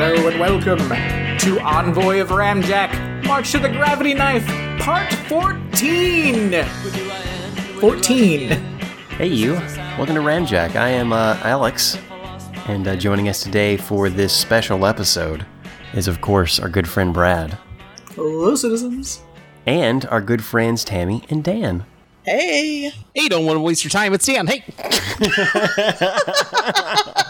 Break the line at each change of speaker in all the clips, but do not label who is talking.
Hello and welcome to Envoy of Ramjack, March to the Gravity Knife, Part 14! 14.
Hey, you. Welcome to Ramjack. I am uh, Alex, and uh, joining us today for this special episode is, of course, our good friend Brad
Hello, citizens.
and our good friends Tammy and Dan.
Hey,
Hey, don't want to waste your time. It's Dan. Hey,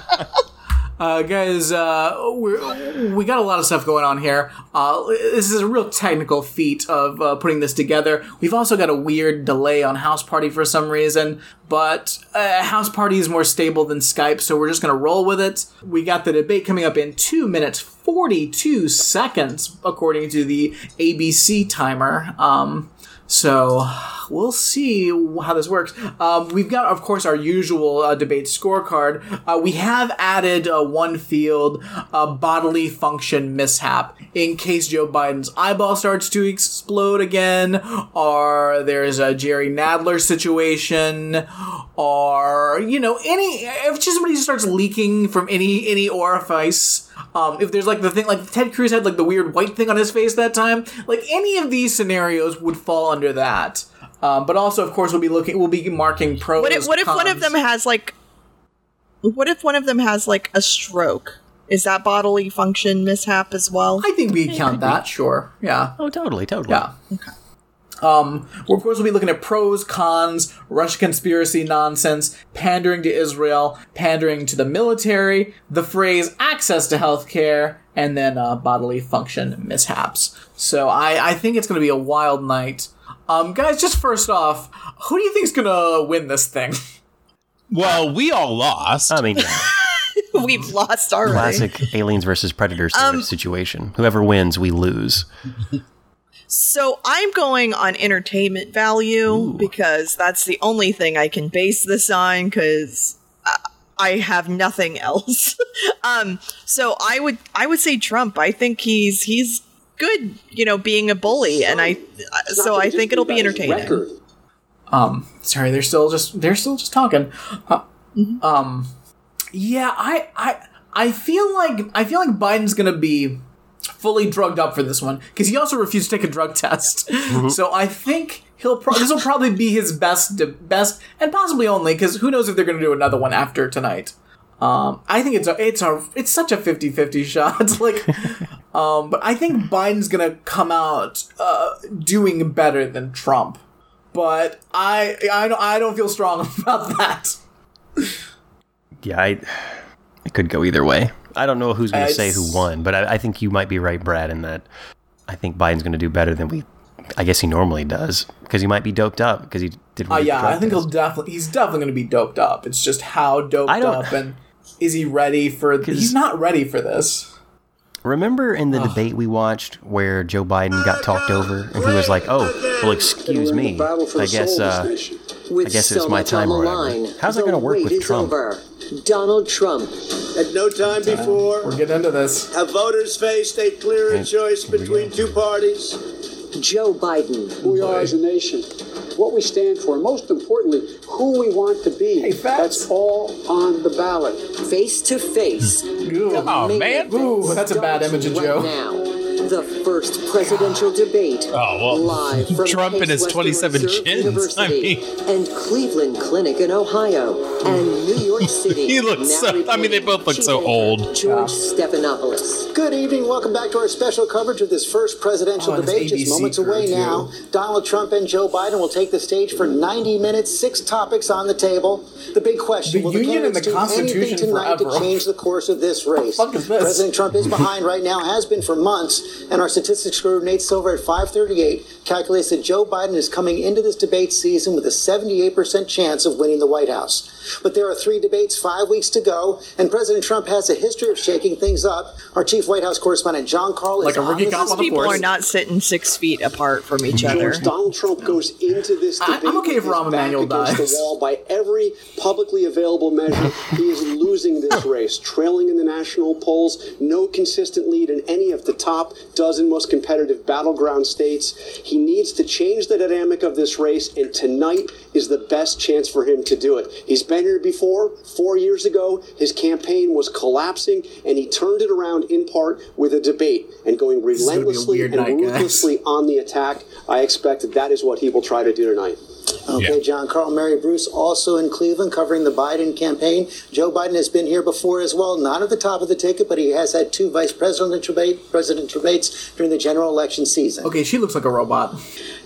Uh, guys, uh, we're, we got a lot of stuff going on here. Uh, this is a real technical feat of uh, putting this together. We've also got a weird delay on House Party for some reason, but uh, House Party is more stable than Skype, so we're just going to roll with it. We got the debate coming up in 2 minutes 42 seconds, according to the ABC timer. Um, so we'll see how this works. Um, we've got, of course, our usual uh, debate scorecard. Uh, we have added uh, one field, bodily function mishap, in case Joe Biden's eyeball starts to explode again, or there's a Jerry Nadler situation, or you know, any if just somebody starts leaking from any any orifice. Um, if there's like the thing, like Ted Cruz had like the weird white thing on his face that time, like any of these scenarios would fall under that. Um, but also, of course, we'll be looking, we'll be marking pros.
what if what if one of them has like, what if one of them has like a stroke? Is that bodily function mishap as well?
I think we count that. Sure, yeah,
Oh, totally, totally.
yeah. Um, well, of course, we'll be looking at pros, cons, Russia conspiracy nonsense, pandering to Israel, pandering to the military, the phrase access to healthcare, and then uh, bodily function mishaps. So I, I think it's going to be a wild night. Um, guys, just first off, who do you think's going to win this thing?
well, we all lost.
I mean, yeah,
We've lost already.
classic aliens versus predators
Um,
situation. Whoever wins, we lose.
So I'm going on entertainment value because that's the only thing I can base this on because I have nothing else. um, so I would I would say Trump. I think he's he's good, you know, being a bully, and I so I think it'll be entertaining.
Um, sorry, they're still just they're still just talking. Uh, Um, yeah, I I I feel like I feel like Biden's gonna be fully drugged up for this one because he also refused to take a drug test. So I think he'll pro- this will probably be his best best and possibly only because who knows if they're gonna do another one after tonight. Um, I think it's a it's a it's such a 50-50 shot. like, um, but I think Biden's gonna come out uh, doing better than Trump but I I don't I don't feel strong about that.
Yeah, I, it could go either way. I don't know who's going to say who won, but I, I think you might be right, Brad, in that I think Biden's going to do better than we. I guess he normally does because he might be doped up because he did.
Uh, yeah, I think he'll definitely he's definitely going to be doped up. It's just how doped
I don't-
up and is he ready for? This? He's not ready for this.
Remember in the debate we watched where Joe Biden got talked over and he was like, "Oh, well, excuse me. I guess uh, I guess it's my time or whatever." How's it going to work with Trump?
Donald Trump.
At no time before
We're getting into this.
have voters faced a clearer choice between two parties.
Joe Biden.
who we are as a nation, what we stand for, most importantly, who we want to be.
Hey,
That's all on the ballot.
Face to face.
Ooh,
oh man.
Ooh, that's a bad image of
Right
Joe.
now. The first presidential debate.
Oh, well,
live from
Trump and his
Case
27
Western Reserve
chins.
University
I mean-
and Cleveland Clinic in Ohio and New York City.
He looks so- I mean, they both look so old.
George Stephanopoulos.
Good evening. Welcome back to our special coverage of this first presidential
Oh,
debate. Just moments away
too.
now. Donald Trump and Joe Biden will take the stage for 90 minutes, six topics on the table. The big question
The
will
Union and
candidates
the
do anything tonight
forever.
to change the course of this race?
fuck is this?
President Trump is behind right now, has been for months, and our statistics guru Nate Silver at 538 calculates that Joe Biden is coming into this debate season with a 78% chance of winning the White House. But there are three debates, five weeks to go, and President Trump has a history of shaking things up. Our chief White House correspondent Jon Karl
Like
is
a
on
rookie
the
on the
People are not sitting six feet apart from each other.
Donald Trump goes into this debate.
I'm okay if Rahm Emanuel dies.
the wall by every publicly available measure. he is losing this race, trailing in the national polls. No consistent lead in any of the top dozen most competitive battleground states. He needs to change the dynamic of this race, and tonight is the best chance for him to do it. He's been here before. Four years ago, his campaign was collapsing, and he turned it around in part with a debate and going
is gonna be a
relentlessly and
night, guys.
ruthlessly on the attack. I expect that that is what he will try to do tonight.
Okay,
Yeah.
Jon Karl, Mary Bruce, also in Cleveland, covering the Biden campaign. Joe Biden has been here before as well, not at the top of the ticket, but he has had two vice presidential debate, presidential debates during the general election season.
Okay, she looks like a robot.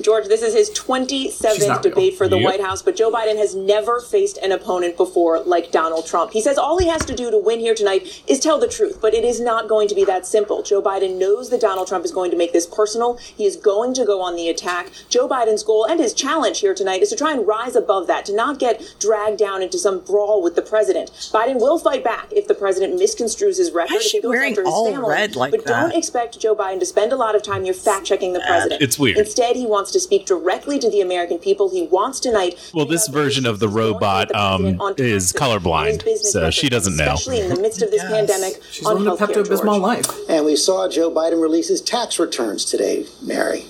George, this is his 27th
not real.
debate for the
Yep.
White House, but Joe Biden has never faced an opponent before like Donald Trump. He says all he has to do to win here tonight is tell the truth, but it is not going to be that simple. Joe Biden knows that Donald Trump is going to make this personal. He is going to go on the attack. Joe Biden's goal and his challenge here tonight is to try and rise above that, to not get dragged down into some brawl with the president. Biden will fight back if the president misconstrues his record.
Why is
if
she
he goes
wearing
after his
all
family.
red like
but don't expect Joe Biden to spend a lot of time here fact checking the president.
It's weird.
Instead, he wants to speak directly to the American people. He wants tonight.
Well, this version of the robot, um, is colorblind, so she doesn't know.
Especially in the midst of this pandemic,
She's
on
living a
healthcare,
Pepto Bismol
George.
life.
And we saw Joe Biden release his tax returns today, Mary.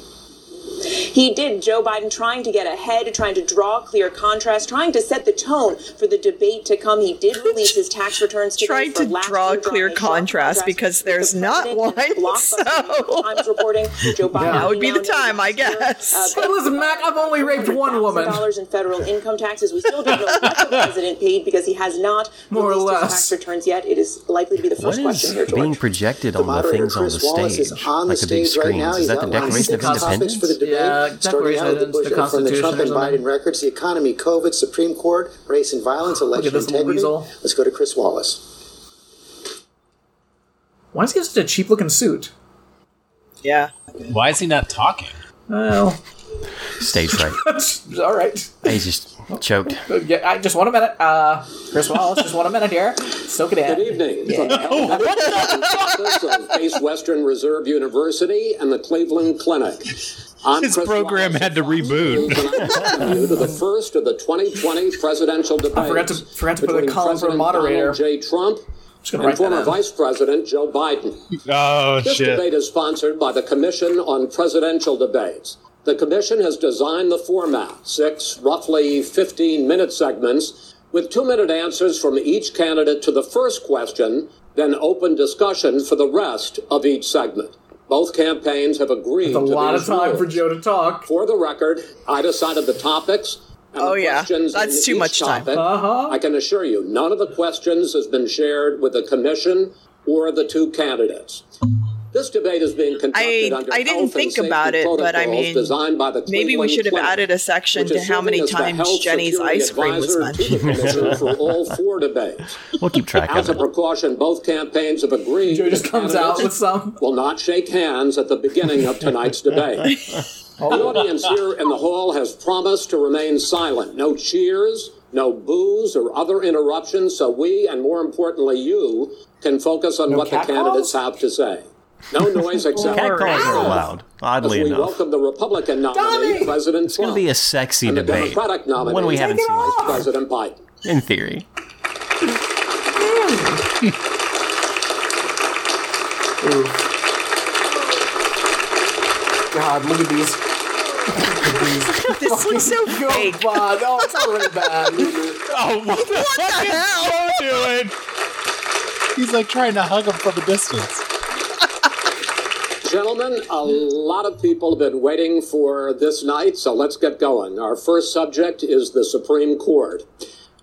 He did. Joe Biden trying to get ahead, trying to draw clear contrast, trying to set the tone for the debate to come. He did release his tax returns today.
Trying to
last
draw clear
drawing a sharp
contrast because there's
the
not one, so-
New York Times reporting Joe Biden.
That would be the time, I guess.
uh,
Hey, listen, Mac, I've only raped one woman.
dollars in federal income taxes. We still don't know what the president paid because he has not
More or
released his tax returns yet. It is likely to be the
What
first question
is
here, George.
being projected on the
Moderator
things on the
Wallace
stage?
on the
Like the big
stage right now.
Is that the Declaration of
the topics
Independence?
For the.
Yeah,
starting out with the, Bush,
Independence,
from the
the
Trump and Biden records, the economy, COVID, Supreme Court, race and violence, election integrity. Let's go to Chris Wallace.
Why does he have such a cheap looking suit?
Yeah.
Why is he not talking?
Well,
Stage fright.
all right.
He's just choked.
Yeah, I, just one a minute. Uh, Chris Wallace, just one a minute here. Soak it in.
Good evening from the health campus of Case Western Reserve University and the Cleveland Clinic. I'm
His
Chris
program
Wallace,
had to reboot.
and I welcome you to the first of the 2020 presidential debates.
I forgot to- forgot to put a
between
column for a moderator.
Donald J. Trump and former. Vice President Joe Biden.
Oh
This
shit!
debate is sponsored by the Commission on Presidential Debates. The Commission has designed the format, six roughly 15 minute segments, with two minute answers from each candidate to the first question, then open discussion for the rest of each segment. Both campaigns have agreed
A
to
lot of
these
time for. Joe to talk.
For the record, I decided the topics. And
Oh,
the
yeah.
questions
That's too
each
much time.
topic.
Uh-huh.
I can assure you, none of the questions has been shared with the commission or the two candidates. This debate is being conducted
I-
under
I didn't
health and
think
safety
about it, but I
protocols
mean,
designed by the
maybe we
Cleveland
should have
Clinic,
added a section to how many
as
times Jenny's ice cream was
advisor to the
mentioned.
for all four debates.
We'll keep track
As
of
a precaution, both campaigns have agreed
Joe just
that
comes out
candidates
with some.
will not shake hands at the beginning of tonight's debate. Oh. The audience here in the hall has promised to remain silent. No cheers, no boos or other interruptions, so we, and more importantly you, can focus on
No
what the candidates
calls?
have to say. No noise except
Cat calls are allowed, oddly
we
enough.
welcome the Republican nominee,
Donnie!
President
It's going
Trump,
to be a sexy
and the
debate.
Democratic nominee,
One we haven't
Take it
seen,
off!
President Biden.
in theory.
God, look at these.
this looks so fake.
God, oh, it's already bad.
Oh, what the fuck is
hell?
Joe doing?
He's like trying to hug him from a distance.
Gentlemen, a lot of people have been waiting for this night, so let's get going. Our first subject is the Supreme Court.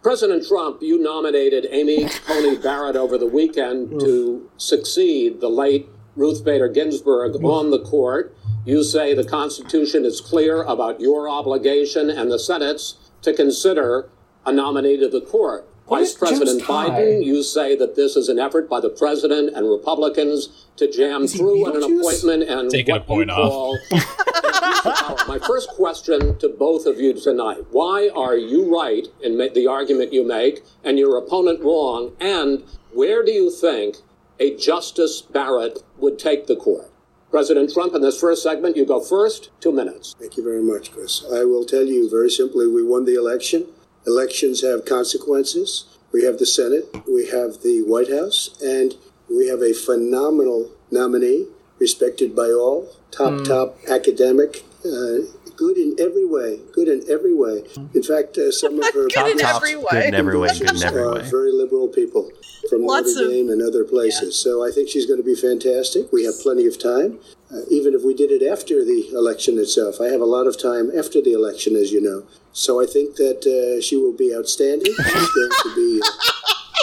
President Trump, you nominated Amy Coney Barrett over the weekend to succeed the late Ruth Bader Ginsburg on the court. You say the Constitution is clear about your obligation and the Senate's to consider a nominee to the court.
What
Vice President? Biden, you say that this is an effort by the president and Republicans to jam
Is he
through an appointment and
Taking a
what
point
you
off.
call abuse of power. My first question to both of you tonight: Why are you right in the argument you make, and your opponent wrong? And where do you think a Justice Barrett would take the court? President Trump, in this first segment, you go first. Two minutes.
Thank you very much, Chris. I will tell you very simply we won the election. Elections have consequences. We have the Senate, we have the White House, and we have a phenomenal nominee, respected by all, top, top academic, uh, good in every way. Good in every way. In fact, uh, some of her
Good in
Top,
every
top,
way.
Good in every way. Good in every
are
way.
very liberal people from
Lots
Notre
of-
Dame and other places. So I think she's going to be fantastic. We have plenty of time, uh, even if we did it after the election itself. I have a lot of time after the election, as you know. So I think that uh, she will be outstanding. She's going to be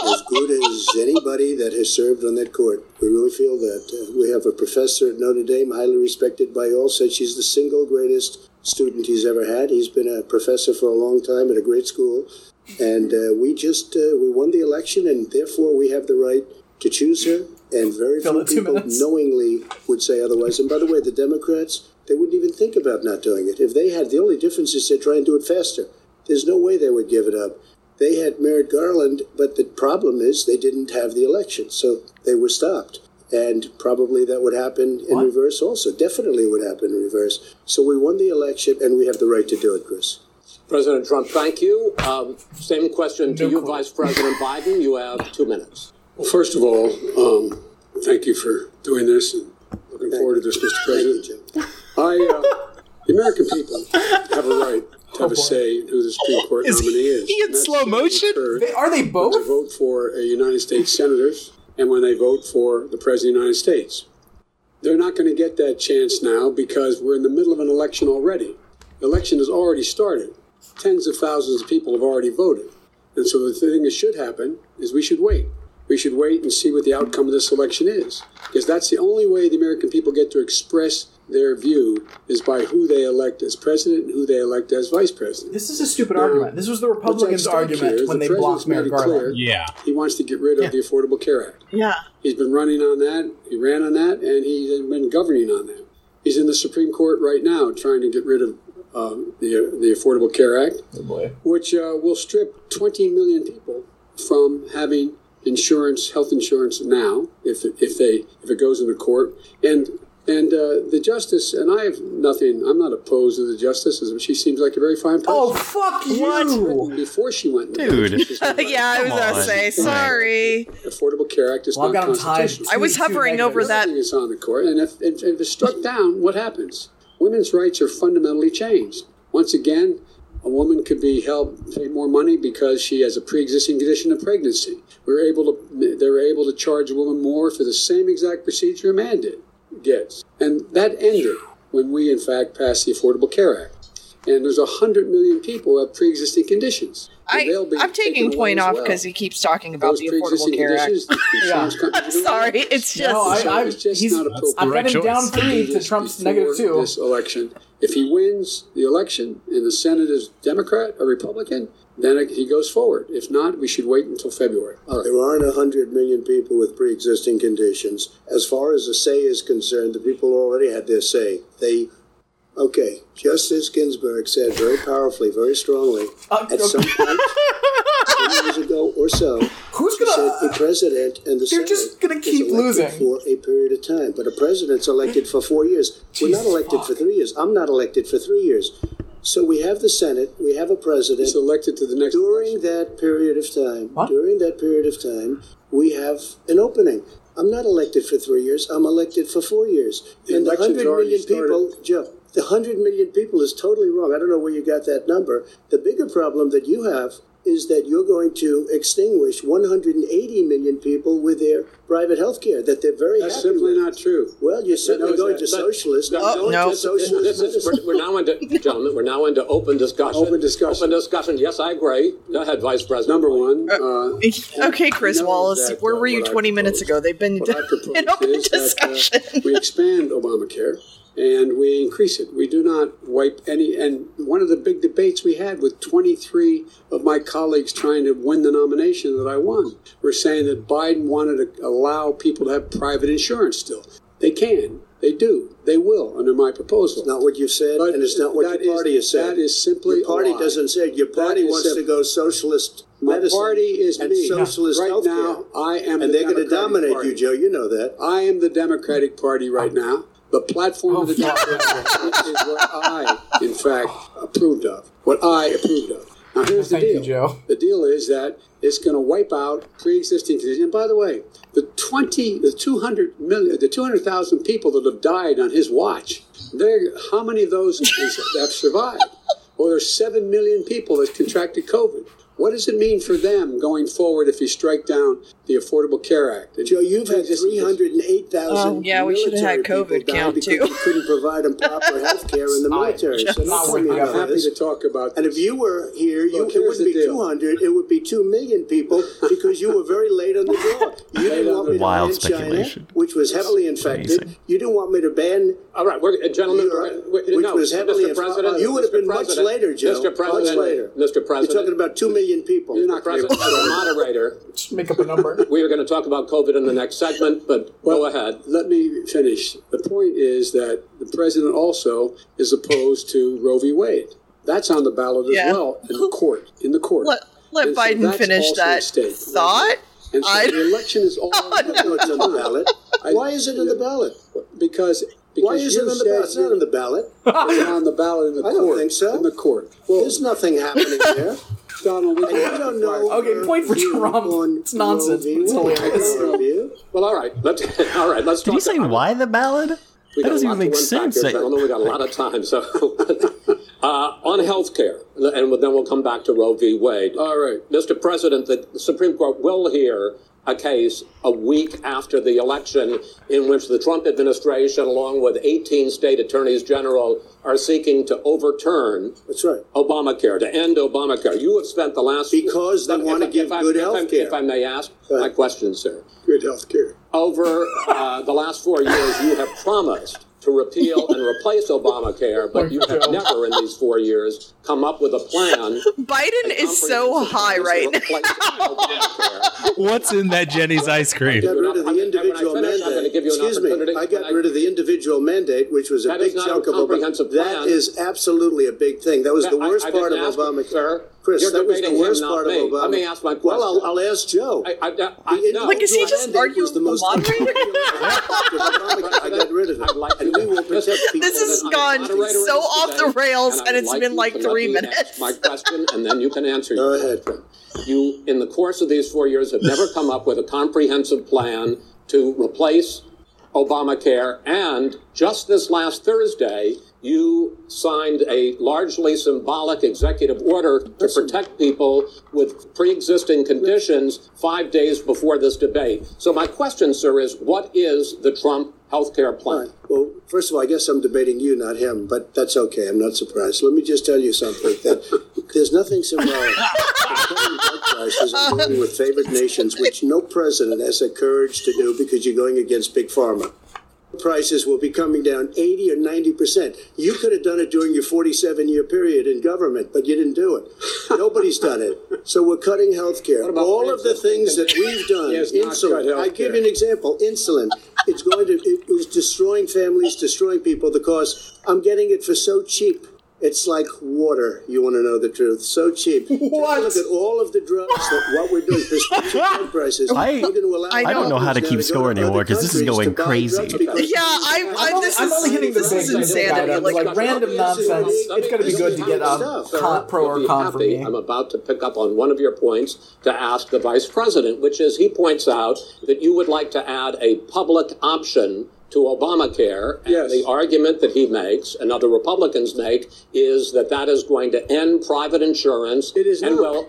as good as anybody that has served on that court. We really feel that. Uh, we have a professor at Notre Dame, highly respected by all, said she's the single greatest student he's ever had. He's been a professor for a long time at a great school. And uh, we just uh, we won the election, and therefore we have the right to choose her. And very
Fill
few people
minutes.
knowingly would say otherwise. And by the way, the Democrats they wouldn't even think about not doing it if they had. The only difference is they'd try and do it faster. There's no way they would give it up. They had Merrick Garland, but the problem is they didn't have the election, so they were stopped. And probably that would happen in reverse also. Definitely would happen in reverse. So we won the election, and we have the right to do it, Chris.
President Trump, thank you. Um, same question to
No
you,
clue.
Vice President Biden. You have two minutes.
Well, first of all, um, thank you for doing this and looking forward to this, Mr.
Thank
President.
you, Jim.
I, uh, the American people have a right to have a say in who the Supreme Court
Is he-
nominee is.
he in slow motion?
They, are they
when
both?
they vote for a United States senators and when they vote for the President of the United States. They're not going to get that chance now because we're in the middle of an election already. The election has already started. Tens of thousands of people have already voted. And so the thing that should happen is we should wait. We should wait and see what the outcome of this election is. Because that's the only way the American people get to express their view is by who they elect as president and who they elect as vice president.
This is a stupid
Now,
argument. This was the Republicans'
what's at stake here
argument when
the
they blocked
president's
Merrick Garland.
Yeah.
He wants to get rid of the Affordable Care Act.
Yeah.
He's been running on that. He ran on that, and he's been governing on that. He's in the Supreme Court right now trying to get rid of um, the uh, the Affordable Care Act,
Oh boy.
which uh, will strip 20 million people from having insurance, health insurance now, if if they if it goes into court. And and uh, the justice, and I have nothing. I'm not opposed to the justice. But she seems like a very fine person.
Oh fuck you!
Before she went,
Dude.
court, she's
yeah, I was
Come
gonna
on.
say sorry.
Affordable Care Act is
Well,
not
got 'em tied.
constitutional.
I was
Two- two
hovering over
negatives.
that.
Everything is on the court, and if, if, if it's struck down, what happens? Women's rights are fundamentally changed. Once again, a woman could be held pay more money because she has a pre-existing condition of pregnancy. We're able to they're able to charge a woman more for the same exact procedure a man did gets, and that ended when we in fact passed the Affordable Care Act. And there's a hundred million people who have pre-existing conditions.
I, I'm taking
taken
point
as
off
well.
because he keeps talking about
Those
the Affordable
pre-existing
Care Act.
conditions,
Yeah.
I'm sorry,
it.
it's
No,
just.
I, I,
It's just
he's,
not
I've
appropriate.
got him
Right
down three to Trump's negative two.
This election, if he wins the election and the Senate is Democrat or Republican, then he goes forward. If not, we should wait until February. All right.
There aren't 100 million people with pre existing conditions. As far as the say is concerned, the people already had their say. They, okay, Justice Ginsburg said very powerfully, very strongly,
Uh,
at some point, two years ago or so,
Who's gonna?
a president and the
They're
Senate
just gonna keep
elected
losing.
for a period of time. But a president's elected for four years. We're not elected
fuck.
for three years. I'm not elected for three years. So we have the Senate, we have a president
He's elected to the next
during
election.
that period of time,
What?
during that period of time, we have an opening. I'm not elected for three years. I'm elected for four years.
The
and the
election's
hundred
already
million people,
started.
Joe, the hundred million people is totally wrong. I don't know where you got that number. The bigger problem that you have is that you're going to extinguish 180 million people with their private health care that they're very
That's
happy
simply
with.
not true.
Well, you're certainly
knows
going
that.
to
But-
socialist.
No,
you're going
no.
to
This
socialist
is, we're, we're now into, gentlemen, we're now into open discussion.
Open discussion.
Open discussion. Yes, I agree. Go ahead, Vice President.
Number one, uh,
Okay, Chris Wallace,
that,
where
uh,
were you
what I
20 minutes ago? They've been
what I propose
in open
is that, uh,
discussion.
we expand Obamacare and we increase it. We do not wipe any. And one of the big debates we had with 23 of my colleagues trying to win the nomination that I won were saying that Biden wanted to allow people to have private insurance still. They can. They do. They will under my proposal.
It's not what you've said,
But
and it's not what
that
your
is-
party has said.
that is simply
your party
a lie.
doesn't say it. Your party wants
sim-
to go socialist
My
medicine.
party is
and
me.
socialist
right
healthcare.
now, I am
and
the
they're going to dominate
Party.
you, Joe. You know that.
I am the Democratic Party right now. The platform oh, of the Party is what I, in fact, approved of. What I approved of. Now, here's the
Thank you,
deal.
Joe.
The deal is that it's going to wipe out pre-existing conditions. And by the way, the 20, the 200 million, the 200,000 people that have died on his watch, there, how many of those have survived? Well, there's 7 million people that contracted COVID. What does it mean for them going forward if you strike down the Affordable Care Act?
Joe, you've had 308,000
Oh, yeah, we should have had
military
COVID
people die
count,
because
too.
you couldn't provide them proper health care in the military. so
just-
don't tell
I'm happy
this.
to talk about
And if you were here, you,
Look,
it wouldn't be
deal.
200, it would be 2 million people because you were very late on the draw. You didn't want me to
Wild
ban China,
speculation.
which was heavily infected.
Amazing.
You didn't want me to ban
All right, we're, uh, gentlemen,
Europe,
we're- we're-
which
no,
was heavily
Mr.
infected.
President.
You would have
Mr.
been much
President,
later, Joe.
Mr. President,
much later.
Mr. President.
You're talking about 2 million people.
You're not going to
President, as a moderator,
Just make up a number.
We are going to talk about COVID in the next segment, but go ahead.
Let me finish. The point is that the president also is opposed to Roe v. Wade. That's on the ballot as
Yeah.
well in the court. In the court.
Let, let
And so
Biden
that's
finish that
at stake.
thought.
And so
I-
the election is all
Oh, no.
No, on the ballot.
I-
Why is it on the ballot?
because because
Why is it
you
on the ballot? It's not on the ballot.
It's on the ballot in the
I
court.
don't think so.
In the court. Well,
There's nothing happening there.
Donald, we
And you don't know.
Okay, point for Trump. It's nonsense, but it's
Wade.
hilarious.
I don't know you.
Well, all right, let's all right. Let's
Did
talk.
you say
about-
why the ballad?
We
That doesn't even make
to
I
don't know. We got a lot of time, so uh, on health care, and then we'll come back to Roe v. Wade.
all right.
Mr. President, the Supreme Court will hear a case a week after the election in which the Trump administration, along with 18 state attorneys general, are seeking to overturn
That's right.
Obamacare, to end Obamacare. You have spent the last
Because they want to give
I-
good health care.
If I may ask my question, sir.
Good health care.
Over uh, the last four years, you have promised to repeal and replace Obamacare, but you have never in these four years come up with a plan.
Biden is so high right now.
now.
What's in that Jenny's ice cream?
I got rid of the
and when I
individual
finish,
mandate.
give you an
Excuse me. I got rid of the individual mandate, which was a
That is
big
not a
chunk of Obamacare.
comprehensive
That
plan.
is absolutely a big thing. That was the worst
I
part of
didn't ask
Obamacare.
Sir,
Chris,
You're
that was the
debating him,
worst
not
part of
me.
Obama.
Let me ask my
Well. I'll, I'll ask Joe.
I, I, I,
The
no.
Like, is he just
mandate
arguing
the
the
most
moderator?
I got rid of it.
I'd like
and we will protect people.
This has gone
moderator
so
this
off the rails,
and
and
I'd
it's
like
been like three minutes.
My question, and then you can answer.
Go ahead.
You, in the course of these four years, have never come up with a comprehensive plan to replace Obamacare, and just this last Thursday, you signed a largely symbolic executive order to protect people with pre-existing conditions five days before this debate. So my question, sir, is what is the Trump health care plan?
right. Well, first of all, I guess I'm debating you, not him, but that's okay. I'm not surprised. Let me just tell you something. That there's nothing symbolic. Cutting drug prices and dealing with favored nations, which no president has the courage to do because you're going against big pharma. Prices will be coming down 80 or 90 percent. You could have done it during your 47 year period in government, but you didn't do it. Nobody's done it. So we're cutting health care. All of the things that we've done,
He has not cut
insulin. I give you an example. Insulin. It's going to. It was destroying families, destroying people because I'm getting it for so cheap. It's like water. You want to know the truth? So cheap.
What?
Look at all of the drugs. That what we're doing. Prescription drug prices.
I-
We're going to allow
I
I don't know how to keep score anymore because this is going crazy.
Yeah, I, I,
I'm,
this
I'm
is
only hitting the
this
big
is insanity.
items,
Like,
like, random nonsense. It's going to be good to get um, con, pro or
You'll
con for
happy.
me.
I'm about to pick up on one of your points to ask the vice president, which is he points out that you would like to add a public option to Obamacare. And
Yes.
the argument that he makes and other Republicans make is that that is going to end private insurance.
It is
and
not.
will.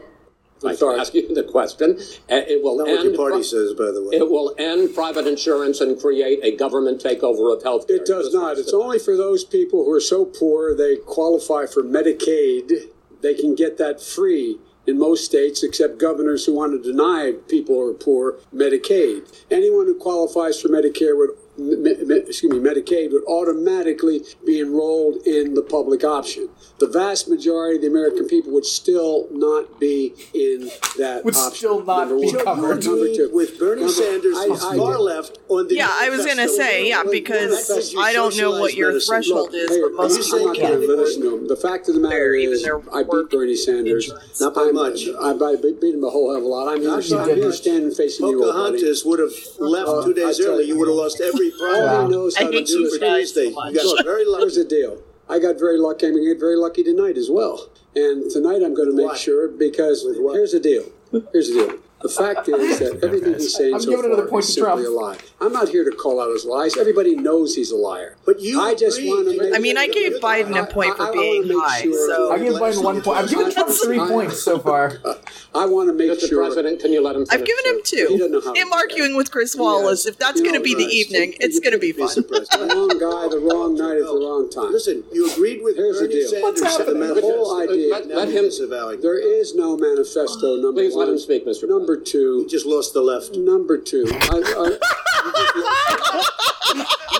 I
sorry.
ask you the question. It will
Not what
end.
your party
pri-
says, by the way.
It will end private insurance and create a government takeover of health care.
It does not. It's only for those people who are so poor they qualify for Medicaid. They can get that free in most states, except governors who want to deny people who are poor Medicaid. Anyone who qualifies for Medicare would, excuse me, Medicaid would automatically be enrolled in the public option. The vast majority of the American people would still not be in that
Would
option.
still not
number
be
one.
covered.
Number two.
with Bernie
Number-
Sanders
I- I-
far left on the
yeah, I was gonna say yeah because I don't know what your
medicine.
threshold
Look,
is,
hey,
but most
I'm
people
not
can't
gonna
afford
listen to him. The fact of the matter
Or even
is, I beat Bernie Sanders.
insurance.
Not by much.
I, I beat him a whole hell of a lot. I'm here,
Not by
I'm here standing facing you, old buddy.
Pocahontas would have left
Uh,
two days
I tell
early.
you.
You would have lost every
All
prize.
he knows
I
how to do
you
is
Super Tuesday.
so much.
You got very lucky.
Here's the deal. I got very lucky. I'm going to get very lucky tonight as well. And tonight I'm going to make
what?
sure because here's the deal. Here's the deal. The fact is that everything he's saying
I'm
so
giving another
far
point
is
to
simply
Trump.
a lie. I'm not here to call out his lies. Everybody knows he's a liar.
But you
I just
agree.
want to make
I mean, I gave Biden a point
I- I
for
wanna
being high,
sure-
so
I give Biden one point. I've given Trump three points so far.
I want to make
Mr.
sure.
President, can you let him
I've given him two.
doesn't know how to
Him arguing with Chris Wallace. If that's going to be the evening, it's going to be
can't
fun.
The wrong guy, the wrong night at the wrong time.
Listen, you agreed with
Here's the
Bernie
deal. What's happening?
the
The whole idea-
Let- let him-
disavowing.
There is no manifesto. Number
Please
one.
let him speak, Mr.
Number two.
He just lost the left.
Number two. I,
You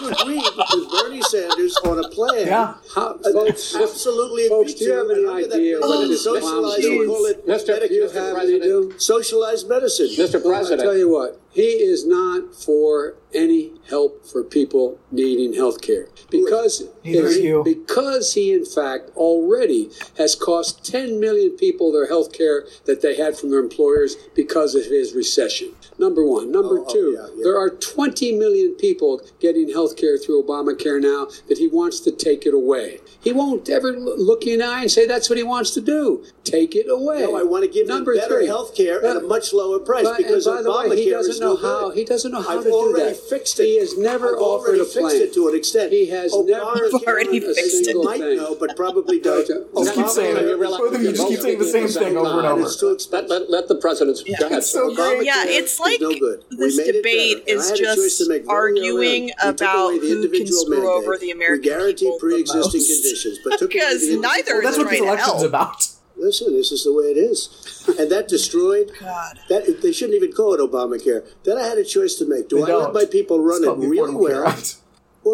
agreed with Bernie Sanders on a plan.
Yeah.
How, folks,
Absolutely
Folks, do you have any
And look at that
idea what this
socialized,
clown's doing?
call it oh,
Mr.
Medicare.
you have any do?
socialized medicine.
Mr.
Well, I'll tell you what, he is not for any help for people needing health care. Because, because he, in fact, already has cost 10 million people their health care that they had from their employers because of his recession. Number one. Number
Oh, oh,
two,
yeah, yeah.
there are 20 million people getting health care through Obamacare now that he wants to take it away. He won't ever look you in the eye and say that's what he wants to do. Take it away.
No, I want to give
Number
them better health care at a much lower price
but-
because Obamacare
way, he doesn't
is
know
no
how.
good.
He doesn't know how
I've
to do
already
that.
fixed it.
He has never
I've
offered
already
a
fixed
plan.
it to an extent.
He has never
Obamacare
already
done a
fixed it.
single
might know, but probably don't.
Just keep saying it. Both of you just keep saying the same thing over and
And
over.
it's
let, let, let the president
Yeah.
go ahead.
It's so great.
Yeah,
Obamacare
it's like
no good.
This debate is
I had a choice
just
to make very early on.
arguing about who can screw over the American
we guaranteed
people the
pre-existing
most.
conditions, but took away
Because
the individual
neither
Well, that's
is
what this election's about.
Listen, this is the way it is, and that destroyed.
God.
That they shouldn't even call it Obamacare. Then I had a choice to make: Do
They
I let
don't.
my people run
It's
it
called the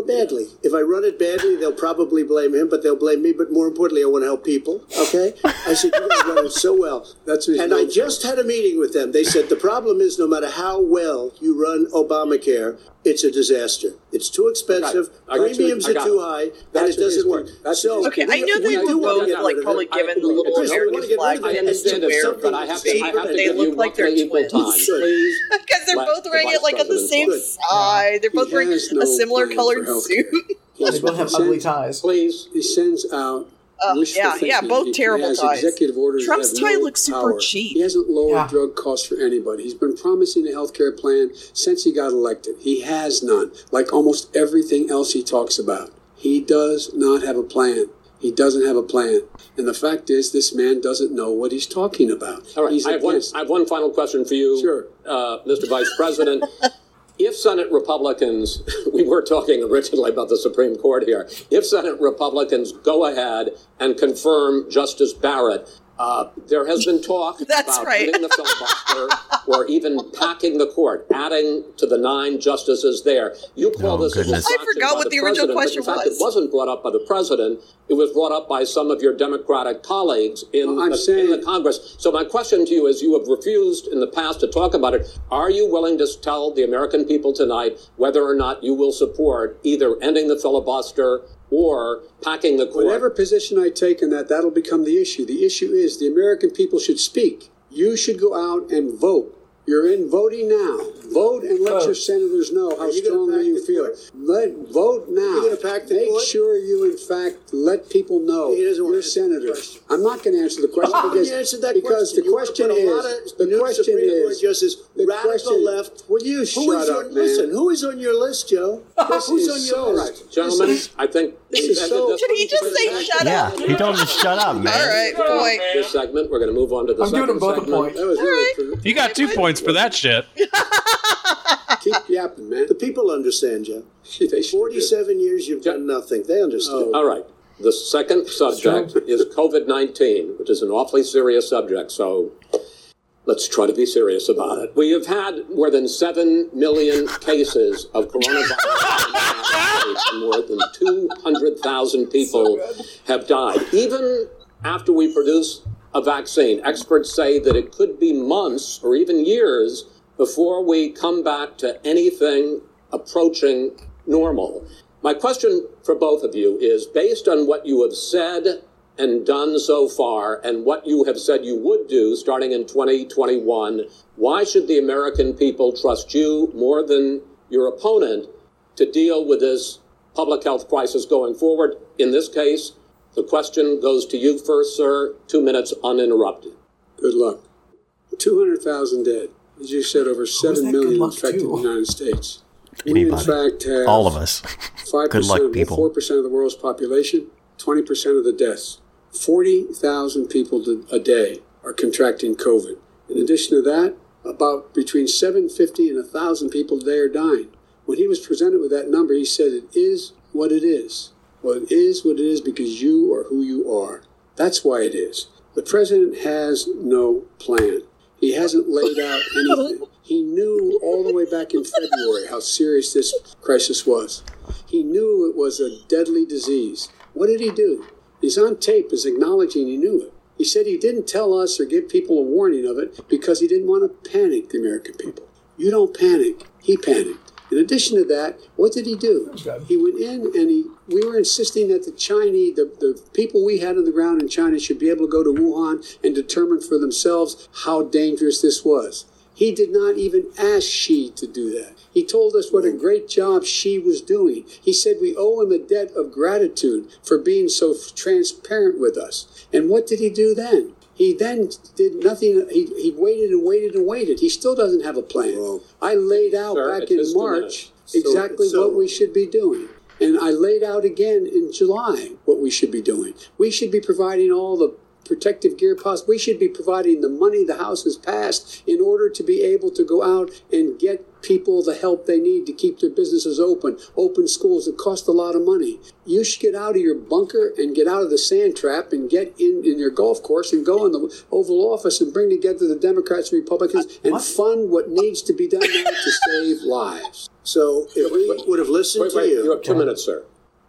really
Affordable Care
well,
Act.
or badly? If I run it badly, they'll probably blame him, but they'll blame me. But more importantly, I want to help people. Okay? I said you guys run it so well.
That's what
and I
known for.
just had a meeting with them. They said the problem is no matter how well you run Obamacare, it's a disaster. It's too expensive.
I got you.
Premiums
I
are too
it.
high, and
That's
it doesn't work.
That's
so
what
Okay, I know they
do
were
wanna
both
get
like
of
probably given the little American
wanna get rid
flag
of it.
I
and
understand
do
it, sir,
something
but I have to, I have to
They
give
look
you
like they're
roughly equal time.
twins. Because they're both wearing it like on the same side. They're both wearing a similar
plan
colored
for healthcare.
suit.
They both have ugly ties.
Please.
He sends out.
Uh, yeah, yeah, both
He-
terrible
he
ties.
Executive orders
Trump's tie
no
looks super
power.
cheap.
He hasn't lowered
Yeah.
drug costs for anybody. He's been promising a health care plan since he got elected. He has none, like almost everything else he talks about. He does not have a plan. He doesn't have a plan. And the fact is, this man doesn't know what he's talking about.
All right,
He's
I have, one, I have one final question for you,
Sure.
uh, Mr. Vice President. if Senate Republicans, we were talking originally about the Supreme Court here, if Senate Republicans go ahead and confirm Justice Barrett, uh, there has been talk
That's
about
right.
ending the filibuster or even packing the court, adding to the nine justices there. You call
Oh,
this
goodness.
I forgot what
the
the original
president, but
question
in fact,
was.
It wasn't brought up by the president. It was brought up by some of your Democratic colleagues in,
Well,
the,
saying-
in the Congress. So my question to you is, you have refused in the past to talk about it. Are you willing to tell the American people tonight whether or not you will support either ending the filibuster or packing the court?
Whatever position I take in that, that'll become the issue. The issue is the American people should speak. You should go out and vote. You're in voting now. Vote and let
Vote.
your senators know how
you
strongly you feel.
court?
Let vote now.
gonna pack the
Make
court?
sure you, in fact, let people know
He doesn't wanna
you're
answer the
senators. I'm not going to answer the oh, question
How
because,
you answer that
because
question?
the question
put a lot
is the question
Supreme
is
justices,
the
radical
question,
left.
Will you shut up,
on,
man?
Listen, who is on your list, Joe?
This
Who's
is
on
so-
your
right.
list?
Gentlemen, I think
this is so-
this
Did he just say shut
Yeah,
up?
he told him to shut up, man.
All right, boy.
this segment. We're going to move on to the
I'm
second
giving them both a point.
That was really
You got two points for that shit.
keep yapping, man.
The people understand, you.
They should
47 years you've done nothing. They understand.
Oh, all right. The second subject is COVID 19, which is an awfully serious subject, so let's try to be serious about it. We have had more than 7 million cases of coronavirus in the United States, and more than 200,000 people have died. Even after we produce a vaccine, experts say that it could be months or even years before we come back to anything approaching normal. My question for both of you is based on what you have said and done so far and what you have said you would do starting in 2021, why should the American people trust you more than your opponent to deal with this public health crisis going forward? In this case, the question goes to you first, sir. Two minutes uninterrupted.
Good luck. 200,000 dead. As you said, over 7 million infected in the United States.
Anybody.
We, in fact, have
All of us.
5%
Good luck, people.
4% of the world's population, 20% of the deaths. 40,000 people a day are contracting COVID. In addition to that, about between 750 and 1,000 people a day are dying. When he was presented with that number, he said, It is what it is. Well, it is what it is because you are who you are. That's why it is. The president has no plan. He hasn't laid out anything. He knew all the way back in February how serious this crisis was. He knew it was a deadly disease. What did he do? He's on tape as acknowledging he knew it. He said he didn't tell us or give people a warning of it because he didn't want to panic the American people. You don't panic. He panicked. In addition to that, what did he do? He went in and he we were insisting that the Chinese, the, the people we had on the ground in China should be able to go to Wuhan and determine for themselves how dangerous this was. He did not even ask Xi to do that. He told us what a great job Xi was doing. He said we owe him a debt of gratitude for being so transparent with us. And what did he do then? He then did nothing. He, he waited and waited and waited. He still doesn't have a plan. I laid out
Sir,
back in March
minutes.
exactly
So-
what we should be doing. And I laid out again in July what we should be doing. We should be providing all the protective gear possible. We should be providing the money the House has passed in order to be able to go out and get people the help they need to keep their businesses open, open schools that cost a lot of money. You should get out of your bunker and get out of the sand trap and get in, in your golf course and go in the Oval Office and bring together the Democrats and Republicans and fund what needs to be done now to save lives.
So if we would have listened
Wait,
to
wait,
you,
you have two minutes, sir.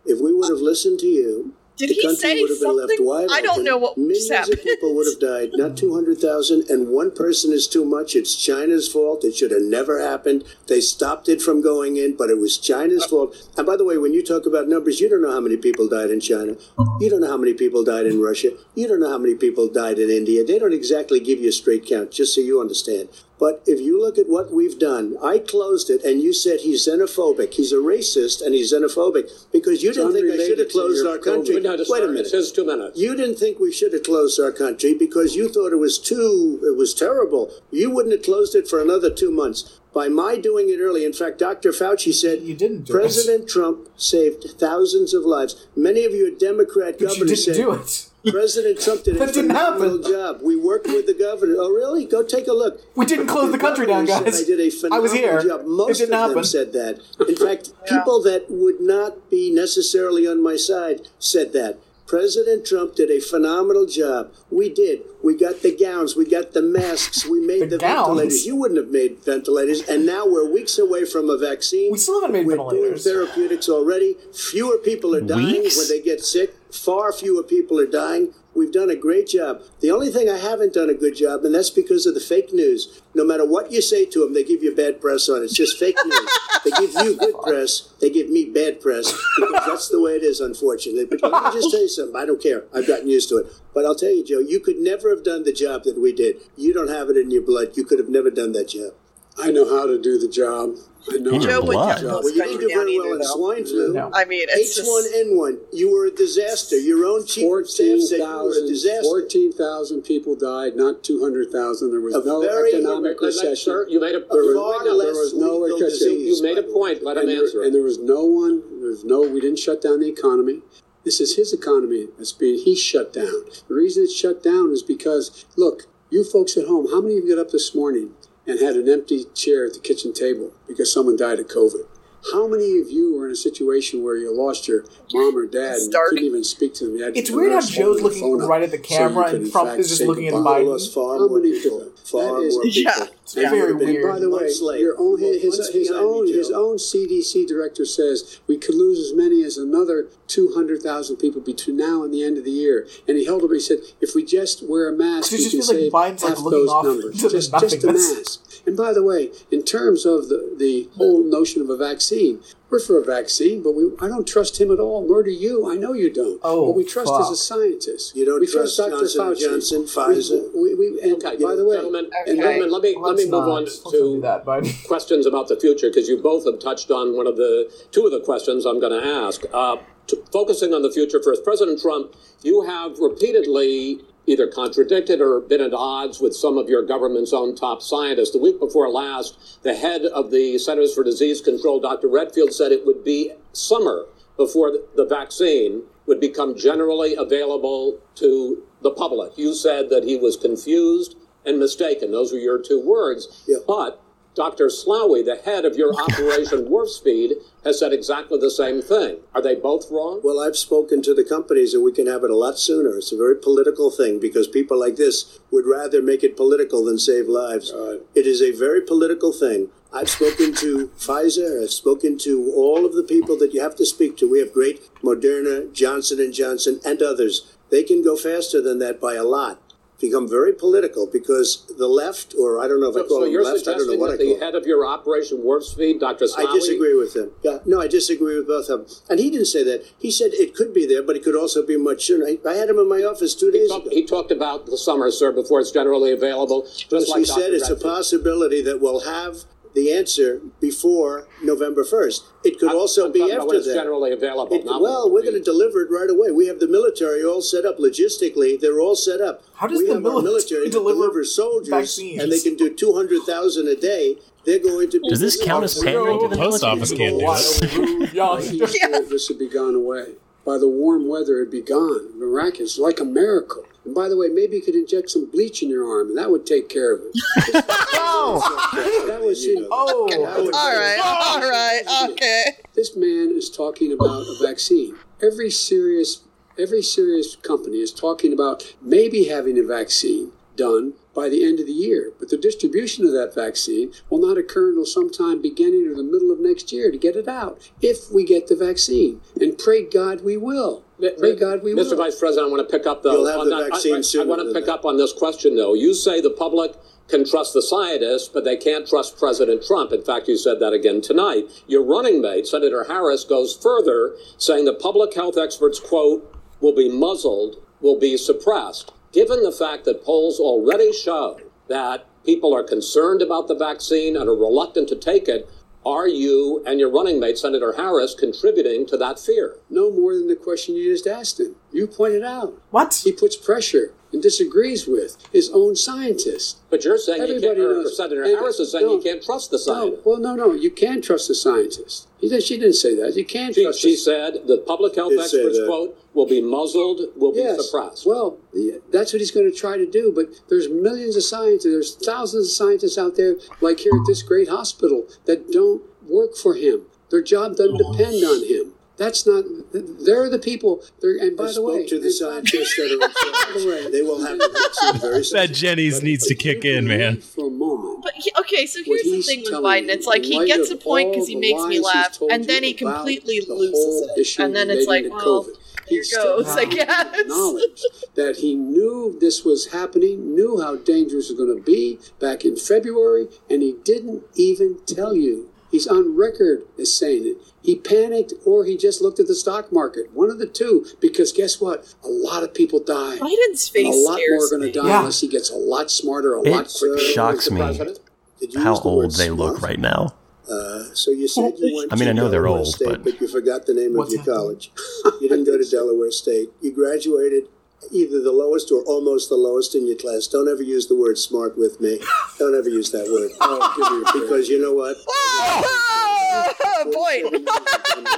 if we would have listened to you,
Did
the
he
country
say
would have been left
something?
wide
I don't know what
Millions
just
of people would have died, not 200,000, and one person is too much. It's China's fault. It should have never happened. They stopped it from going in, but it was China's fault. And by the way, when you talk about numbers, you don't know how many people died in China. You don't know how many people died in Russia. You don't know how many people died in India. They don't exactly give you a straight count, just so you understand. But if you look at what we've done, I closed it, and you said he's xenophobic. He's a racist, and he's xenophobic because you didn't think I should have closed our country.
Wait,
a minute.
It says two minutes.
You didn't think we should have closed our country because you thought it was too, it was terrible. You wouldn't have closed it for another two months. By my doing it early, in fact, Dr. Fauci said
You didn't
President Trump saved thousands of lives. Many of your Democrat
But you
governors
didn't
said
do it.
President Trump did a
That didn't
phenomenal
happen.
job. We worked with the governor. Oh, really? Go take a look.
We didn't close the country down,
Governors
guys.
said I did a
I
phenomenal
was here.
job.
It
Most
didn't
of them
happen.
said that. In fact, people that would not be necessarily on my side said that. President Trump did a phenomenal job. We did. We got the gowns. We got the masks. We made
The
the,
gowns?
ventilators. You wouldn't have made ventilators. And now we're weeks away from a vaccine.
We still haven't made
we're
ventilators.
doing therapeutics already. Fewer people are dying
Weeks?
when they get sick. Far fewer people are dying. We've done a great job. The only thing I haven't done a good job, and that's because of the fake news. No matter what you say to them, they give you bad press on it. It's just fake news. they give you good press, they give me bad press because that's the way it is, unfortunately. But let me just tell you something. I don't care. I've gotten used to it. But I'll tell you, Joe, you could never have done the job that we did. You don't have it in your blood. You could have never done that job.
I know how to do the job. I know
In
how
your
to
blood.
the job.
Well, you didn't do very well in swine flu.
No.
I mean, it's
H1N1, you were a disaster. Your own chief of staff said you were a
14,000
disaster.
14,000 people died, not 200,000. There was
A
no
very-
economic
Let- let-
recession.
Sir, you made a,
There
you
was
made
there was no
lethal
recession.
you,
disease.
you made a point. Let him
and,
answer.
there, and there was no one, there was no, we didn't shut down the economy. This is his economy that's being, he shut down. The reason it's shut down is because, look, you folks at home, how many of you got up this morning and had an empty chair at the kitchen table because someone died of COVID? How many of you were in a situation where you lost your mom or dad
It's
and you couldn't even speak to them? You had
It's weird how Joe's looking right at the camera
could,
and
in
Trump is just
save
looking
the
at
body.
Biden.
lost far
How
more
many
people.
people?
Far
That is-
more people.
Yeah.
It's very
and
weird.
by the way, your own his, his, his own
me,
his own CDC director says we could lose as many as another two hundred thousand people between now and the end of the year. And he held up. and He said, if we just wear a mask,
It
we
just
can
feels like
save
Biden's, like,
half
looking
those numbers.
into the
Just, just a mask. And by the way, in terms of the the whole notion of a vaccine. We're for a vaccine, but we, I don't trust him at all, nor do you. I know you don't.
Oh,
what we trust
fuck.
is a scientist.
You don't
we
trust
Dr.
Johnson and
Fauci.
Johnson, Pfizer?
We, we, we, and
Okay,
by the way,
gentlemen,
and
gentlemen, let me let
Let's
me move on
Let's not do
to
that,
questions about the future because you both have touched on one of the two of the questions I'm going to ask. Uh, to, focusing on the future first, President Trump, you have repeatedly either contradicted or been at odds with some of your government's own top scientists. The week before last, the head of the Centers for Disease Control, Dr. Redfield, said it would be summer before the vaccine would become generally available to the public. You said that he was confused and mistaken. Those were your two words.
Yeah.
But Dr. Slaoui, the head of your Operation Warp Speed, has said exactly the same thing. Are they both wrong?
Well, I've spoken to the companies and we can have it a lot sooner. It's a very political thing because people like this would rather make it political than save lives. It is a very political thing. I've spoken to Pfizer. I've spoken to all of the people that you have to speak to. We have great Moderna, Johnson and Johnson, and others. They can go faster than that by a lot. Become very political because the left, or I don't know if I call
so
them left, I don't know what I call
the head of your Operation Warp Speed, Dr.
I disagree with him. Yeah, no, I disagree with both of them. And he didn't say that. He said it could be there, but it could also be much sooner. I, I had him in my office two
He
days
talked,
ago.
he talked about the summer, sir, before it's generally available. Just like
we
Dr.
said, it's a possibility that we'll have the answer before November 1st. It could
I'm-
also
I'm
be
talking about when
after that.
generally available.
It-
not
well, we're going to deliver it right away. We have the military all set up logistically. They're all set up.
How does
we
the
have our
military
military that
deliver
soldiers,
vaccines?
and they can do two hundred thousand a day. They're going to. Be
Does this count as pandering to the
Post
military?
office can't do it.
Yeah.
Heat this would be gone away. By the warm weather, it'd be gone. Miraculous, like a miracle. And by the way, maybe you could inject some bleach in your arm, and that would take care of it. oh, that was you know,
Oh.
that would-
All right, all right, okay.
This man is talking about a vaccine. Every serious, every serious company is talking about maybe having a vaccine done by the end of the year, but the distribution of that vaccine will not occur until sometime beginning or the middle of next year to get it out. If we get the vaccine, and pray God we will. Pray God we will.
Mr. Vice President, I want to pick up though.
You'll have
on
the
that-
vaccine
I, I, I want to pick
that.
up on this question though. You say the public can trust the scientists, but they can't trust President Trump. In fact, you said that again tonight. Your running mate, Senator Harris, goes further, saying the public health experts, quote, will be muzzled, will be suppressed. Given the fact that polls already show that people are concerned about the vaccine and are reluctant to take it, are you and your running mate, Senator Harris, contributing to that fear?
no more than the question you just asked him. You pointed out.
What?
He puts pressure and disagrees with his own scientists.
But you're saying you can't,
Everybody knows.
Senator Harris is saying
no,
you can't trust the
No,
scientists.
Oh, well, no, no. You can trust the scientists. He did, she didn't say that. You can
She,
trust
she
the
said the public health experts, quote, will be muzzled, will be suppressed.
Well, the- that's what he's going to try to do. But there's millions of scientists. There's thousands of scientists out there, like here at this great hospital, that don't work for him. Their job doesn't depend on him. That's not. They're the people. They're, and by
I
the
spoke
way,
to the
and-
scientists that are in charge.
the way-
They will have the vaccine very soon.
That Jennings needs to kick in, man.
For a moment.
But he, okay, so here's the thing with Biden. It's like he gets a point because he makes me laugh, and then he completely loses it, and then it's like, well,
COVID.
here
He still
goes, I
has to
guess.
acknowledge that he knew this was happening, knew how dangerous it was going to be back in February, and he didn't even tell you. He's on record as saying it. He panicked or he just looked at the stock market. One of the two, because guess what? A lot of people die.
Biden's
And a lot more are going to die
Yeah.
unless he gets a lot smarter, a
It
lot quicker.
shocks
Mr.
me
President.
Did you
how
use the word
old they look right now.
Uh, so you said you went
I mean,
to
I know they're
Delaware
old,
State,
but-
you forgot the name of your
that?
college. You didn't go to Delaware State. You graduated either the lowest or almost the lowest in your class. Don't ever use the word smart with me. Don't ever use that word.
Oh, give me a break.
Because you know what?
Oh, point.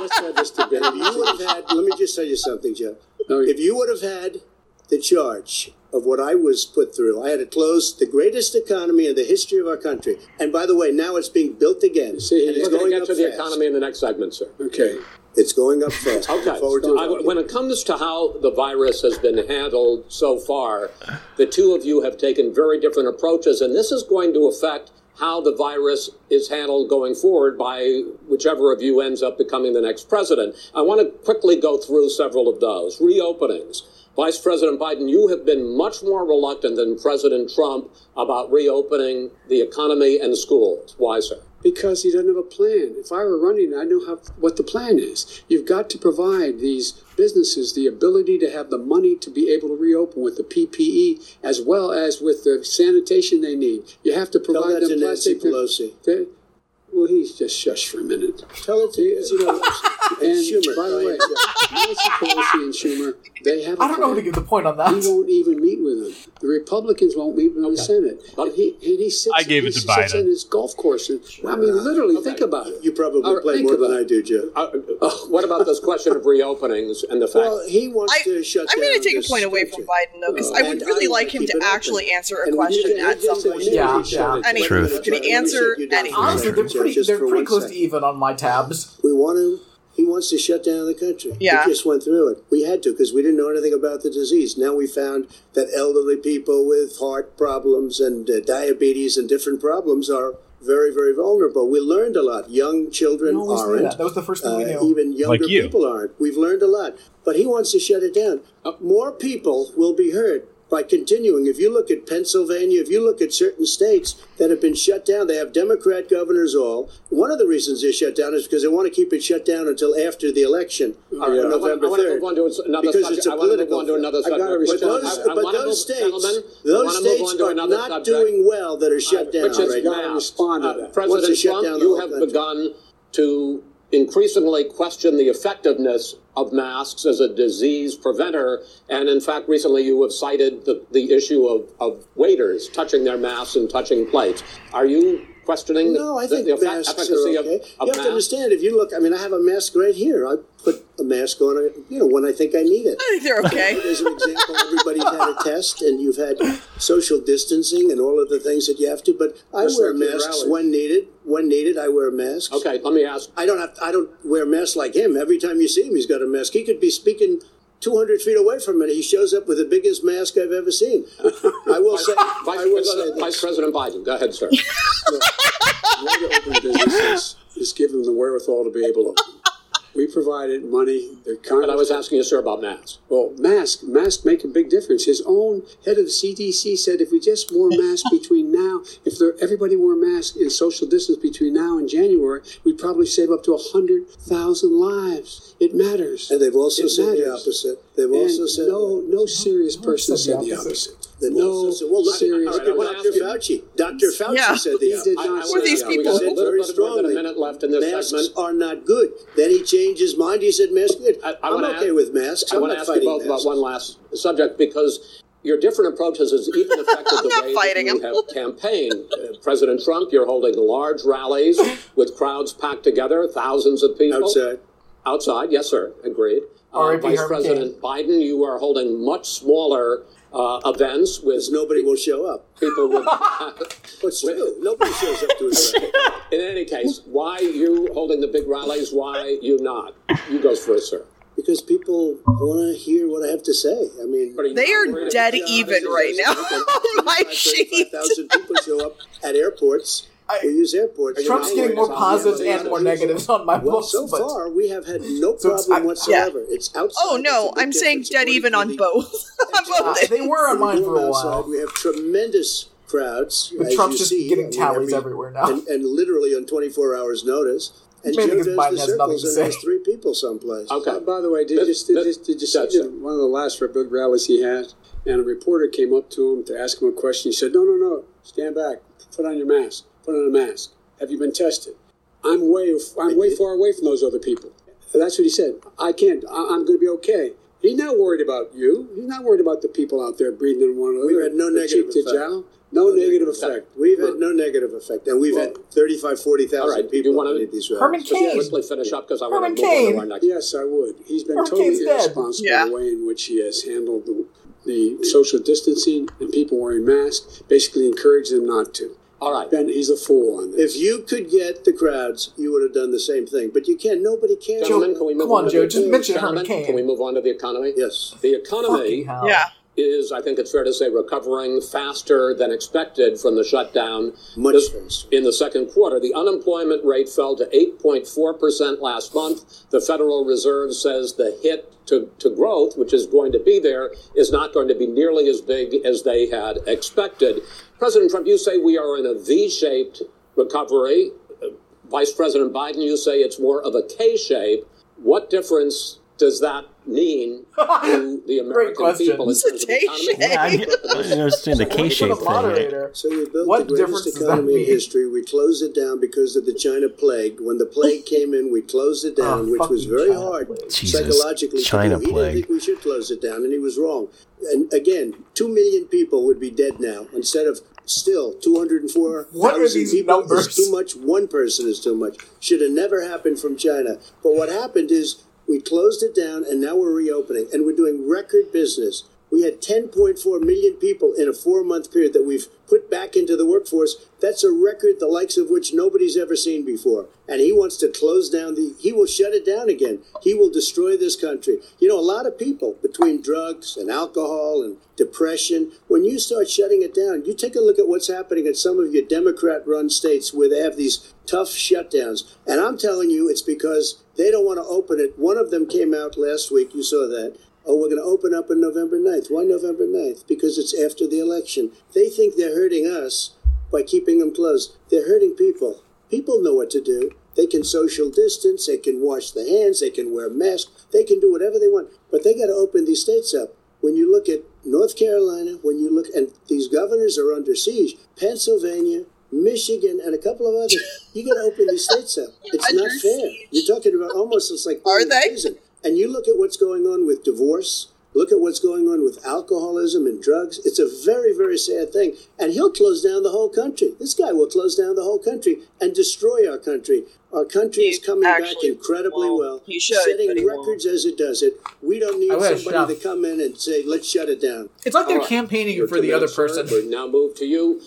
Let's have this debate.
If you would have had, let me just tell you something, Joe.
No,
If you would have had the charge of what I was put through, I had to close the greatest economy in the history of our country. And by the way, now it's being built again.
See,
and
We're
it's
going
going
to get
up
to the economy in the next segment, sir.
Okay.
It's going up fast.
Okay.
Look forward to
I- when it comes to how the virus has been handled so far, the two of you have taken very different approaches, and this is going to affect how the virus is handled going forward by whichever of you ends up becoming the next president. I want to quickly go through several of those. Reopenings. Vice President Biden, you have been much more reluctant than President Trump about reopening the economy and schools. Why, sir?
Because he doesn't have a plan. If I were running, I know how, what the plan is. You've got to provide these businesses the ability to have the money to be able to reopen with the PPE as well as with the sanitation they need. You have to provide Tell
that
them
to Nancy. Pelosi.
They- well, he's just shush for a minute.
Tell it to
You know, And Schumer, by the way, Nancy Pelosi and Schumer, they have.
I don't know how to give the point on that.
He won't even meet with them. The Republicans won't meet with him in the Senate. And he, and he sits.
I gave
he
it to
sits
Biden.
in his golf course. And, I mean, literally, think about it.
You probably
All right,
play more than I do, Joe.
Uh, uh, what about this question of reopenings and the fact?
Well, he wants
I,
to shut down
I'm
down
going to take a point away from Biden, though, because I would really
I
like him to
it open.
actually answer a
And
question at some point.
Yeah,
shut
yeah.
Any-
Truth.
Can he answer any?
Honestly, they're pretty.
Just
They're
for
pretty
one
close to even on my tabs.
We want to. He wants to shut down the country.
Yeah.
We just went through it. We had to because we didn't know anything about the disease. Now we found that elderly people with heart problems and uh, diabetes and different problems are very, very vulnerable. We learned a lot. Young children
We
aren't.
that. That was the first thing we
Uh,
knew.
even younger
Like you.
people aren't. We've learned a lot. But he wants to shut it down. Uh, More people will be hurt by continuing. If you look at Pennsylvania, if you look at certain states that have been shut down, they have Democrat governors all. One of the reasons they're shut down is because they want to keep it shut down until after the election
All
on
I want,
November
I want to
3rd.
move on to another
Because
subject.
it's a
I want to move
political
on to another
thing. I gotta
subject.
But those,
I, I
but those
move,
states, those
want move
states are not
subject.
doing well that are shut down right now.
respond to
Uh,
that.
President Trump, you have begun to increasingly question the effectiveness of masks as a disease preventer. And in fact, recently you have cited the, the issue of, of waiters touching their masks and touching plates. Are you questioning the,
No, I think
the effe-
masks
efficacy
are um, okay.
of, of
you have to understand, if you look, I mean, I have a mask right here. I put a mask on, uh, you know, when I think I need it.
I think they're okay.
As an example, everybody's had a test and you've had social distancing and all of the things that you have to, but I
Just
wear
like
masks when needed. When needed, I wear masks.
Okay, let me ask.
I don't have, I don't wear masks like him. Every time you see him, he's got a mask. He could be speaking 200 feet away from me. He shows up with the biggest mask I've ever seen. I will say,
Vice,
I will say
President,
this.
Vice President Biden, go ahead, sir.
The way to open businesses is give them the wherewithal to be able to open. We provided money. The
But I was asking you, sir, about masks.
Well, mask, masks make a big difference. His own head of the CDC said if we just wore masks between now, if there, everybody wore masks and social distance between now and January, we'd probably save up to a hundred thousand lives. It matters.
And they've also
It
said the opposite. They've
And
also said
no, no serious person
said
said
the
the
opposite.
opposite.
They've
No
also said, well, look,
serious
look
All right, I
at Dr.
ask
Fauci. Dr. Fauci
Yeah.
said the
He did
opposite.
not
Who are these
yeah,
people?
got
said very
bit a
strongly.
minute left in this
masks
segment.
are not good. Then he changed his mind. He said masks good.
I, I
I'm okay
ask,
with masks.
I
I'm
want to ask you both
masks.
about one last subject because your different approaches has even affected the
not
way
fighting
that you
him.
have campaigned. Uh, President Trump, you're holding large rallies with crowds packed together, thousands of people
Outside.
Outside, yes, sir. Agreed. Uh, Vice President Biden, you are holding much smaller uh, events with
Because nobody will show up.
people with.
What's true? Nobody shows up to his rally.
In any case, why you holding the big rallies? Why you not? You go first, sir.
Because people want to hear what I have to say. I mean,
But
They are dead even right now on my sheet.
35,000 people show up at airports. We use airports.
Trump's getting more positives and more negatives on my
Well,
books.
so
but
far we have had no
So it's-
problem
I-
whatsoever. It's outside.
Oh no,
It's a big
I'm saying dead even on
the-
both. on
uh, they were on mine for
doing
a
outside.
while.
We have tremendous crowds.
But Trump's just
see.
getting tallies
every-
everywhere now.
and, and literally on 24 hours notice. And
Maybe
Joe does
Biden
the
has nothing
circles
to
and
say.
has three people someplace.
Okay.
Uh, by the way, did,
This-
you, did,
this-
did, did you see
that's
one of the last big rallies he had? And a reporter came up to him to ask him a question. He said, No, no, no, stand back. Put on your mask. Put on a mask. Have you been tested? I'm way, I'm way far away from those other people. That's what he said. I can't. I, I'm going to be okay. He's not worried about you. He's not worried about the people out there breathing in one another.
We've had no
The
negative
cheek to
effect.
jowl. No, negative effect.
We've had no negative effect. And we've
Well,
had 35, 40,000
all right,
people
you wanna-
at these
Herman
rallies.
Just
Cain.
quickly finish up because I want to move on to our next.
Yes, I would. He's been
Herman
totally
Cain's dead.
irresponsible
Yeah.
in the way in which he has handled the, the social distancing and people wearing masks. Basically, encouraged them not to.
All right.
Ben, he's a fool on this.
If you could get the crowds, you would have done the same thing. But you can't. Nobody cares.
Gentlemen, can we move
come on,
to
Joe,
the-
just mention
Gentlemen,
Herman
Can we move on to the economy?
Yes.
The economy
Yeah.
is, I think it's fair to say, recovering faster than expected from the shutdown.
Much
This- In the second quarter, the unemployment rate fell to 8.4% last month. The Federal Reserve says the hit to, to growth, which is going to be there, is not going to be nearly as big as they had expected. President Trump, you say we are in a V shaped recovery. Vice President Biden, you say it's more of a K shape. What difference does that mean to the American people in terms of?
Yeah, I, I understand the K-shaped thing.
So we built
What
the
difference
greatest
does
economy in history. We closed it down because of the China plague. When the plague came in, we closed it down,
Oh,
which was very
China
hard
plague.
Psychologically. to
China
do. He didn't think we should close it down, and he was wrong. And again, two million people would be dead now instead of still two hundred and four
What are these
people
numbers?
is too much. One person is too much. Should have never happened from China. But what happened is we closed it down, and now we're reopening, and we're doing record business. We had 10.4 million people in a four month period that we've put back into the workforce. That's a record the likes of which nobody's ever seen before. And he wants to close down the, he will shut it down again. He will destroy this country. You know, a lot of people between drugs and alcohol and depression, when you start shutting it down, you take a look at what's happening in some of your Democrat run states where they have these tough shutdowns. And I'm telling you, it's because they don't want to open it. One of them came out last week. You saw that. Oh, we're going to open up on November 9th. Why November 9th? Because it's after the election. They think they're hurting us by keeping them closed. They're hurting people. People know what to do. They can social distance, they can wash their hands, they can wear masks, they can do whatever they want. But they got to open these states up. When you look at North Carolina, when you look, and these governors are under siege, Pennsylvania, Michigan, and a couple of others, you got to open these states up. It's not fair. You're talking about almost it's like
Are they?
prison. And you look at what's going on with divorce. Look at what's going on with alcoholism and drugs. It's a very, very sad thing. And he'll close down the whole country. This guy will close down the whole country and destroy our country. Our country is coming back incredibly
won't.
well,
He should,
setting
but he won't.
records as it does it. We don't need somebody
uh,
to come in and say, let's shut it down.
It's like they're
All right.
campaigning
Your
for the other person.
We now move to you.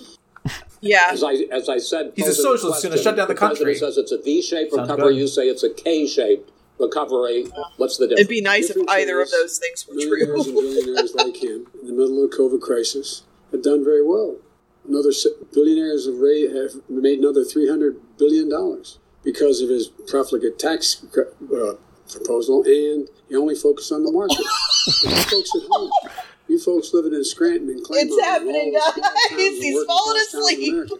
Yeah.
As I as I said,
He's a socialist,
He's
gonna shut down the country.
president says it's a V-shaped
Sounds
recovery.
good.
You say it's a K-shaped recovery. What's the difference?
It'd be nice if either of those things were
Millionaires and
true.
billionaires like him in the middle of the COVID crisis have done very well. Another se- billionaires have, ra- have made another three hundred billion dollars because of his profligate tax uh, proposal, and he only focused on the market. But you folks at home, you folks living in Scranton and Claymont,
It's happening,
and all the small
guys. He's
working
falling
class towns in
asleep.
America.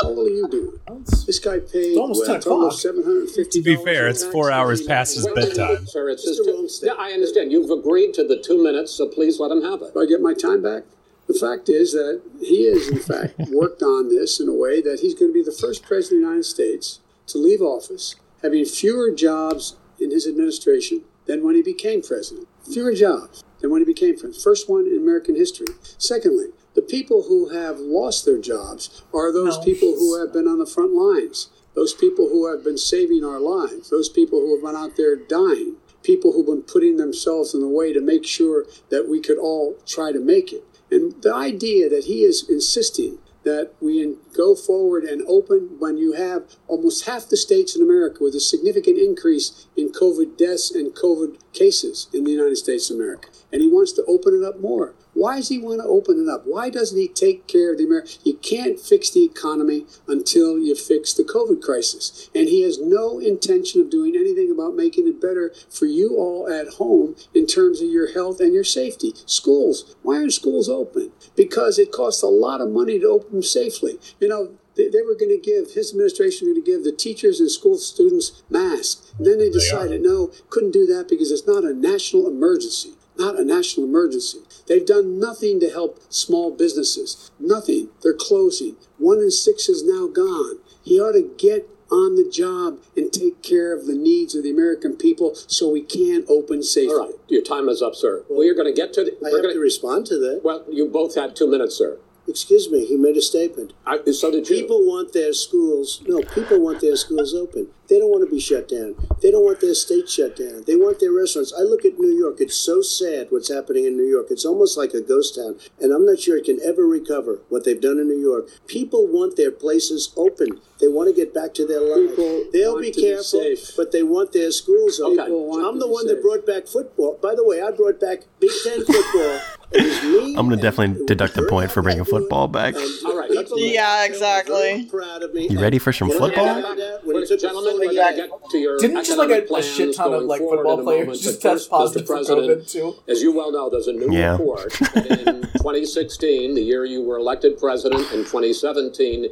How old are you doing? This guy paid
It's almost
what,
10
a total of
o'clock.
seven hundred fifty.
To be fair, it's four hours past his
Wait, wait,
bedtime.
Sir, it's
It's
his
the
two-
wrong.
Yeah, I understand. You've agreed to the two minutes, so please let him have it.
Do I get my time back? The fact is that he has, in fact, worked on this in a way that he's going to be the first president of the United States to leave office having fewer jobs in his administration than when he became president. Fewer jobs than when he became president. First one in American history. Secondly, the people who have lost their jobs are those
No.
people who have been on the front lines, those people who have been saving our lives, those people who have been out there dying people who've been putting themselves in the way to make sure that we could all try to make it. And the idea that he is insisting that we go forward and open when you have almost half the states in America with a significant increase in COVID deaths and COVID cases in the United States of America. And he wants to open it up more. Why does he want to open it up? Why doesn't he take care of the American? You can't fix the economy until you fix the COVID crisis. And he has no intention of doing anything about making it better for you all at home in terms of your health and your safety. Schools. Why aren't schools open? Because it costs a lot of money to open them safely. You know, they, they were going to give, his administration was going to give the teachers and school students masks. And then they decided, no, couldn't do that because it's not a national emergency. Not a national emergency. They've done nothing to help small businesses. Nothing. They're closing. One in six is now gone. He ought to get on the job and take care of the needs of the American people so we can open safely.
All right, your time is up, sir. we are going to get to the.
I
we're
have
gonna,
to respond to that.
well, you both had two minutes, sir.
Excuse me, he made a statement.
I, so did you.
People want their schools. No, people want their schools open. They don't want to be shut down. They don't want their state shut down. They want their restaurants. I look at New York. It's so sad what's happening in New York. It's almost like a ghost town. And I'm not sure it can ever recover what they've done in New York. People want their places open. They want to get back to their lives.
People
They'll
want
be
to be
careful,
safe.
but they want their schools open.
People want
I'm the one
safe.
that brought back football. By the way, I brought back Big Ten football. It was me
I'm gonna definitely deduct a point for bringing football back.
All right, let's-
Yeah, exactly.
Proud of me.
You ready for some
You know what
football?
I found out? When he
Wait,
took the
gentlemen,
full
we're
year-
going to get to your
Didn't just like a, a shit ton of like football players just test positive for COVID too?
As you well know, there's a new
Yeah.
report in 2016, the year you were elected president, and 2017,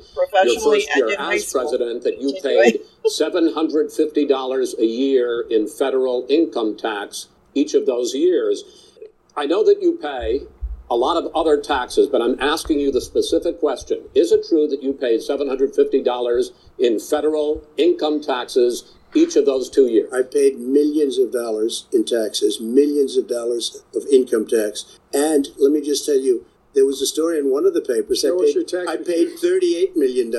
your first year
and in high
as president, that you paid $750 a year in federal income tax each of those years. I know that you pay a lot of other taxes, but I'm asking you the specific question. Is it true that you paid $750 in federal income taxes each of those two years?
I paid millions of dollars in taxes, millions of dollars of income tax. And let me just tell you, there was a story in one of the papers.
Show
I
us
paid,
your tax
I paid $38 million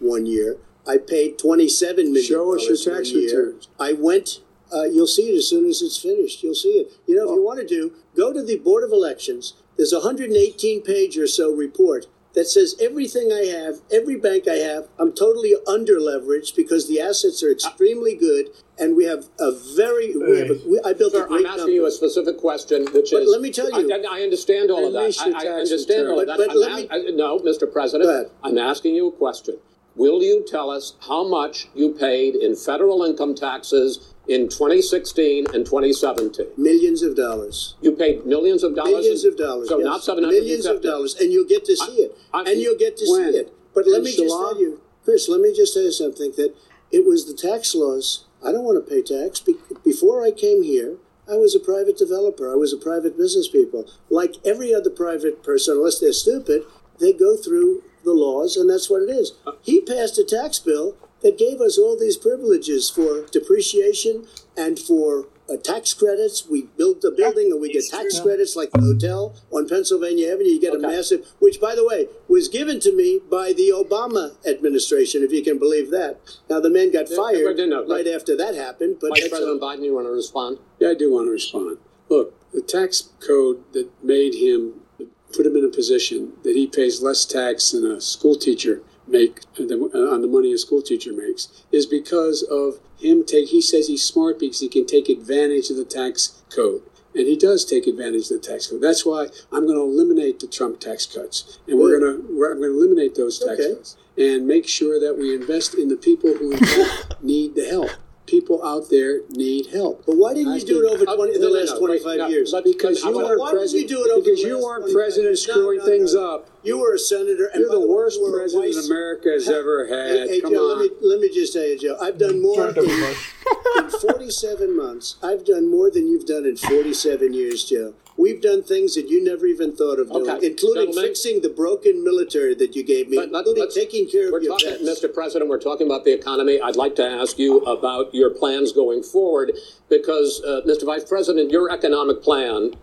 one year. I paid $27 million
Show us your tax returns.
I went, uh, you'll see it as soon as it's finished. You'll see it. You know, if you want to do, go to the Board of Elections. There's a 118 page or so report that says everything I have, every bank I have, I'm totally under leveraged because the assets are extremely good, and we have a very. We have a, we, I built
Sir,
a great
I'm asking
number.
you a specific question, which
But
is.
let me tell you-
I, I understand all of that. I, I
tax
understand all of that.
But- but
I'm
let
a- I- no, Mr. President, I'm asking you a question. Will you tell us how much you paid in federal income taxes in 2016 and 2017?
Millions of dollars.
You paid millions of dollars.
Millions
in-
of dollars.
So
yes.
not 750.
Millions of dollars, and you'll get to see it, and you'll get to
when?
see it. But let me just tell you, Chris. Let me just tell you something. That it was the tax laws. I don't want to pay tax. Be- before I came here, I was a private developer. I was a private business people. Like every other private person, unless they're stupid, they go through the laws, and that's what it is. Uh, he passed a tax bill that gave us all these privileges for depreciation and for uh, tax credits. We built a building and we get tax credits like the hotel on Pennsylvania Avenue. You get a massive, which by the way was given to me by the Obama administration, if you can believe that. Now the man got fired
no, no, no.
right after that happened, but
Vice
that's
President Biden, you want to respond?
Yeah, I do want to respond. Look, the tax code that made him put him in a position that he pays less tax than a school teacher make uh, on the money a school teacher makes is because of him take he says he's smart because he can take advantage of the tax code. And he does take advantage of the tax code. That's why i'm going to eliminate the trump tax cuts. And we're going to we're, i'm going to eliminate those tax
Okay.
cuts and make sure that we invest in the people who need the help people out there need help
But why didn't you do it over 20, the
no, no,
last
no,
25
no,
years?
but because you weren't
why didn't
president,
you do it over
because you weren't president
years? No,
screwing
no,
things
no.
up.
You were a senator.
You're
by
the worst
you
president
vice-
America has ever had.
Hey, hey,
Come
Joe,
on.
let me let me just tell you, Joe. I've done more in, in 47 months. I've done more than you've done in 47 years, Joe. We've done things that you never even thought of doing,
Okay.
including
Gentlemen.
fixing the broken military that you gave me,
Let- let-
including taking care
We're
of your
talking,
vets.
Mr. President, we're talking about the economy. I'd like to ask you about your plans going forward because, uh, Mr. Vice President, your economic plan,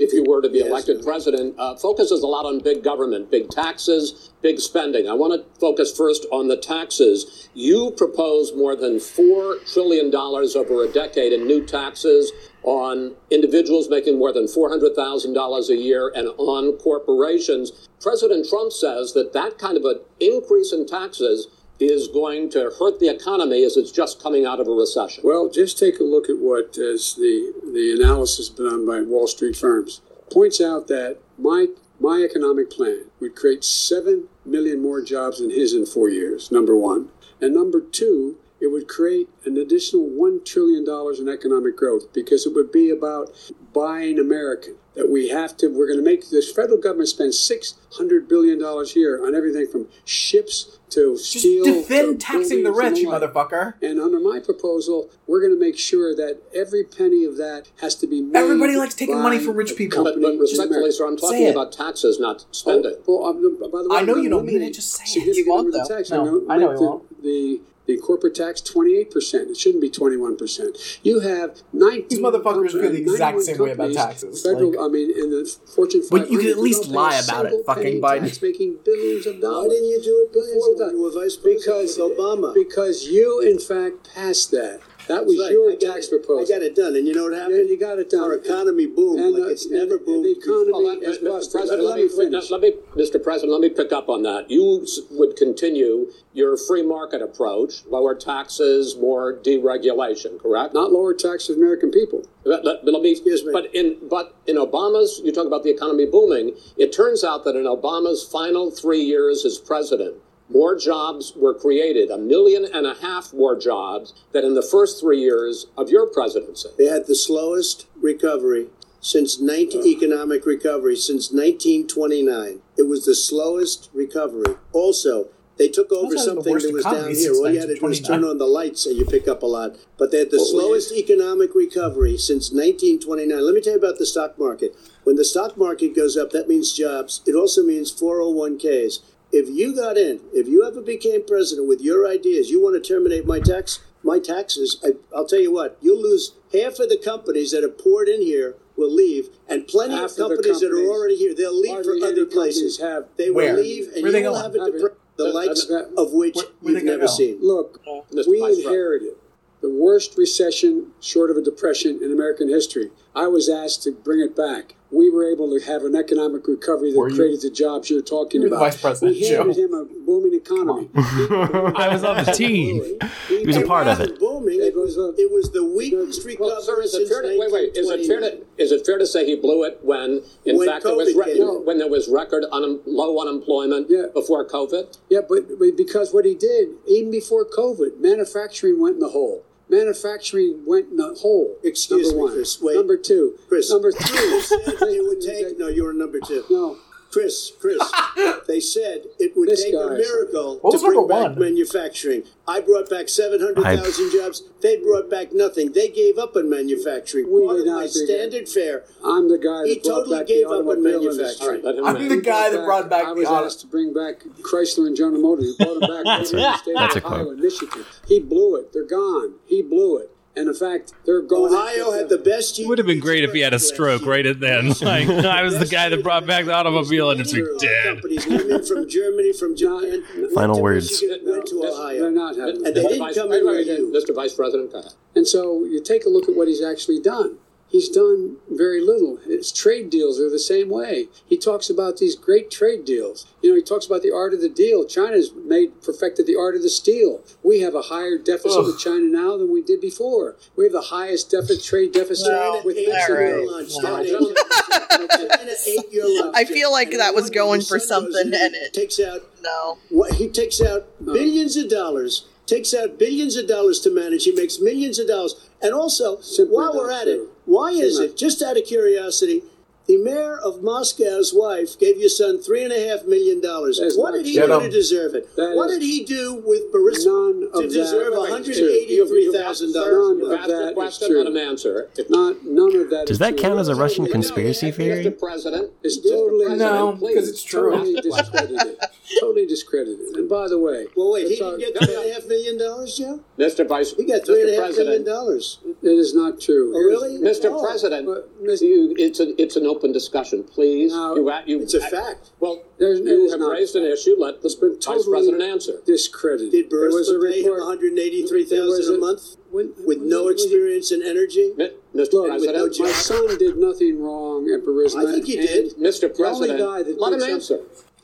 if you were to be elected president, uh, focuses a lot on big government, big taxes, big spending. I want to focus first on the taxes. You propose more than $4 trillion over a decade in new taxes on individuals making more than $400,000 a year and on corporations. President Trump says that that kind of an increase in taxes is going to hurt the economy as it's just coming out of a recession.
Well, just take a look at what the the analysis done by Wall Street firms. Points out that my my economic plan would create seven million more jobs than his in four years. Number one, and number two, it would create an additional one trillion dollars in economic growth because it would be about buying American. That we have to. We're going to make this federal government spend six hundred billion dollars a year on everything from ships to steel.
defend
to
taxing the
buildings and
rich, you
like.
motherfucker.
And under my proposal, we're going to make sure that every penny of that has to be made.
Everybody likes taking money from rich people.
But, but respectfully, sir, I'm talking about taxes, not spending.
Well, um, by the way,
I know
I'm
you don't mean it, just say it. You won't, though.
tax.
No,
I'm
I know you won't.
the, the the corporate tax 28 percent. It shouldn't be 21 percent. You have 19.
These motherfuckers feel the exact same way about
companies,
taxes.
Federal,
Like-
I mean, in the Fortune 500.
But you can at least lie about it, fucking
penny
Biden.
Tax, making billions of dollars.
Why didn't you do it
Billions of
when you were
dollars.
vice president
Because
Obama?
Because you, in fact, passed that. That was
Right.
your
I got
tax
it-
proposal.
I got it done, and you know what happened?
you got it done.
Our economy boomed
And,
like it's never
and
boomed.
the economy
Well, let-
is
Mr.
busted.
President,
Let me finish.
let me, Mr. President, let me pick up on that. You s- would continue your free market approach, lower taxes, more deregulation, correct?
Not lower taxes for American people.
Let, let- let me,
Excuse me.
But in but in Obama's, you talk about the economy booming. It turns out that in Obama's final three years as president, more jobs were created, a million and a half more jobs than in the first three years of your presidency.
They had the slowest recovery since 19, economic recovery since 1929. It was the slowest recovery. Also, They took over
Those are the
something that was down here.
since
All you had to do was
1929.
turn on the lights and you pick up a lot. But they had the
What
slowest economic recovery since 1929. Let me tell you about the stock market. When the stock market goes up, that means jobs. It also means 401ks. If you got in, if you ever became president with your ideas, you want to terminate my tax, my taxes. I, I'll tell you what, you'll lose half of the companies that have poured in here will leave, and plenty
Half
of
of
companies, that are already here, they'll leave
hardly
for
any
other
companies
places.
have-
they
Where?
will leave, and
Where they
you will have a
Have it-
the
that-
likes
that-
of which
where, where
you've never
go?
seen.
Look, oh,
Mr.
we
Vice President.
inherited the worst recession short of a depression in American history. I was asked to bring it back. We were able to have an economic recovery that
Were you?
created the jobs you're talking
You were
about.
vice president,
we handed
Joe.
him a booming economy.
I was on the team.
He was a part of it.
Booming.
It was a-
It was the weakest recovery
Well, sir, is it fair to, wait, wait, is it fair to, is it fair to say he blew it when, in
When
fact, there was, re- when there was record un- low unemployment
Yeah.
before COVID?
Yeah, but, but because what he did, even before COVID, manufacturing went in the hole. Manufacturing went in the hole.
Excuse
number
me,
one.
Chris, wait.
Number two.
Chris.
Number three.
it would take. No, you were number two.
no.
Chris, Chris, they said it would
This
take a
guy.
miracle
What
to
was
bring
number
back
one?
manufacturing. I brought back 700,000 jobs. They brought back nothing. They gave up on manufacturing.
We
Part
did
of
not
my
agree.
standard fare.
I'm the guy that
He
brought
totally
back
gave
the
up on
automobile
manufacturing.
industry.
All right, let him
I'm
know.
the guy that brought back
I
the
was
auto.
asked to bring back Chrysler and General Motors. He brought them back
That's
to
a-
the state
that's a
of Ohio
quote.
initiative. He blew it. They're gone. He blew it. And in fact, they're going.
Ohio had the best.
It would have been great if he had a stroke right at then. Like I was the guy that brought back the automobile industry. Dead.
Companies women from Germany, from Japan.
Final words.
Michigan, Went to
They're
Ohio.
not having.
And they didn't come in
wait,
with
wait,
you.
Mr. Vice President.
And so you take a look at what he's actually done. He's done very little. His trade deals are the same way. He talks about these great trade deals. You know, he talks about the art of the deal. China's made perfected the art of the steal. We have a higher deficit with China now than we did before. We have the highest deficit trade deficit
China
with Mexico.
your lunch. China China ate your.
I feel like
And
that was going for
the son goes
something,
in
and it-
takes out
No.
what he takes out billions of dollars, takes out billions of dollars to manage. He makes millions of dollars. And also,
Simply
while we're at it,
true.
Why is it, just out of curiosity, the mayor of Moscow's wife gave your son three and a half million dollars. What did he do to deserve it?
That
what
is-
did he do with Burisma
None
to
of that
deserve
is
one hundred
true.
eighty-three thousand
None
dollars?
of
You've asked the
that is
question,
true.
let him answer. If-
Not none of that
Does
is
that
true.
count as a Russian
No,
conspiracy
Mr.
theory?
President,
It's
Mr.
totally
President,
No,
please.
because it's true.
Totally discredited. totally discredited. And by the way,
Well, wait, he
let's
didn't
talk-
get three and a half million dollars, Joe?
Mr. Vice,
He got three and a
Mr.
half million
President,
dollars.
It is not true.
Oh, really?
Mr.
Oh.
President,
But, Mr.
you, it's a, it's an open discussion, please.
No,
you, you,
It's a fact.
Well,
There's-
you
is
have
not.
raised an issue. Let the
It's been
Vice President answer.
discredited.
Did
There was a
pay him
report.
one hundred eighty-three
there was
a
a-
month
when-
with no
when-
experience in energy?
Mi- Mr.
Look,
no
President,
job.
my son did nothing wrong at Burisma.
I think he did.
Mr.
The only
President,
guy that
let him
did
answer.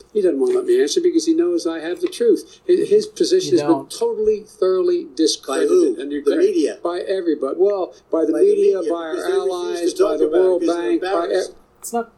Something- He doesn't want to let me answer because he knows I have the truth. His, his position
You
has been
don't.
totally, thoroughly discredited.
who?
And
The media.
By everybody. Well, by the
By the
media,
media,
by our
because they refuse
allies, by the World Bank, by, e-
It's not.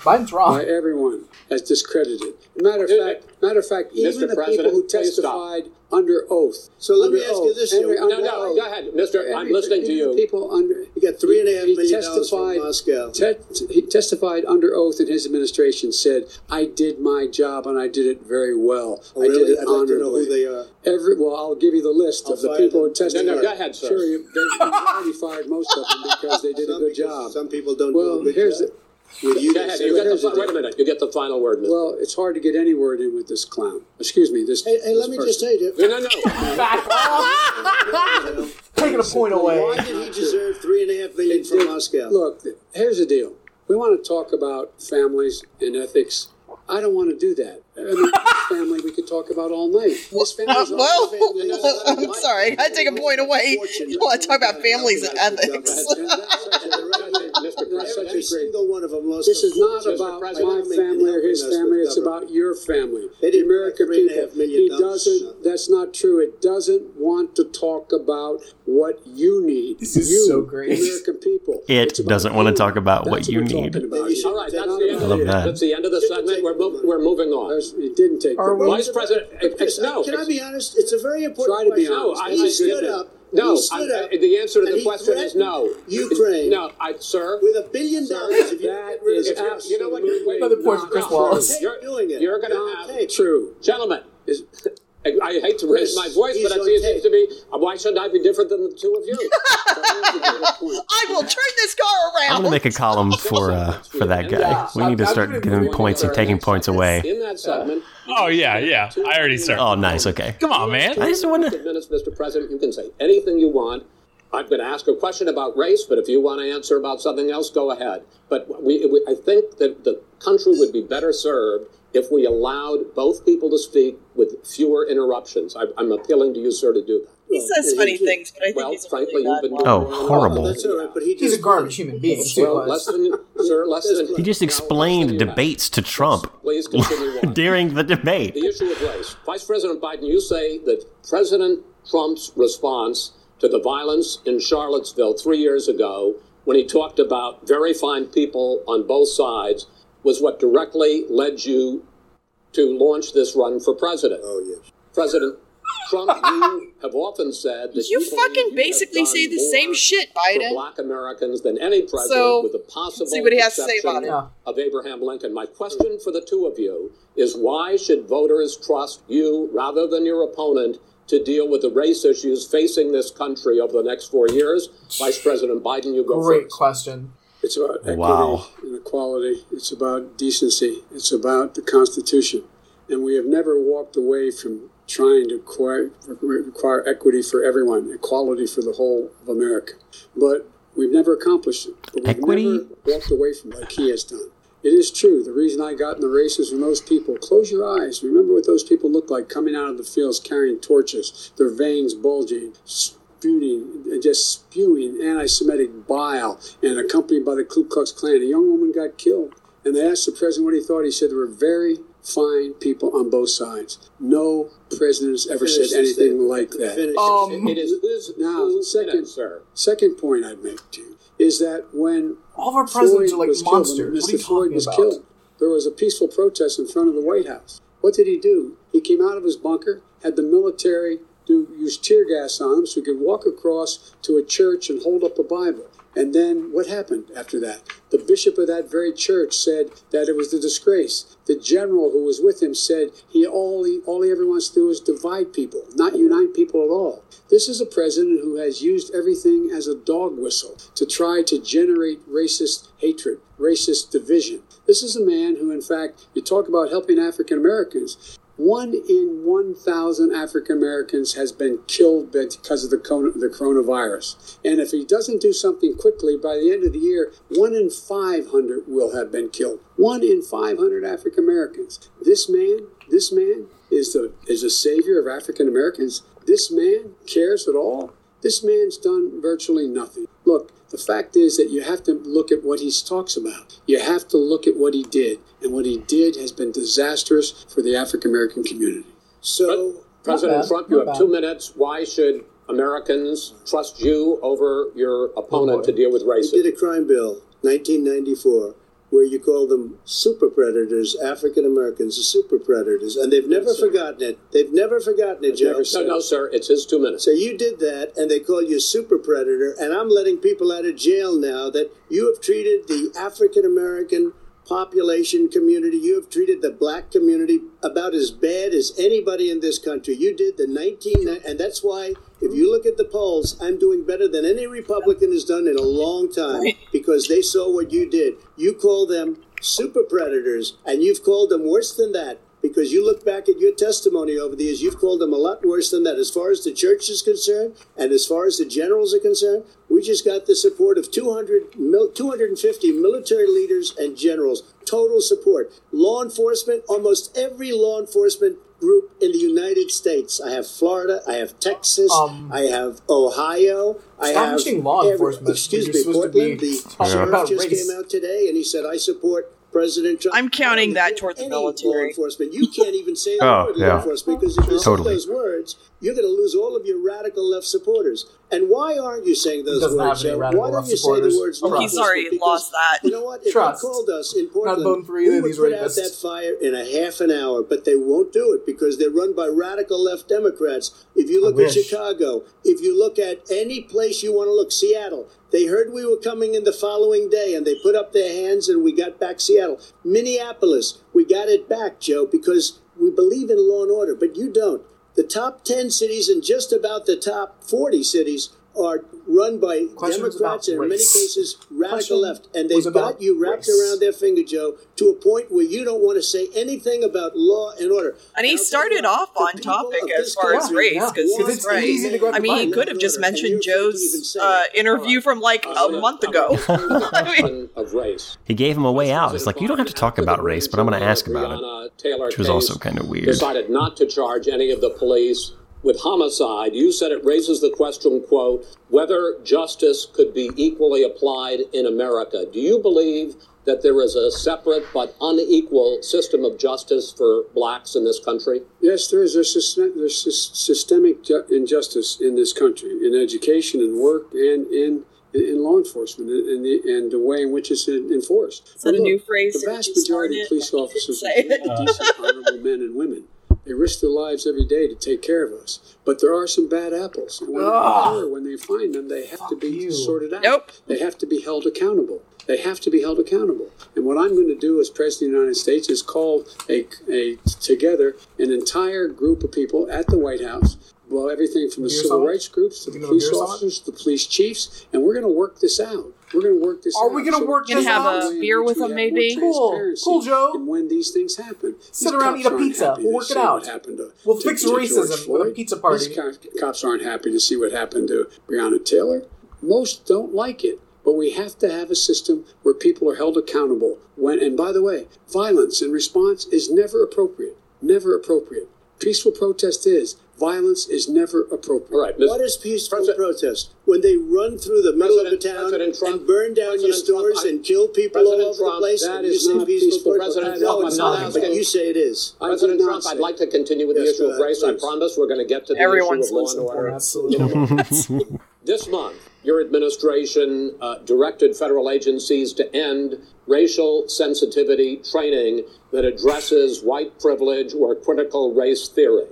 Biden's wrong.
by everyone as discredited. Matter of fact, matter of fact,
Mr.
even the people who testified under oath.
So let me
under
ask you this,
every-
Joe.
under
No, no,
oath.
go ahead, Mr. I'm listening to
even
you.
People under
He got three and a half
he
million dollars from
testified-
Moscow.
te- he testified under oath in his administration. Said, "I did my job and I did it very well.
Oh,
I
really?
did it
I'd like to know
honorably."
who they are.
Every well, I'll give you the list
I'll
of the
fire
people who testified.
No, no, go ahead, sir.
Sure, you, they, you've already fired most of them because they did
Some
a good
because
job.
Some people don't
well,
do a good
here's
job.
the,
With you,
Go
they
ahead. You get the, fi- wait a minute. You get the final word, Mr.
well, it's hard to get any word in with this clown. Excuse me, this.
Hey, hey, let
this
me
person.
just tell you.
No, no, no.
Back off. Taking a point away.
Why did he deserve three and a half million from
Dick,
Moscow?
Look, here's the deal. We want to talk about families and ethics. I don't want to do that. I mean, this family we could talk about all night. This family's uh, all
Well,
family.
I'm sorry. I take a point away. You want to talk about families and ethics.
And that's such a-
Mr.
that's such
Every
a great.
single one of them lost.
This is not about my family or his family. It's about your family,
They
the American
pay three and a
people. He
dollars.
doesn't. That's not true. It doesn't want to talk about what you need.
This is
you,
so great.
American people.
It doesn't want to talk about what you
we're
need.
talking about.
You
All right, that's the
the
end. Of the,
that.
That's the end of the segment. We're,
the
we're moving on.
That's- It didn't take.
Are
the
we-
money.
Vice President, no.
can I be honest? It's a very important
Try to be
question.
No,
honest.
I,
He stood up.
No,
He stood
I-
up
I- the answer to the question is no.
Ukraine.
No, I, sir.
With a billion dollars, if you
That
get rid of
is
you know what,
absolutely
wait,
Another point for
not
Chris
true.
Wallace.
You're doing it.
You're going to
Not
have
tape.
True.
Gentlemen, is. I hate to raise my voice, but I see it seems to be. Why shouldn't I be different than the two of you?
I will turn this car around.
I'm gonna make a column for uh, for that guy. We need to start giving points and taking points away.
In that segment.
Oh yeah, yeah. I already started.
Oh, nice. Okay.
Come on, man.
I just want to.
minutes, Mr. President. You can say anything you want. I'm going to ask a question about race, but if you want to answer about something else, go ahead. But we, we, I think that the country would be better served if we allowed both people to speak with fewer interruptions. I, I'm appealing to you, sir, to do that.
He says funny things, but I think
Well,
he's a
frankly,
really
you've
bad
been
one.
Oh, horrible.
That's all right, but he
He's a garbage human being. Too.
Well, less than, sir, less than.
He just explained debates to Trump
Please continue
during the debate.
The issue of race. Vice President Biden, you say that President Trump's response to the violence in Charlottesville three years ago, when he talked about very fine people on both sides, was what directly led you to launch this run for president.
Oh yes.
President Trump, you have often said that
You
believe
fucking
have
basically
done
say the same shit, Biden.
for Black Americans than any president,
So,
with the possible
see what he has to say about
exception
it.
of Abraham Lincoln. My question for the two of you is why should voters trust you rather than your opponent to deal with the race issues facing this country over the next four years? Vice President Biden, you go
Great
first.
question.
It's about equity
Wow.
and equality. It's about decency. It's about the Constitution. And we have never walked away from trying to acquire, require equity for everyone, equality for the whole of America. But we've never accomplished it. But we've
Equity?
never walked away from it like he has done. It is true. The reason I got in the race is from those people. Close your eyes. Remember what those people looked like coming out of the fields carrying torches, their veins bulging, spewing, and just spewing anti Semitic bile, and accompanied by the Ku Klux Klan. A young woman got killed. And they asked the president what he thought. He said there were very fine people on both sides. No president has ever
Finish
said anything
thing.
like that.
Finish
Um,
It is who's,
Now, second-
minute, sir.
Second point I'd make to you is that when
All of our presidents
Floyd
are like
was
monsters.
Killed, when
What are you
Mr. Floyd was
about?
killed. There was a peaceful protest in front of the White House. What did he do? He came out of his bunker, had the military do use tear gas on him so he could walk across to a church and hold up a Bible. And then what happened after that? The bishop of that very church said that it was a disgrace. The general who was with him said he all he all he ever wants to do is divide people, not unite people at all. This is a president who has used everything as a dog whistle to try to generate racist hatred, racist division. This is a man who, in fact, you talk about helping African Americans. One in 1,000 African Americans has been killed because of the, coronavirus. And if he doesn't do something quickly, by the end of the year, one in 500 will have been killed. One in 500 African Americans. This man, this man is the is a savior of African Americans. This man cares at all. This man's done virtually nothing. Look, the fact is that you have to look at what he talks about. You have to look at what he did. And what he did has been disastrous for the African American community.
So
President
bad,
Trump, you have
bad.
two minutes. Why should Americans trust you over your opponent oh, to deal with
we
racism?
did a crime bill, 1994, where you call them super predators. African Americans are super predators, and they've never
Yes,
forgotten it. They've never forgotten it, Joe.
No, no, sir. It's his two minutes.
So you did that, and they call you super predator, and I'm letting people out of jail now that you have treated the African American population community, you have treated the black community about as bad as anybody in this country. You did the 19, and that's why if you look at the polls, I'm doing better than any Republican has done in a long time because they saw what you did. You call them super predators, and you've called them worse than that because you look back at your testimony over the years, you've called them a lot worse than that. As far as the church is concerned, and as far as the generals are concerned, we just got the support of 200, 250 military leaders and generals, total support. Law enforcement, almost every law enforcement group in the United States. I have Florida, I have Texas,
Um,
I have Ohio, I have
law
every-
enforcement.
Excuse
You're
me, Portland. The sheriff just
race.
came out today and he said, "I support." President Trump.
I'm counting
I
that
give
towards the
any Law
military.
enforcement. You can't even say the
Oh,
word
yeah.
law enforcement because if you
Totally.
say those words, you're going to lose all of your radical left supporters. And why aren't you saying those
doesn't
words?
have any radical
Why don't
left
you say the words?
Oh,
law
he's
He's already?
Because
lost that.
You know what? If
Trust.
they called us in Portland,
voting for either
we
of
would
these
put out
rapists.
that fire in a half an hour, but they won't do it because they're run by radical left Democrats. If you look at
wish.
Chicago, if you look at any place you want to look, Seattle, they heard we were coming in the following day and they put up their hands and we got back Seattle. Minneapolis, we got it back, Joe, because we believe in law and order, but you don't. The top 10 cities and just about the top 40 cities are run by
Questions
Democrats and in many cases radical
Question
left. And they've got you wrapped
race.
around their finger, Joe, to a point where you don't want to say anything about law and order.
And he
I'll tell you
started
what,
off on topic
of
as far as
country
race,
yeah,
he's
it's
right.
easy to go
I mean, he could have just mentioned Joe's uh, interview from like a month ago. I mean,
Question of race.
He gave him a way out. It's like, you don't have to talk about race, but I'm going to ask about it.
Taylor
Which was also kind of weird.
Decided not to charge any of the police with homicide. You said it raises the question, quote, whether justice could be equally applied in America. Do you believe that there is a separate but unequal system of justice for blacks in this country?
Yes, there is. There's, system, there's systemic injustice in this country, in education and work and in in law enforcement and, and, the, and the way in which it's enforced.
Is that a new
look,
phrase
The vast majority of police officers are decent, honorable men and women. They risk their lives every day to take care of us. But there are some bad apples. And when, they occur, when they find them, they have to be sorted out.
Nope.
They have to be held accountable. They have to be held accountable. And what I'm going to do as President of the United States is call a, a together an entire group of people at the White House. Well, everything from the
Beer
civil
summit?
rights groups to the police
beer summit?
officers, the police chiefs, and we're going to work this out. We're going to work this
Are
out.
we gonna
So
work
there's
this
a
out?
in
beer with them, maybe?
Cool. Cool, Joe.
in when these things happen.
Sit around, eat a pizza. We'll work it out.
to-
We'll
to-
fix
to
racism with a pizza party.
These cops, cops aren't happy to see what happened to Breonna Taylor. Most don't like it. But we have to have a system where people are held accountable. When and by the way, violence in response is never appropriate. Never appropriate. Peaceful protest is. Violence is never appropriate.
All right, Ms.
What is peaceful
President-
protest? When they run through the middle of a town
Trump-
and burn down your
President Trump,
stores
I-
and kill people
President
all over
Trump,
the place?
that
and you say
not
peaceful
peaceful.
protest?
President
no,
Trump,
it's
I'm not
not. But you say it is.
President Trump, I'd like to continue with the issue of
ahead,
race. I promise we're going to get to the
Everyone's
issue of law and
listening.
order.
Absolutely.
This month, your administration uh, directed federal agencies to end racial sensitivity training that addresses white privilege or critical race theory.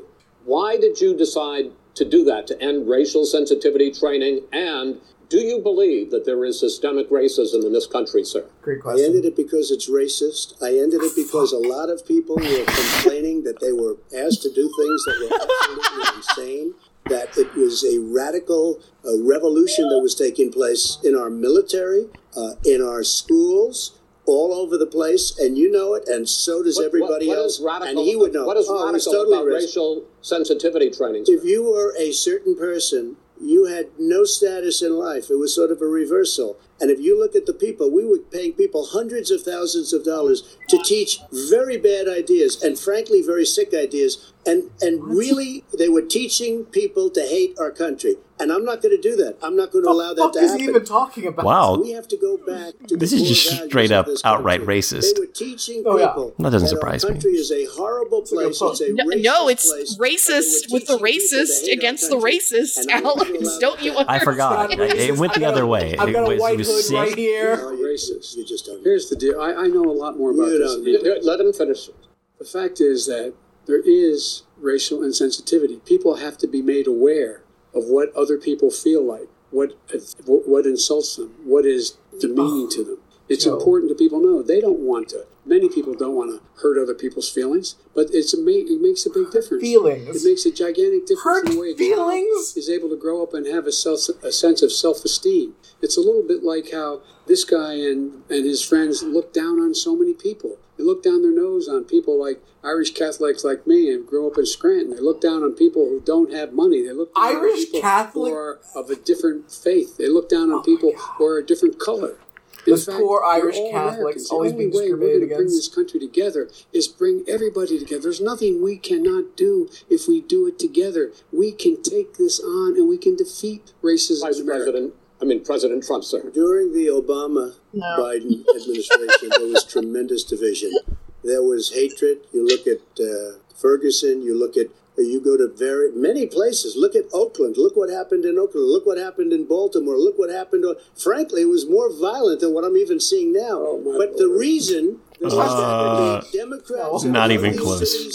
Why did you decide to do that, to end racial sensitivity training? And do you believe that there is systemic racism in this country, sir?
Great question.
I ended it because it's racist. I ended it because a lot of people were complaining that they were asked to do things that were absolutely insane. That it was a radical uh, revolution that was taking place in our military, uh, in our schools, all over the place, and you know it, and so does
What-
everybody
what- what
else.
radical,
and he would know.
What is
oh,
radical
totally
about racial sensitivity training?
If you were a certain person, you had no status in life. It was sort of a reversal. And if you look at the people, we were paying people hundreds of thousands of dollars to teach very bad ideas and frankly very sick ideas. And and really they were teaching people to hate our country. And I'm not going to do that. I'm not going to allow
What
that
the
to
fuck is he
happen.
even talking about?
Wow.
We have to go back to
This
the
is just straight up outright
country.
racist.
They were teaching
Oh, yeah.
people
That doesn't
that
surprise
our
me.
country is a horrible
a
place.
point.
It's a
No,
racist
no, it's
place.
racist
And they were
with the
teaching people to
racist against the racist,
And I'm not gonna
Alex. Don't
that
you
to.
I forgot.
It's
It, it went the other way.
I've
It
got a
was,
white
he was
hood
sick.
right here.
No, racist. You just don't.
Here's the deal. I, I know a lot more about
You
this.
don't.
than you do.
Let him finish.
The fact is that there is racial insensitivity. People have to be made aware of what other people feel like, what what, what insults them, what is demeaning to them. It's important to people know they don't want to. Many people don't want to hurt other people's feelings, but it's a ma- it makes a big difference.
Feelings.
It makes a gigantic difference
Hurt
in the way a child
feelings?
is able to grow up and have a self a sense of self esteem. It's a little bit like how this guy and and his friends look down on so many people. They look down their nose on people like Irish Catholics like me and grew up in Scranton. They look down on people who don't have money. They look down on
Irish
people
Catholic?
who are of a different faith. They look down on oh people who are a different color. In
Those poor Irish
all
Catholics
The
always
only
being
way we're
discriminated
going to bring this country together is bring everybody together. There's nothing we cannot do if we do it together. We can take this on and we can defeat racism
Vice. President, I mean President Trump, sir.
During the Obama
No.
Biden administration, there was tremendous division. There was hatred. You look at uh, Ferguson, you look at You go to very many places. Look at Oakland. Look what happened in Oakland. Look what happened in Baltimore. Look what happened. Frankly, it was more violent than what I'm even seeing now.
Oh,
but the reason
Uh,
Democrats
not even close.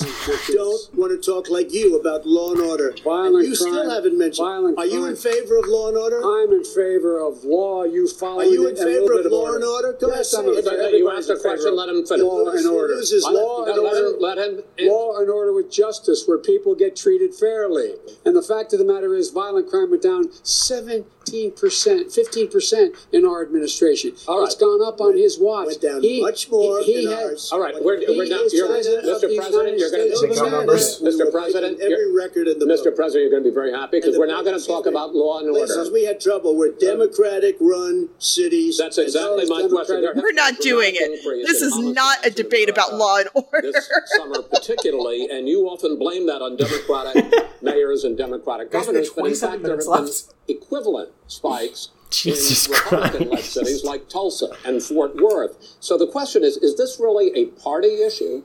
don't want to talk like you about law and order.
Violent
and you still haven't mentioned.
Violent
Are you
crime.
in favor of law and order?
I'm in favor of law. You follow
Are you in favor of
bit
law and order? Go
yes,
ahead,
I'm
say
in
it.
favor.
You
Everybody's
asked a question, let him finish.
Law and order.
Loses
Law
left.
and
Let him,
order.
let him.
Law and order with justice, where people get treated fairly. And the fact of the matter is, violent crime went down 17%, 15% 15% in our administration.
All right.
It's gone up on his watch.
Went down much more
he, he
in
had-
ours.
All right, we're,
He
we're now, you're, Mr. President, you're going to,
of
Take our numbers.
Mr. President,
every record in the
Mr.
book.
President, you're going to be very happy because we're now going to talk about law and
order.
order.
we had trouble were Democratic-run cities.
That's exactly my question. There has
We're not doing it. This is not a debate about law and order.
This summer, particularly, and you often blame that on Democratic mayors and Democratic
Guys, we got
governors, but in
27
fact, there have
minutes
been
left.
Equivalent spikes
Jesus
in Republican-led cities like Tulsa and Fort Worth. So the question is: Is this really a party issue?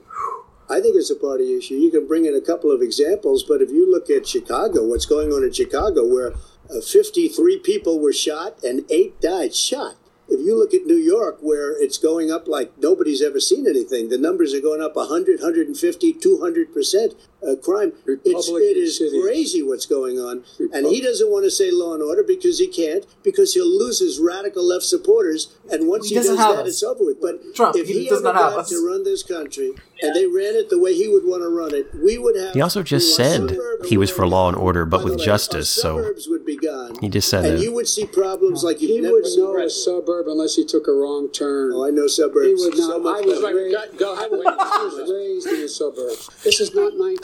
I think it's a party issue. You can bring in a couple of examples, but if you look at Chicago, what's going on in Chicago, where uh, 53 people were shot and eight died shot. If you look at New York, where it's going up like nobody's ever seen anything, the numbers are going up 100, 150, 200% uh, crime. It's, it is
cities.
crazy what's going on. And he doesn't want to say law and order because he can't, because he'll lose his radical left supporters. And once
He
he,
doesn't have
that,
us.
it's over with. But
Trump,
if
he
he,
does
ever
not have
got
us.
to run this country and they ran it the way he would want to run it, we would have.
He also just said he was for law and order, but with
way,
justice. So
would be gone.
he just said
and
that.
you would see problems like you've
He
never
would
seen.
know a suburb unless he took a wrong turn.
Oh, I know suburbs.
He would not.
much
I was
better.
raised.
Go ahead,
I was raised in the suburbs. This is not 19.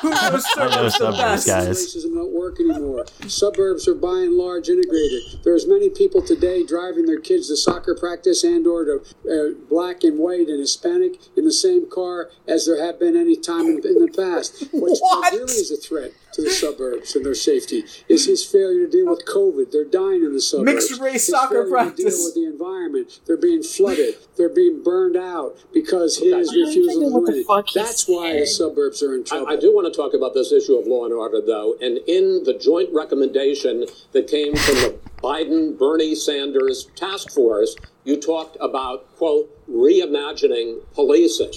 Who knows
I know
suburbs the best?
guys.
Racism don't work anymore. Suburbs are by and large integrated. There's many people today driving their kids to soccer practice and or to uh, black and white and Hispanic in the same car as there have been any time in, in the past. which
What?
really is a threat to the suburbs and their safety is his failure to deal with COVID. They're dying in the suburbs.
Mixed race
His
soccer
failure
practice.
To deal with the environment. They're being flooded. They're being burned out because his refusal to
what
do
the
anything.
fuck he's
That's why the suburbs are in trouble.
I, I do want to talk about this issue of law and order, though. And in the joint recommendation that came from the Biden Bernie Sanders task force, you talked about, quote, reimagining policing.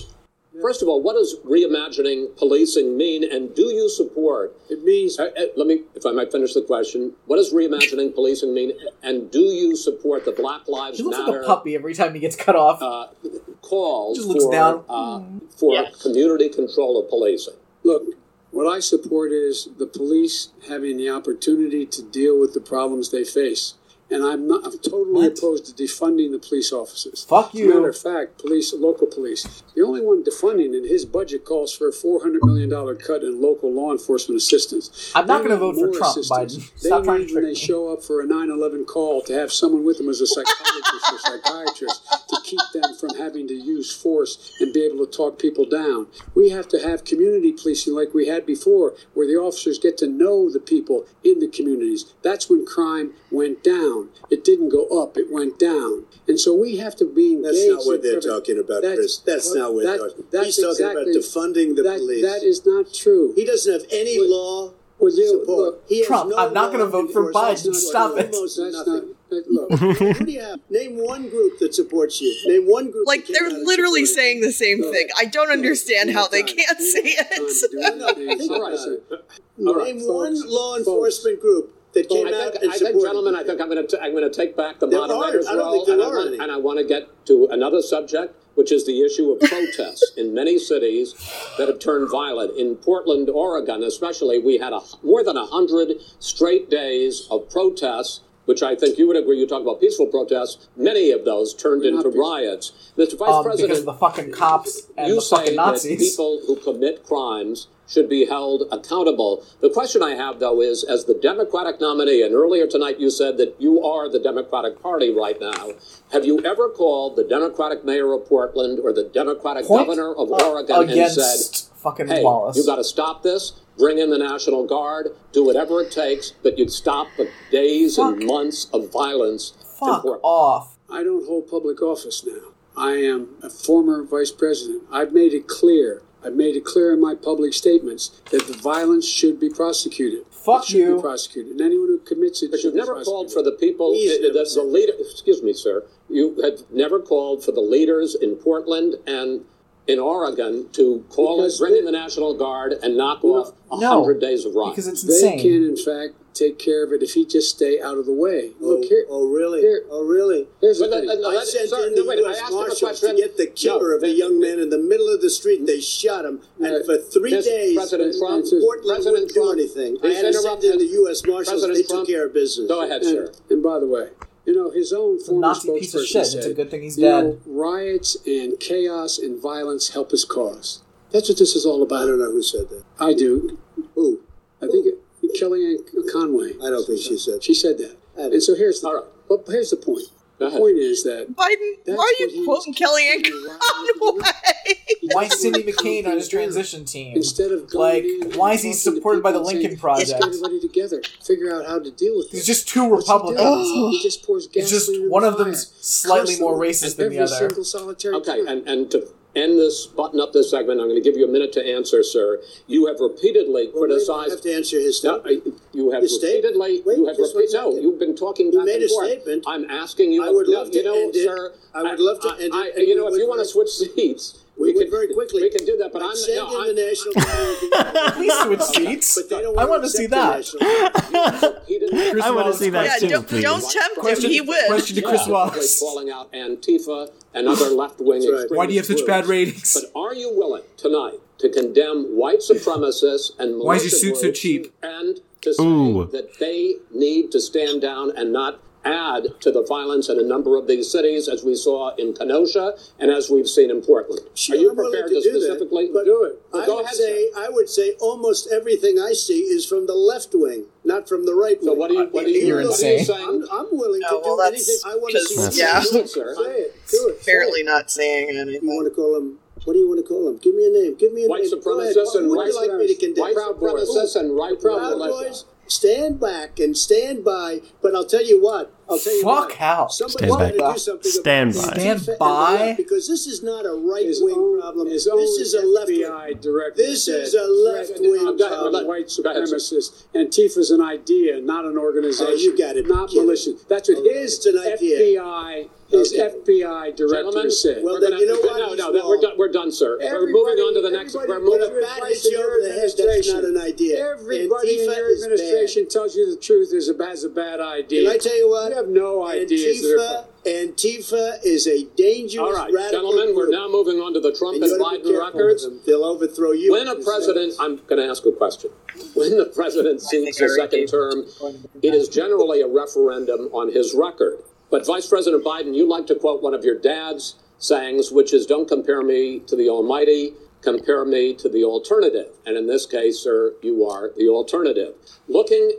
First of all, what does reimagining policing mean, and do you support?
It means
Uh, uh, let me, if I might finish the question. What does reimagining policing mean, and do you support the Black Lives Matter?
He looks
Matter
like a puppy every time he gets cut off.
uh, calls
Just looks
for
down.
Uh, for
Yes.
community control of policing?
Look, what I support is the police having the opportunity to deal with the problems they face. And I'm not I'm totally
What?
opposed to defunding the police officers.
Fuck
As a
you.
matter of fact, police, local police, the only one defunding in his budget calls for a four hundred million dollar cut in local law enforcement assistance.
I'm not gonna vote for Trump,
assistance.
Biden.
They
Stop trying
need
to
when they show up for a 9/11 call to have someone with them as a psychologist or psychiatrist to keep them from having to use force and be able to talk people down. We have to have community policing like we had before, where the officers get to know the people in the communities. That's when crime went down. It didn't go up; it went down. And so we have to be engaged.
That's not what they're
every-
talking about,
That's-
Chris. That's
well,
not what
that-
they're talking
that's
He's talking
exactly-
about defunding the
that-
police.
That is not true.
he doesn't have any law
Well, you-
support.
look,
he
Trump,
no
I'm not gonna vote for. Biden.
That's
Stop it.
almost
That's
nothing.
not. that- Look,
Who do you have? Name one group that supports you. Name one group.
Like they're literally
supported
saying the same
Look,
thing. I don't understand how they
Time.
can't
We
say
don't have time to
it.
do
you. No,
anything.
think
All
about
right.
it.
All right,
Name one law
folks.
enforcement group that came
I
out
think,
and
I think, gentlemen. I think I'm going to I'm going to take back the
There are-
moderator's
I don't
role,
think there
and I, want,
any.
and I want to get to another subject, which is the issue of protests in many cities that have turned violent. In Portland, Oregon, especially, we had a, more than hundred straight days of protests. Which I think you would agree. You talk about peaceful protests. Many of those turned
They're
into
peaceful.
riots. Mr. Vice
Um,
President,
because of the fucking cops and
you
the
say
fucking
that
Nazis.
people who commit crimes should be held accountable. The question I have, though, is as the Democratic nominee, and earlier tonight you said that you are the Democratic Party right now. Have you ever called the Democratic mayor of Portland or the Democratic
Point
governor of
uh,
Oregon and said,
fucking
hey,
Wallace.
you got to stop this, bring in the National Guard, do whatever it takes, but you'd stop the days and months of violence
Fuck off.
I don't hold public office now. I am a former vice president. I've made it clear I've made it clear in my public statements that the violence should be prosecuted.
Fuck
it should
you.
be prosecuted, and anyone who commits it
But
should
you've never called for the people,
He's
the,
never
the,
said
the leader. Excuse me, sir. You have never called for the leaders in Portland and in Oregon to call
Because
us, bring in the National Guard and knock off a
No,
hundred days of riots.
Because it's insane.
They can, in fact, take care of it if he just stay out of the way.
Oh,
Look here.
oh, really?
Here-
oh, really?
Here's the thing.
no,
I sent
sir,
in
no,
the
wait,
U.S. Marshals to get the killer
No,
of a young man in the middle of the street. They mm. shot him, and for three days,
President Trump-
Portland
President
wouldn't
Trump-
do anything. I had to send in the U.S. Marshals.
President
they
Trump,
took care of business.
Go ahead,
And,
sir.
and by the way, you know, his own
a
former
Nazi piece of
spokesperson
shit.
said,
It's a good thing he's
you
dead.
know, riots and chaos and violence help his cause. That's what this is all about.
I
about.
don't know who said that.
I do.
Who?
I think it, Kellyanne Conway.
I don't think she said.
That she said that. And so here's the,
All right.
well, here's the point.
Go
The point is that
Biden, why are you quoting
was
Kellyanne
doing right
Conway?
Why Cindy McCain on his transition team?
instead of
Like,
and
why is he supported by the Lincoln
saying,
Project?
Let's get everybody together, figure out how to deal with
There's
this.
just two
What's he?
Republicans.
He just pours gasoline.
It's just
gasoline in
one of them's
fire.
slightly more racist than the
every
other.
single solitary
Okay, and, and to end this, button up this segment, I'm going to give you a minute to answer, sir. You have repeatedly
Well,
criticized.
have to answer his
No,
statement.
I- you have
His
repeatedly.
Wait,
you have
just one
repeat, no, you've been talking
He
back
made
and
a
forth.
statement.
I'm asking you.
I would
no,
love to
you know,
end it.
sir.
I would love to
I-
end it,
I- you know, if you want to switch seats,
We
we
would
can
very quickly.
We can do that, but
I'd
I'm
send
no,
in
I'm,
the national guard.
Please switch seats.
But they don't
I
want
want to see that.
I want to see that
yeah,
too,
don't, don't tempt him. He would.
question to Chris
Yeah,
Wallace.
calling out Antifa and other left-wing.
That's right.
Why do you have such
groups.
bad ratings?
But are you willing tonight to condemn white supremacists and
Why is your
militia
suit so cheap?
And to say
Ooh.
that they need to stand down and not add to the violence in a number of these cities, as we saw in Kenosha and as we've seen in Portland.
Sure,
are you
I'm
prepared
to
to,
do that,
specifically do it?
I would
ahead.
say
sir.
I would say almost everything I see is from the left wing, not from the right wing.
So what do you? What do you?
You're
what are you
insane.
saying?
I'm, I'm willing to
Oh, well,
do anything. I want to see.
yeah.
Do it, sir.
Say it. Do it. Say
Apparently
it.
not saying anything.
You
anything.
want to call him? What do you want to call him? Give me a name. Give me a
White
name. Go ahead.
supremacists and
would
white
you like me to condemn?
white supremacists and right
Proud. Boys, stand back and stand by. But I'll tell you what. I'll tell you
Fuck
what.
how.
Somebody
Stand
got to do something
Stand
about
by.
Stand
Antifa and the
by?
because this is not a right wing problem.
his
This is a left wing.
FBI director
This is a left-wing
threat
problem.
of white
Go ahead, sir.
supremacists. Antifa's an idea, not an oh, organization.
Oh, you got it.
Not
Kid.
militia. That's what
Oh,
his
it's an idea.
FBI, his
Okay.
FBI director
Gentlemen,
said.
Well, then
gonna,
you know what?
No, no, that, we're done. We're done, sir. we're moving on to the next.
everybody
We're moving.
a
Bat
advice
hits
in your
over the head. That's not
administration.
an idea.
Everybody in your
is
administration tells you the truth is a, has a bad idea.
Can I tell you what?
You have no ideas.
Antifa, Antifa is a dangerous
All right,
radical
gentlemen, we're now moving on to the Trump
And
and
you ought to be
Biden records.
with them. They'll overthrow you.
When a president, I'm going to ask a question. When the president seeks a second term, it is generally a referendum on his record. But Vice President Biden, you like to quote one of your dad's sayings, which is, "Don't compare me to the Almighty." Compare me to the alternative. And in this case, sir, you are the alternative. Looking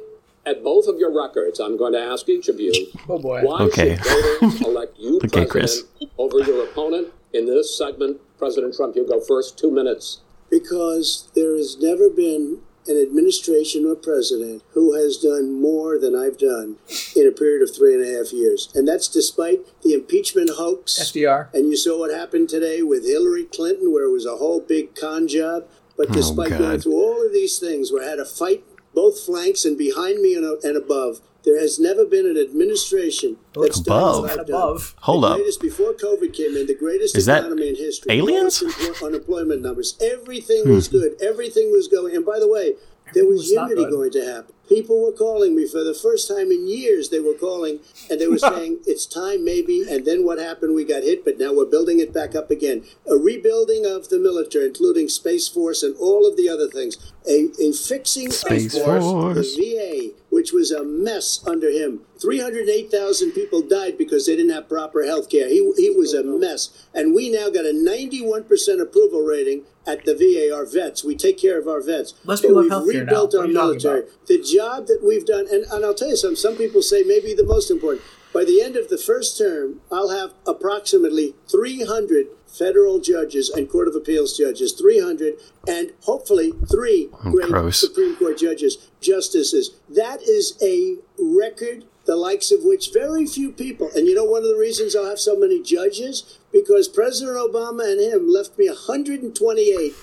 at both of your records, I'm going to ask each of you
Oh boy.
why
Okay.
should voters elect you
Okay,
president
Chris.
over your opponent? In this segment, President Trump, you go first, two minutes.
because there has never been an administration or president who has done more than I've done in a period of three and a half years. And that's despite the impeachment hoax.
FDR.
And you saw what happened today with Hillary Clinton, where it was a whole big con job. But
Oh,
despite going through all of these things, where I had to fight both flanks and behind me and, uh, and above, there has never been an administration that's
Above?
done what I've
Above.
Hold
the
up.
Greatest, before COVID came in, the greatest
Is that
economy in history.
aliens?
Unemployment numbers. Everything was hmm. good. Everything was going. And by the way, there was,
was
unity going to happen. People were calling me for the first time in years. They were calling and they were saying, it's time maybe. And then what happened? We got hit, but now we're building it back up again. A rebuilding of the military, including Space Force and all of the other things. A, a fixing
Space
of
Force.
the VA, which was a mess under him. 308,000 people died because they didn't have proper health care. He, he was a mess. And we now got a 91% approval rating at the VA, our vets. We take care of our vets.
Less
But
people have
we've
healthcare now.
rebuilt our
are you talking
military.
about?
The job that we've done, and, and I'll tell you something, some people say maybe the most important. By the end of the first term, I'll have approximately 300 federal judges and Court of Appeals judges, 300, and hopefully three oh, great
gross.
Supreme Court judges, justices. That is a record the likes of which very few people, and you know one of the reasons I'll have so many judges? Because President Obama and him left me 128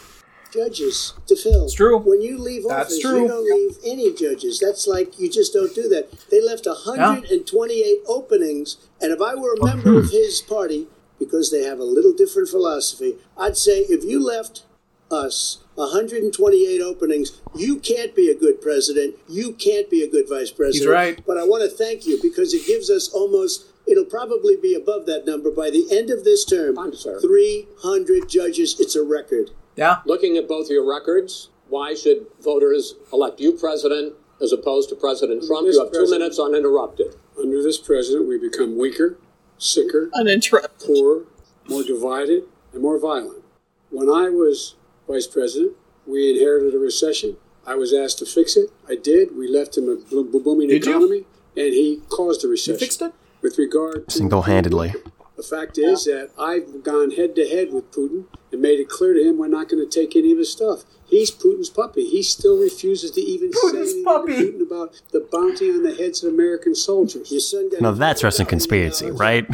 judges to fill. It's
true.
When you leave
That's
office,
true.
you don't leave any judges. That's like you just don't do that. They left 128 openings, and if I were a member of hmm. his party, because they have a little different philosophy, I'd say if you left us 128 openings, you can't be a good president. You can't be a good vice president.
He's right.
But I want to thank you because it gives us almost. It'll probably be above that number by the end of this term. 300 judges. It's a record.
Yeah.
Looking at both your records, why should voters elect you president as opposed to President Trump?
this
You have two minutes uninterrupted.
Under this president, we become weaker, sicker,
uninterrupted,
poorer, more divided, and more violent. When I was vice president, we inherited a recession. I was asked to fix it. I did. We left him a bo- bo- booming
Did you?
economy, and he caused the recession.
fixed it?
With regard to
Single handedly.
the fact is that I've gone head to head with Putin and made it clear to him we're not going to take any of his stuff. He's Putin's puppy. He still refuses to even say anything to Putin about the bounty on the heads of American soldiers.
Your son got
Now that's Russian conspiracy, right?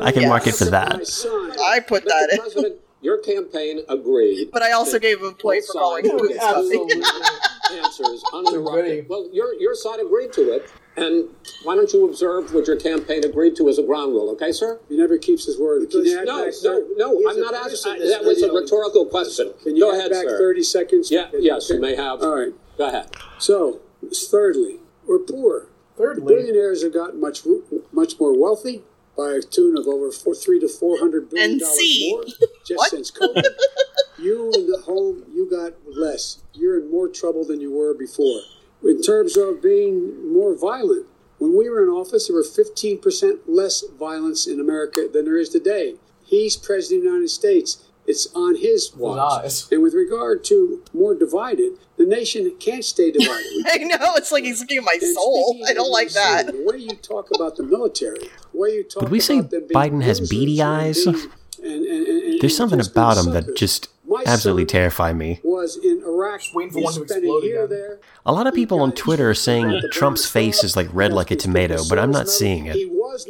I can mark it for that.
I put that in.
President, your campaign agreed.
But I also gave him a point for calling him Putin's puppy.
answers uninterrupted. Well, your your side agreed to it, and why don't you observe what your campaign agreed to as a ground rule, okay, sir?
He never keeps his word. Can you add
No,
back
no, no.
He's
I'm not asking.
that's
That was a rhetorical question.
Can you
Go
add
ahead,
back
sir.
30 seconds?
Yeah, yes, you may have.
All right.
Go ahead.
So, thirdly, we're poor.
Thirdly.
The billionaires have gotten much much more wealthy by a tune of over four, three to four hundred billion
And
dollars
C.
more just since COVID. you in the home, you got less. You're in more trouble than you were before. In terms of being more violent, when we were in office, there were 15% less violence in America than there is today. He's president of the United States. It's on his watch.
eyes.
And with regard to more divided, the nation can't stay divided.
I know, it's like he's looking at my soul. I don't like that.
the way you talk about the military, the way you talk
Would we say
them being
Biden has beady eyes?
and, and, and, and
There's something about him that just
My
absolutely terrify me.
Was in Iraq.
waiting for one to
spending
explode again.
there.
A lot of people on Twitter are saying Trump's face is like red like a tomato, but I'm not seeing it.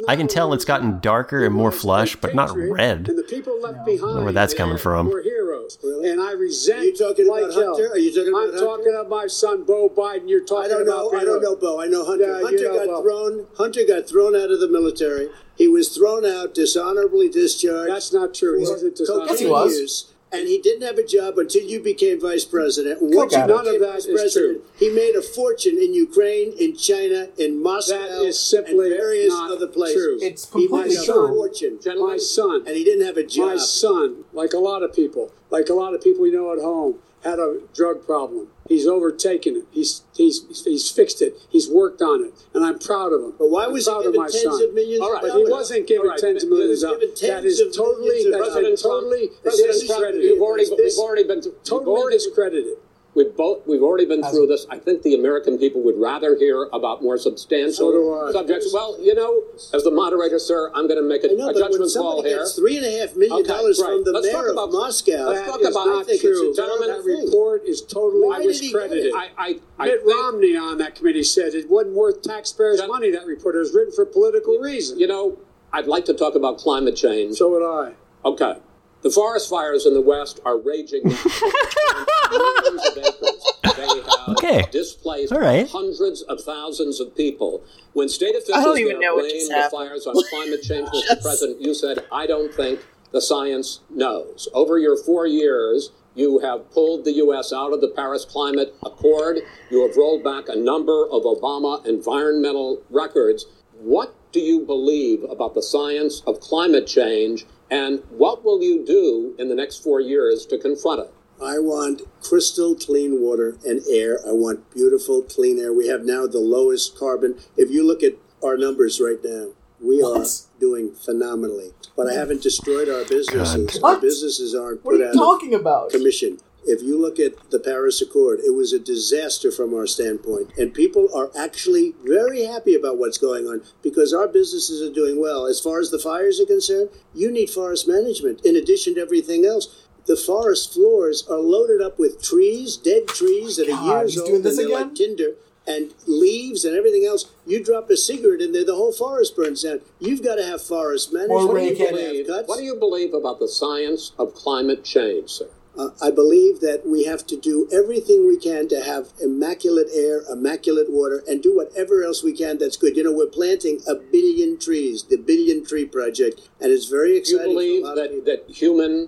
I can tell it's gotten darker and more flush, but not red.
I don't
know where that's coming from.
Were heroes, and I resent.
Are you talking
like
about
hell.
Hunter? Are you talking
I'm
about
talking about my son Bo Biden. You're talking about.
I don't know.
about.
I don't know, Bo. I know Hunter.
Yeah, you
Hunter
know
got
Bo.
thrown. Hunter got thrown out of the military. He was thrown out, dishonorably discharged.
That's not true. He wasn't dishonorably.
cocaine
Yes, he was.
use, And he didn't have a job until you became vice president. And
Coke
once you
addict.
None
became vice president,
true.
he made a fortune in Ukraine, in China, in Moscow,
That is simply
and various
not
other places.
true.
It's
he
completely
made a
true.
fortune,
My son.
and he didn't have a job.
My son, like a lot of people, like a lot of people we know at home, had a drug problem. He's overtaken it. He's he's he's fixed it. He's worked on it, and I'm proud of him.
But why
I'm
was he given
my
tens
son.
of millions
All
of
right, he
dollars?
wasn't given
right,
tens of
but-
millions
he
of dollars. That
tens
is totally that is totally
President Trump, you've already
This-
we've already been
totally discredited.
We've both we've already been through this. I think the American people would rather hear about more substantial
So
subjects. Well, you know, as the moderator, sir, I'm going to make a,
know,
a judgment call here.
three and a half million
Okay,
dollars
right.
from the mayor.
Let's talk
mayor
about-
of Moscow,
let's talk about-
not true.
Gentlemen,
that report is totally
Why did he get it?
discredited.
I, I, I
Mitt Romney on that committee said it wasn't worth taxpayers'
Gen-
money. That report it was written for political reasons.
you know, I'd like to talk about climate change.
So would I.
Okay. The forest fires in the West are raging now. Millions of acres. They have
Okay.
displaced
All right.
hundreds of thousands of people. When state officials
don't even know what
blame
just
the
happened.
fires on climate change, Mr. President, you said, I don't think the science knows. Over your four years, you have pulled the U.S. out of the Paris Climate Accord. You have rolled back a number of Obama environmental records. What do you believe about the science of climate change, and what will you do in the next four years to confront it?
I want crystal clean water and air. I want beautiful clean air. We have now the lowest carbon. If you look at our numbers right now, we are doing phenomenally. But I haven't destroyed our businesses.
God.
Our businesses aren't
What
put
are you
out
talking about?
commission. If you look at the Paris Accord, it was a disaster from our standpoint. And people are actually very happy about what's going on because our businesses are doing well. As far as the fires are concerned, you need forest management in addition to everything else. The forest floors are loaded up with trees, dead trees that are years old,
doing this
and they're
again?
like tinder, and leaves and everything else. You drop a cigarette in there, the whole forest burns down. You've got to have forest management.
More
You've got to
Ray
have
believe, what do you believe about the science of climate change, sir?
Uh, I believe that we have to do everything we can to have immaculate air, immaculate water, and do whatever else we can that's good. You know, we're planting a billion trees, the Billion Tree Project, and it's very exciting.
Do you
exciting. for a
believe
lot
that, that human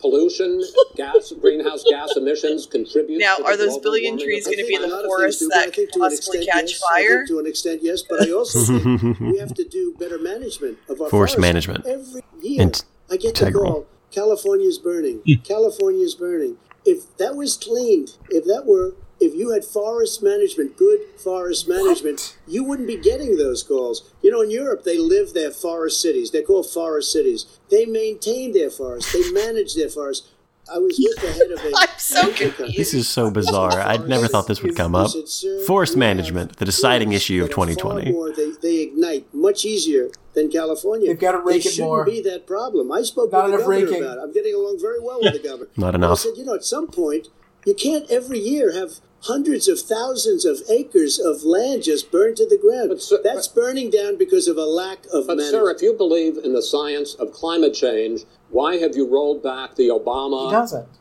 pollution, gas, greenhouse gas emissions contribute
Now,
to the
are those billion trees going to be in
A
the
lot of
forest
things do,
that
think
could
to an
possibly
extent,
catch
yes. I think
fire?
to an extent, yes, but I also think we have to do better management of our
Forest
forests.
management.
Every year,
Int-
I get the
integral.
call, California's burning. Hmm. California's burning. If that was cleaned, if that were, if you had forest management, good forest management, you wouldn't be getting those calls. You know, in Europe, they live their forest cities. They're called forest cities. They maintain their forests. They manage their forests. I was with the head of a.
I'm so
management company.
This is so bizarre. I'd never thought this would come up. Forest management, the deciding issue of
that are far
2020.
More, they, they ignite much easier than California.
They've gotta rake
There
it
shouldn't
more.
be that problem. I spoke
Not
with the governor
raking.
about it. I'm getting along very well with the governor.
Not
And I
enough.
said, you know, at some point, you can't every year have hundreds of thousands of acres of land just burned to the ground.
But, sir-
That's burning down because of a lack of
But,
management.
sir, if you believe in the science of climate change, why have you rolled back the Obama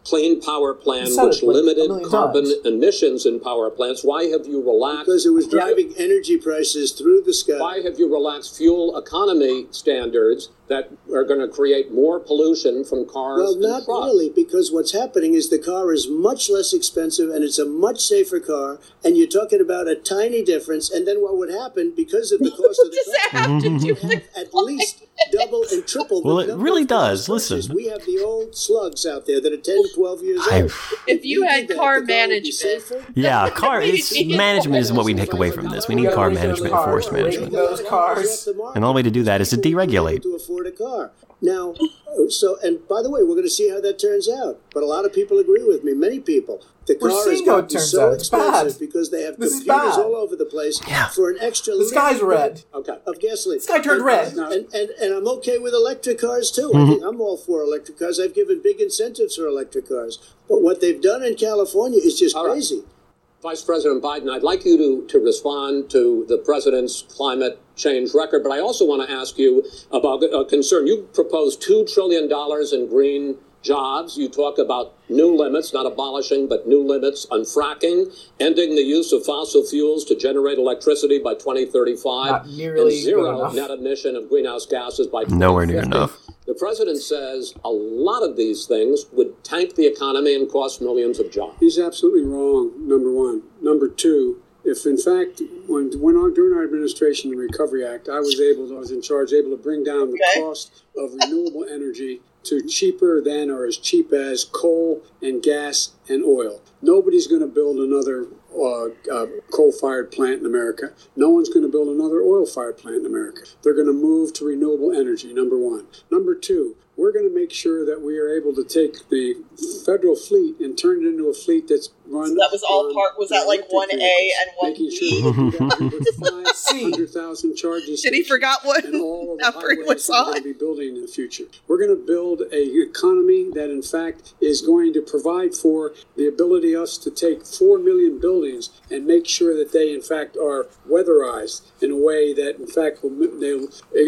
clean power plan, which
it like
limited carbon
times.
emissions in power plants? Why have you relaxed?
because it was driving energy prices through the sky.
Why have you relaxed fuel economy standards that are going to create more pollution from cars
Well,
and
not
trucks?
really, because what's happening is the car is much less expensive and it's a much safer car, and you're talking about a tiny difference. And then what would happen because of the cost of the
Does that
car?
have to do with
at least double and triple. the
Well, it really does. Listen.
purchased. we have the old slugs out there that are 10, 12 years old.
I've-
If you had car
the car would be
management.
Yeah, car
We
management is what we take away from this. We need car management and forest management.
Those cars.
And the only way to do that is to
People won't be able
deregulate.
To afford a car. Now, uh, so, and by the way, we're going to see how that turns out. But a lot of people agree with me. Many people. The
We're
car
seeing
has
how it
gotten
turns
so
out. It's bad.
expensive because they have
This
computers all over the place
Yeah.
for an extra.
The sky's
little
red.
Okay. Of gasoline.
The sky turned
and,
red.
And, and and I'm okay with electric cars too.
Mm-hmm.
I think I'm all for electric cars. I've given big incentives for electric cars. But what they've done in California is just
All right.
crazy.
Vice President Biden, I'd like you to, to respond to the president's climate change record, but I also want to ask you about a concern. You proposed $2 trillion in green jobs. You talk about new limits, not abolishing, but new limits on fracking, ending the use of fossil fuels to generate electricity by 2035,
Not nearly
and zero net emission of greenhouse gases by
Nowhere near enough.
The president says a lot of these things would tank the economy and cost millions of jobs.
He's absolutely wrong, number one. Number two, if in fact, when, when our, during our administration, the Recovery Act, I was able, I was in charge, able to bring down the
Okay.
cost of renewable energy to cheaper than or as cheap as coal and gas and oil. Nobody's going to build another uh, uh, coal-fired plant in America. No one's going to build another oil-fired plant in America. They're going to move to renewable energy. Number one. Number two. We're going to make sure that we are able to take the federal fleet and turn it into a fleet that's run.
that was all
on
part- was that like 1A and 1B?
Making sure that we 500,000 charging
Did he forgot what
and all
number it
highways
was
that we're
on?
going to be building in the future. We're going to build a economy that, in fact, is going to provide for the ability us to take four million buildings and make sure that they, in fact, are weatherized in a way that, in fact, will, they'll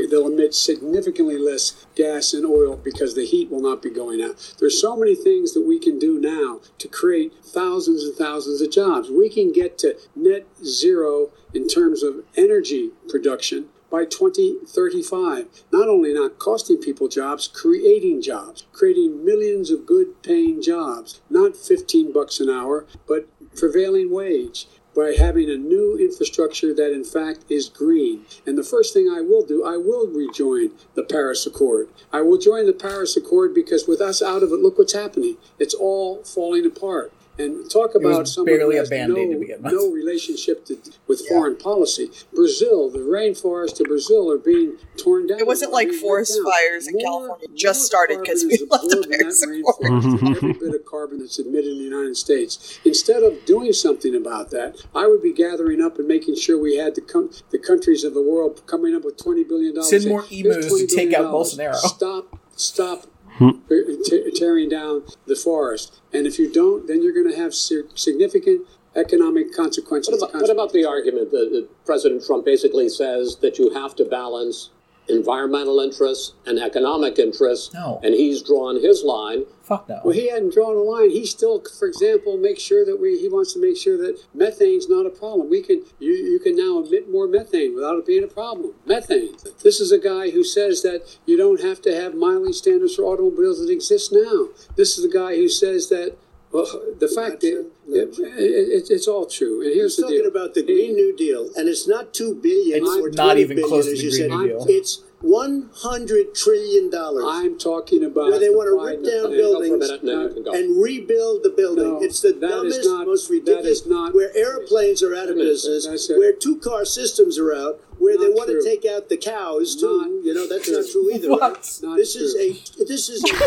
they'll emit significantly less gas and oil because the heat will not be going out. There's so many things that we can do now to create thousands and thousands of jobs. We can get to net zero in terms of energy production by 2035. Not only not costing people jobs, creating jobs, creating millions of good paying jobs, not 15 bucks an hour, but prevailing wage by having a new infrastructure that in fact is green. And the first thing I will do, I will rejoin the Paris Accord. I will join the Paris Accord because with us out of it, look what's happening. It's all falling apart. And talk about someone
barely
who
a
has
Band-Aid
no,
to begin with.
no relationship to, with foreign policy. Brazil, the rainforests of Brazil are being torn down.
It wasn't like forest fires in
More-
California just started
because
we left the
absorbed in
Paris Accord.
every bit of carbon that's emitted in the United States. Instead of doing something about that, I would be gathering up and making sure we had the, com- the countries of the world coming up with $20 billion.
Send more
Here's
emus to take out Bolsonaro.
Stop, stop Hmm. Uh, te- tearing down the forest. And if you don't, then you're going to have sig- significant economic consequences.
What about, what about the argument that, that President Trump basically says that you have to balance environmental interests and economic interests,
No.
and he's drawn his line.
Fuck no.
Well, he hadn't drawn a line. He still, for example, makes sure that we. He wants to make sure that methane's not a problem. We can you you can now emit more methane without it being a problem. Methane. This is a guy who says that you don't have to have mileage standards for automobiles that exist now. This is a guy who says that. Well, the fact is, it, it, it's all true. And here's
He's
the deal.
talking about the Green New Deal, and it's not two billion
It's
or
not
20
even
billion,
close to
as
the
you
Green
said.
New Deal.
It's one hundred trillion dollars.
I'm talking about.
Where they want to rip
Biden
down buildings
for and then you can go.
and rebuild the building.
No,
it's the dumbest,
not-
most ridiculous.
not-
where airplanes are out of
Wait a
business, where two-car systems are out, where they want
true.
to take out the cows too.
Not
you know that's
true.
not true either.
What?
right?
Not
this is a. This is. A,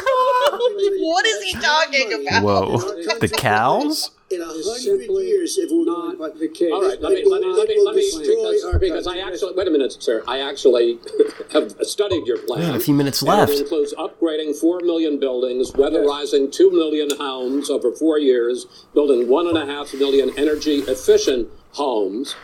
What is he talking about?
Whoa. The cows?
In a hundred
simply
years, if we
not
but
the case.
All right, let me,
It
let me, let me, let me, because, because I actually, wait a minute, sir. I actually have studied your plan.
We have a few minutes
And
left.
It includes upgrading 4 million buildings, weatherizing 2 million homes over four years, building 1.5 million energy efficient homes.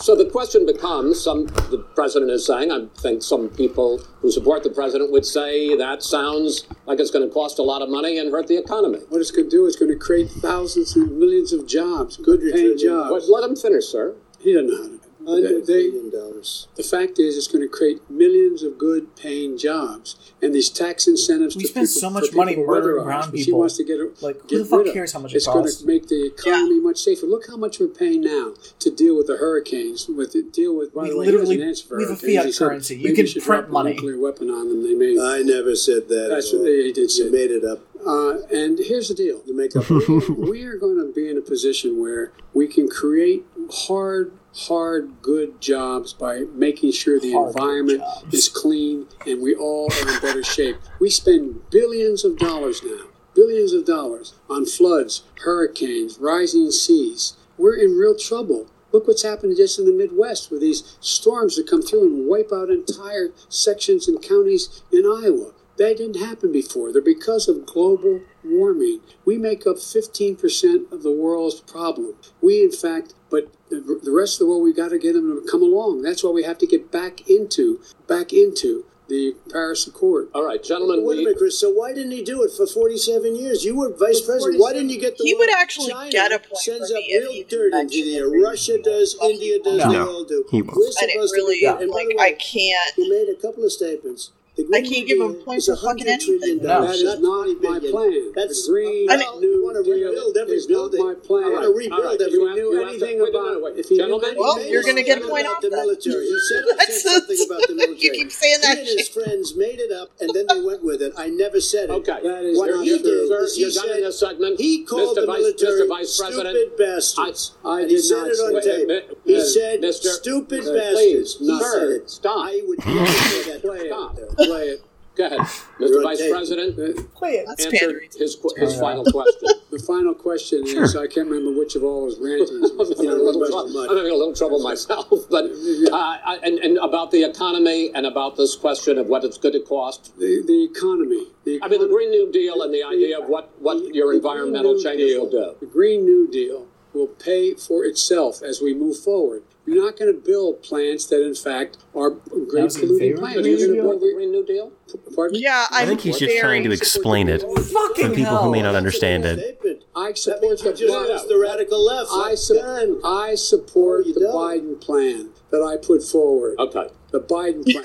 So the question becomes some, the president is saying, I think some people who support the president would say that sounds like it's going to cost a lot of money and hurt the economy.
What it's going to do is going to create thousands and millions of jobs, good paying
Well,
jobs.
let him finish, sir.
He doesn't know how to. They,
Hundred
they,
billion dollars.
the fact is, it's going to create millions of good paying jobs, and these tax incentives.
We
to
spend
people,
so much money
to
murdering brown people.
He wants to get it-
Like, who
get
the fuck
rid of.
cares how much it
It's going to make the economy much safer. Look how much we're paying now to deal with the hurricanes. With the, deal with. By
We
the way,
literally-
he doesn't answer for
we have a
hurricanes.
fiat currency. You can
we should
print
drop a
money.
nuclear weapon on them. They may.
I never said that.
That's
at
what they did.
You made it up.
Uh, and here's the deal.
You make up.
we are going to be in a position where we can create hard, hard, good jobs by making sure the
Hard,
environment is clean and we all are in better shape. We spend billions of dollars now, billions of dollars on floods, hurricanes, rising seas. We're in real trouble. Look what's happened just in the Midwest with these storms that come through and wipe out entire sections and counties in Iowa. That didn't happen before. They're because of global warming. We make up 15% of the world's problem. We, in fact, but the the rest of the world, we've got to get them to come along. That's why we have to get back into, back into the Paris Accord.
All right, gentlemen,
Wait a minute, Chris. So why didn't he do it for forty-seven years? You were vice president. Why didn't you get the?
He would actually
China
get a point
sends up real dirt into
mentioned
the air. Russia does. India does.
No.
they all do.
He won't.
We're
And it
supposed
really,
to. Yeah. And
like,
way,
I can't.
He made a couple of statements. The
I can't give him points for fucking anything.
No.
That is not my
billion.
plan.
That's
The Green
I
mean-
you want to rebuild every building.
my plan.
I want to rebuild
right,
every
you
If
have-
he knew
you have to-
anything about
no, wait.
if he knew
Gentlemen,
Well, you're gonna get a
Something
point off
the
that.
military. You said,
That's
said something about the
you keep saying that
He and his friends made it up, and then they went with it. I never said it.
Okay.
That is
What
not
he
true.
did
Sir,
he
you're done in
said
this segment.
he called the military
Mr. Vice President,
stupid bastards.
I
and he
did
said
not
it on tape. He said stupid bastards.
please,
he said it.
Stop.
I would never say that.
Stop.
It. Play it.
Go ahead,
You're
Mr. Vice
tape.
President.
Quiet.
That's
Answer
pandering.
his qu- his final question.
The final question is I can't remember which of all his rantings.
I'm having a little trouble- I'm having a little trouble myself, but uh, I- and, and about the economy and about this question of what it's going to cost.
the, the economy. The
I mean, the Green New Deal and the idea of what, what your
The
environmental changes
Deal-
will do.
The Green New Deal will pay for itself as we move forward. You're not going to build plants that, in fact, are great
was
polluting plants.
So you
You're gonna build
the Green New Deal?
Pardon?
Yeah,
I
I'm
think he's just trying to explain it
Fucking
for people who may not understand it.
I
That
support the
just
plan.
the radical left.
I,
Like,
su- I support the
don't.
Biden plan that I put forward.
Okay.
The Biden plan.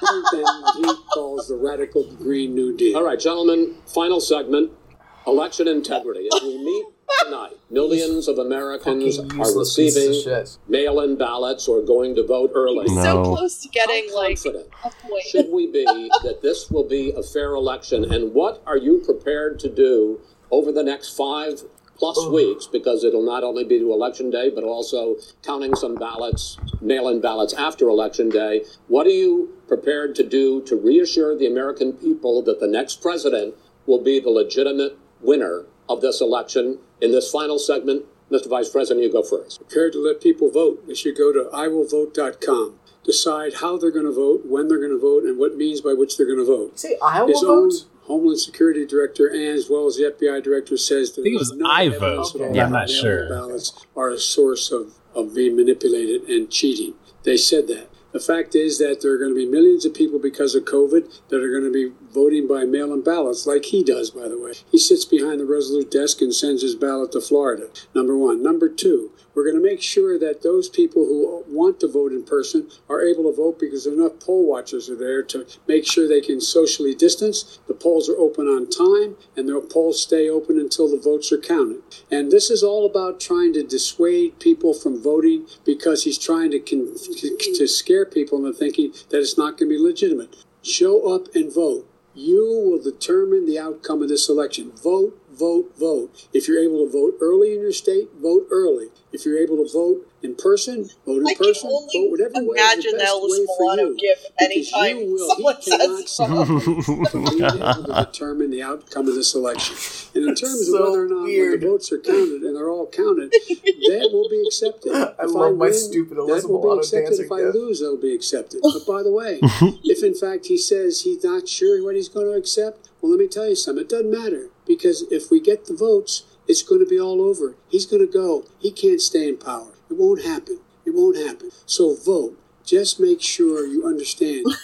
Different than what he calls the radical Green New Deal.
All right, gentlemen, final segment election integrity. As we meet tonight, millions of Americans are
useless pieces of
receiving mail in ballots or going to vote early.
so close to getting
How
like
confident
a point.
should we be that this will be a fair election? And what are you prepared to do over the next five plus weeks? Because it'll not only be to election day, but also counting some ballots, mail in ballots after election day. What are you prepared to do to reassure the American people that the next president will be the legitimate winner of this election? In this final segment, Mr. Vice President, you go first.
prepared to let people vote, they should go to iwillvote.com. Decide how they're going to vote, when they're going to vote, and what means by which they're going to vote.
Say Iowa
His own? Homeland Security Director and as well as the FBI Director says that
think it was
no
I
evidence
vote.
at all
Yeah,
I'm not sure.
Ballots are a source of, of being manipulated and cheating. They said that. The fact is that there are going to be millions of people because of COVID that are going to be voting by mail in ballots, like he does, by the way. He sits behind the Resolute desk and sends his ballot to Florida. Number one. Number two, we're going to make sure that those people who want to vote in person are able to vote because enough poll watchers are there to make sure they can socially distance. The polls are open on time, and the polls stay open until the votes are counted. And this is all about trying to dissuade people from voting because he's trying to con- to scare people into thinking that it's not going to be legitimate. Show up and vote. You will determine the outcome of this election. Vote, vote, vote. If you're able to vote early in your state, vote early. If you're able to vote in person, vote in
I
person.
can only
vote whatever way is
imagine
the best
Ellis
way for you.
gif
Because
anytime
you will,
someone
he cannot
says
stop you from being able to determine the outcome of this election. And in terms
So
of whether or not when the votes are counted and they're all counted, that will be accepted.
I
If
love my
win,
stupid
that will be accepted. If I
gif.
lose, that'll be accepted. But by the way, if in fact he says he's not sure what he's going to accept, well, let me tell you something. It doesn't matter because if we get the votes, it's going to be all over. He's going to go. He can't stay in power. It won't happen. It won't happen. So vote. Just make sure you understand.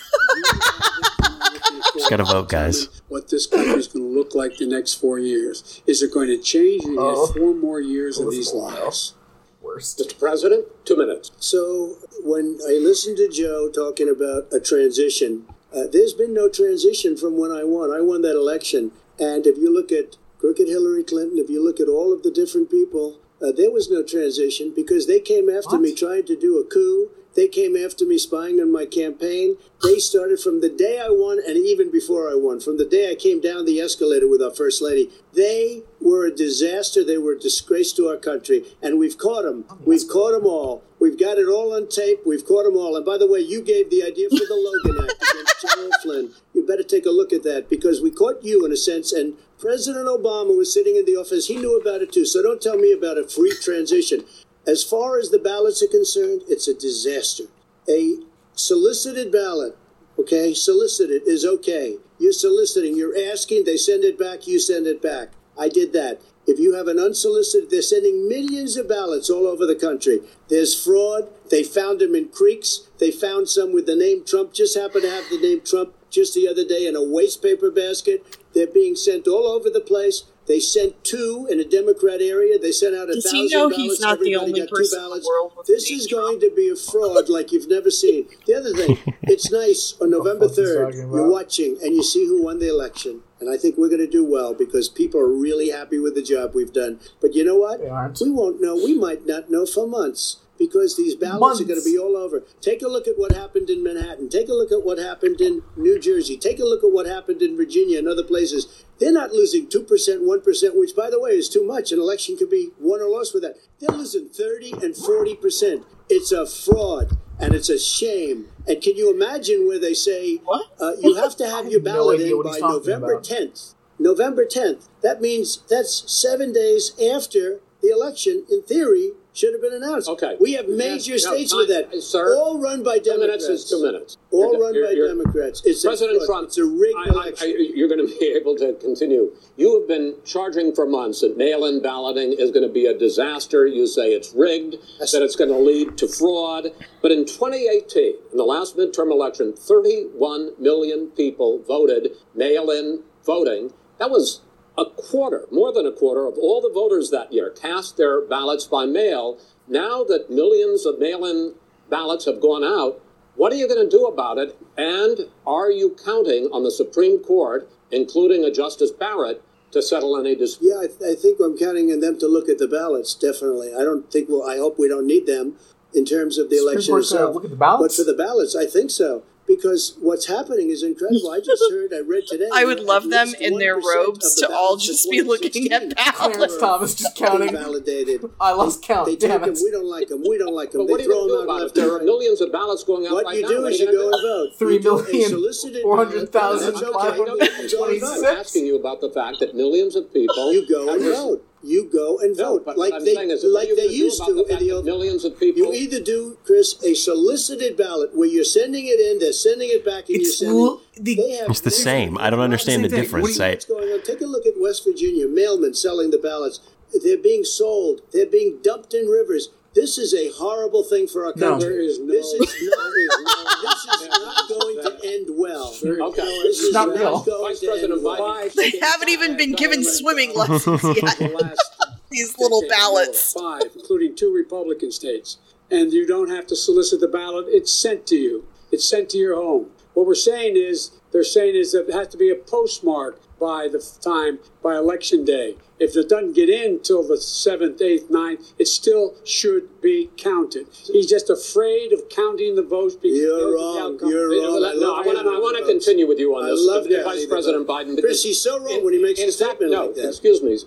Just gotta vote, guys.
What this country is going to look like the next four years. Is it going to change? You're
Oh.
get four more years of these lies.
Worst.
Mr. President, two minutes.
So when I listened to Joe talking about a transition, uh, there's been no transition from when I won. I won that election, and if you look at crooked Hillary Clinton, if you look at all of the different people, uh, there was no transition because they came after me trying to do a coup. They came after me spying on my campaign. They started from the day I won and even before I won, from the day I came down the escalator with our First Lady. They were a disaster. They were a disgrace to our country. And we've caught them. We've caught them all. We've got it all on tape. We've caught them all. And by the way, you gave the idea for the Logan Act against General Flynn. Better take a look at that because we caught you in a sense. And President Obama was sitting in the office. He knew about it too. So don't tell me about a free transition. As far as the ballots are concerned, it's a disaster. A solicited ballot, okay, solicited is okay. You're soliciting, you're asking, they send it back, you send it back. I did that. If you have an unsolicited, they're sending millions of ballots all over the country. There's fraud. They found them in creeks. They found some with the name Trump, just happened to have the name Trump just the other day in a waste paper basket. They're being sent all over the place. They sent two in a Democrat area. They sent out a
Does
thousand
he know
ballots.
he's not the
Everybody
only
got two
person in the
ballots.
world
This is going to be a fraud like you've never seen. The other thing, it's nice on November 3rd, you're watching and you see who won the election. And I think we're going to do well because people are really happy with the job we've done. But you know what? We won't know. We might not know for months because these ballots are going to be all over. Take a look at what happened in Manhattan. Take a look at what happened in New Jersey. Take a look at what happened in Virginia and other places. They're not losing 2%, 1%, which, by the way, is too much. An election could be won or lost with that. They're losing 30 and 40%. It's a fraud and it's a shame. And can you imagine where they say
What?
uh, you have to have your ballot
idea
in by November
about.
10th? November 10th. That means that's seven days after the election, in theory, should have been announced.
Okay.
We have major
Yes. No,
states
time-
with that.
sir,
all run by
Two
Democrats.
minutes is two minutes.
All
You're-
run
you're-
by
you're-
Democrats. It's
President
a,
Trump,
It's a rigged
I, I,
election.
I, you're going to be able to continue. You have been charging for months that mail-in balloting is going to be a disaster. You say it's rigged, that it's going to lead to fraud. But in 2018, in the last midterm election, 31 million people voted mail-in voting. That was a quarter, more than a quarter of all the voters that year cast their ballots by mail. Now that millions of mail-in ballots have gone out, what are you going to do about it? And are you counting on the Supreme Court, including a Justice Barrett, to settle any dispute?
Yeah, I, th- I think I'm counting on them to look at the ballots. Definitely. I don't think. Well, I hope we don't need them in terms of the
Supreme
election
Court's
itself.
look at the ballots?
But for the ballots, I think so. Because what's happening is incredible. I just heard, I read today.
I would love them in their robes
the
to all just be looking at
2016
ballots.
Clarence Thomas just counting.
Validated.
I lost count.
They
Damn
take them. We don't like them. We don't like them.
But
They
what are you
throw them out
about
left
There are millions of ballots going out
What
right
you do
What
is
are
you go and vote.
Three
You do a
million,
solicited
four hundred thousand,
ballot.
five
Okay,
hundred
you go and
twenty-six.
vote.
I'm asking you about the fact that millions of people.
You go and vote. You go and
No,
vote
but
like they
saying is,
like they
gonna do
used to
the
in the old.
millions of people.
You either do, Chris, a solicited ballot where you're sending it in, they're sending it back, and
It's
you're sending.
l- the-
they have
It's the same. I don't understand the
Same
difference.
What
I,
What's going on? Take a look at West Virginia. Mailmen selling the ballots. They're being sold. They're being dumped in rivers. This is a horrible thing for our
No.
country.
There is no-
this is not. this is not going to end well.
Okay.
This is
not
not,
real.
going
Vice
to
President
end well.
Biden.
They haven't even been given swimming lessons yet. These little ballots.
Five, including two Republican states. And you don't have to solicit the ballot. It's sent to you. It's sent to your home. What we're saying is, they're saying is that it has to be a postmark by the time, by election day. If it doesn't get in till the 7th, 8th, 9th, it still should be counted. He's just afraid of counting the votes because
You're wrong. You're wrong. I
No, I
love
want to. I want to continue with you on
I
this,
love
Vice President
votes.
Biden.
Chris, he's so wrong
in-
when he makes
in
a statement
no,
like that.
Excuse me,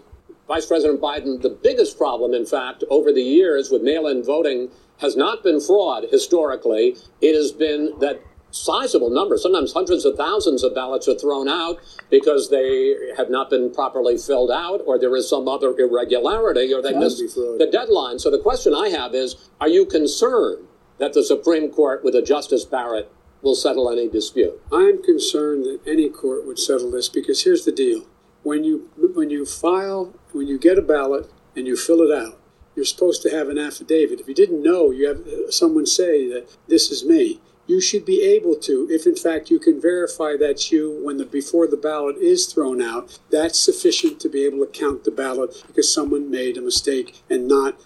Vice President Biden. The biggest problem, in fact, over the years with mail-in voting has not been fraud. Historically, it has been that sizable numbers, sometimes hundreds of thousands of ballots are thrown out because they have not been properly filled out, or there is some other irregularity, or they missed the deadline. So the question I have is: Are you concerned that the Supreme Court, with a Justice Barrett, will settle any dispute?
I'm concerned that any court would settle this because here's the deal: when you when you file, when you get a ballot and you fill it out, you're supposed to have an affidavit. If you didn't know, you have someone say that this is me. You should be able to, if in fact you can verify that's you when the before the ballot is thrown out, that's sufficient to be able to count the ballot because someone made a mistake and not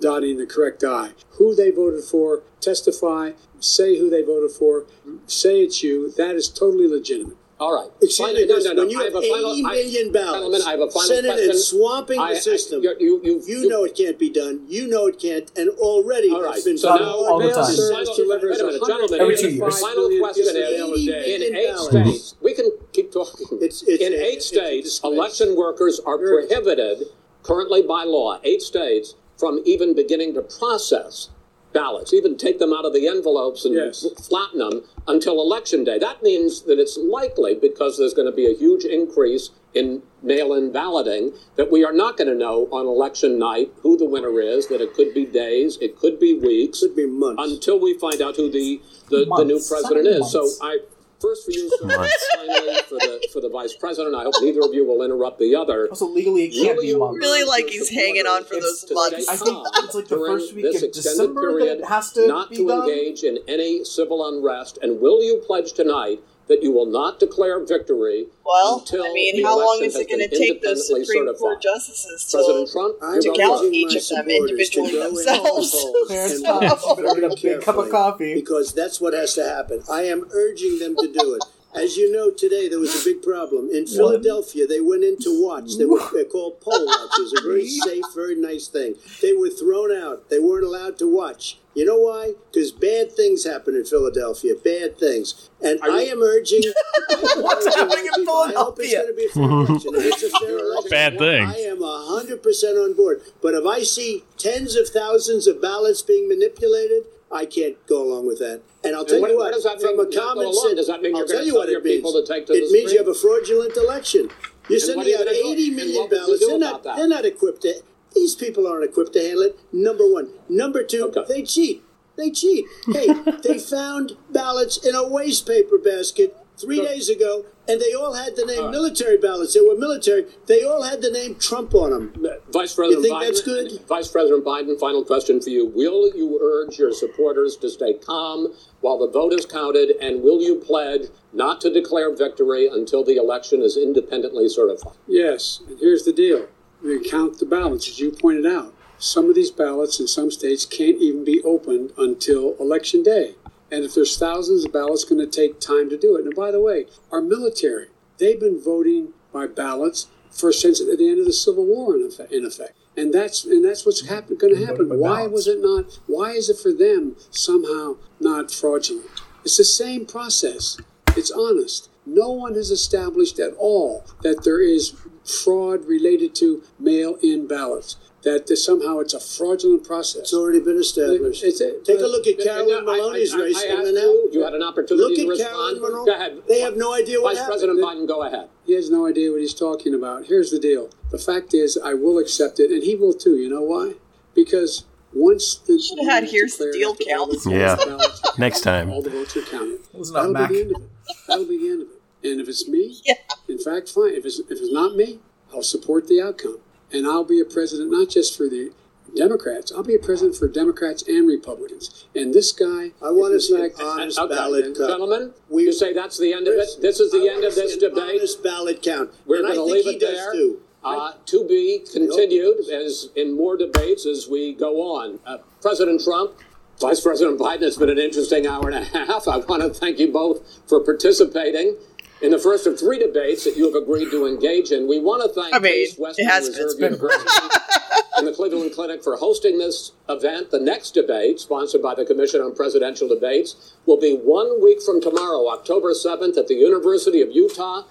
dotting the correct I. Who they voted for, testify, say who they voted for, say it's you. That is totally legitimate.
All right.
Excuse
Finally-
me,
no, no, no.
when you
I
have
have a
80
final- I-
million ballots,
Gentlemen, I have a final
Senate
question.
is swamping
I- I-
the system.
you- you- you-
you
you-
know it can't be done. You know it can't, and already
All right.
it's been
So
done.
now,
all the time.
service delivers
wait a minute, gentlemen.
Every two years.
Final question is: in
million
eight
ballots.
states, we can keep talking.
It's- it's
in eight states, election workers are prohibited currently by law. Eight states from even beginning to process ballots, even take them out of the envelopes and
Yes.
flatten them until election day. That means that it's likely, because there's going to be a huge increase in mail-in balloting, that we are not going to know on election night who the winner is. That it could be days, it could be weeks, it
Could be months.
until we find out who the the, the new president
Seven
is. So. I. First for you, sir.
Months.
Finally, for the for the vice president. I hope neither of you will interrupt the other.
Also, legally, it can't
Will
be
you
months.
Really like he's hanging on for those months.
I think it's like the first week
this
of
extended
December that it has to
not
be
to
done?
engage in any civil unrest. And will you pledge tonight that you will not declare victory
Well,
until
I mean,
the
how long
election
is
has
it going to take those
independently
Supreme
certified?
Court justices
President
to,
Trump,
I'm
to count
urging
each
my
of them
supporters
individually
to go in
themselves?
polls
Fair
and
enough.
watch
Better get a cup of coffee.
because that's what has to happen. I am urging them to do it. As you know, today there was a big problem in Philadelphia. They went in to watch. They were they're called poll watchers. A very safe, very nice thing. They were thrown out. They weren't allowed to watch. You know why? Because bad things happen in Philadelphia. Bad things. And I am urging. I am
What's
urging
happening in
people- I hope it's
Philadelphia?
going to be a fair election. If it's a fair election,
Bad things.
I am 100% on board. But if I see tens of thousands of ballots being manipulated, I can't go along with that. And I'll tell
what-
you
what
what, from
mean,
a common sense,
Does that mean
I'll tell you what it means.
people to take to
it means you have a fraudulent election. You're sending
you
out
gonna do?
Million
what would you
ballots. They're not, they're not equipped to, these people aren't equipped to handle it. Number one. Number two,
Okay.
they cheat. They cheat. Hey, they found ballots in a waste paper basket three days ago, and they all had the name military ballots. They were military. They all had the name Trump on them.
Vice President you
think
Biden,
that's good?
Vice President Biden, final question for you. Will you urge your supporters to stay calm while the vote is counted, and will you pledge not to declare victory until the election is independently certified?
Yes, and here's the deal. We count the ballots, as you pointed out. Some of these ballots in some states can't even be opened until election day. And if there's thousands of ballots, it's going to take time to do it. And by the way, our military, they've been voting by ballots for since the end of the Civil War, in effect. In effect. And that's and that's what's happen, going to happen. Why
ballots.
was it not? Why is it for them somehow not fraudulent? It's the same process. It's honest. No one has established at all that there is fraud related to mail-in ballots. That there's somehow it's a fraudulent process.
It's already been established.
It's a-
Take a uh, look at
I-
Carolyn
I- I-
Maloney's
I-
race
I
in
asked
the
you, you had an opportunity
Look
to
at
respond.
Carolyn Maloney.
Go ahead.
They have no idea what
Vice
happened.
President Biden, go ahead.
He has no idea what he's talking about. Here's the deal. The fact is, I will accept it, and he will too. You know why? Because once the
Should've had here's the deal
after
count.
Yeah.
ballots
Next time.
all the votes are counted. That'll
Mac.
be the end of it. That'll be the end of it. And if it's me,
Yeah.
in fact, fine. If it's if it's not me, I'll support the outcome, and I'll be a president not just for the Democrats. I'll be a president for Democrats and Republicans. And this guy,
I want to see an honest
Okay,
ballot count.
gentlemen,
We-
you say that's the end of it? This is the
I
end of this debate?
Honest ballot count.
We're going to leave it there.
too.
Uh, to be continued as in more debates as we go on. Uh, President Trump, Vice President Biden, it's been an interesting hour and a half. I want to thank you both for participating in the first of three debates that you have agreed to engage in. We want to thank
I mean,
Case Western
has
Reserve University and the Cleveland Clinic for hosting this event. The next debate, sponsored by the Commission on Presidential Debates, will be one week from tomorrow, October 7th, at the University of Utah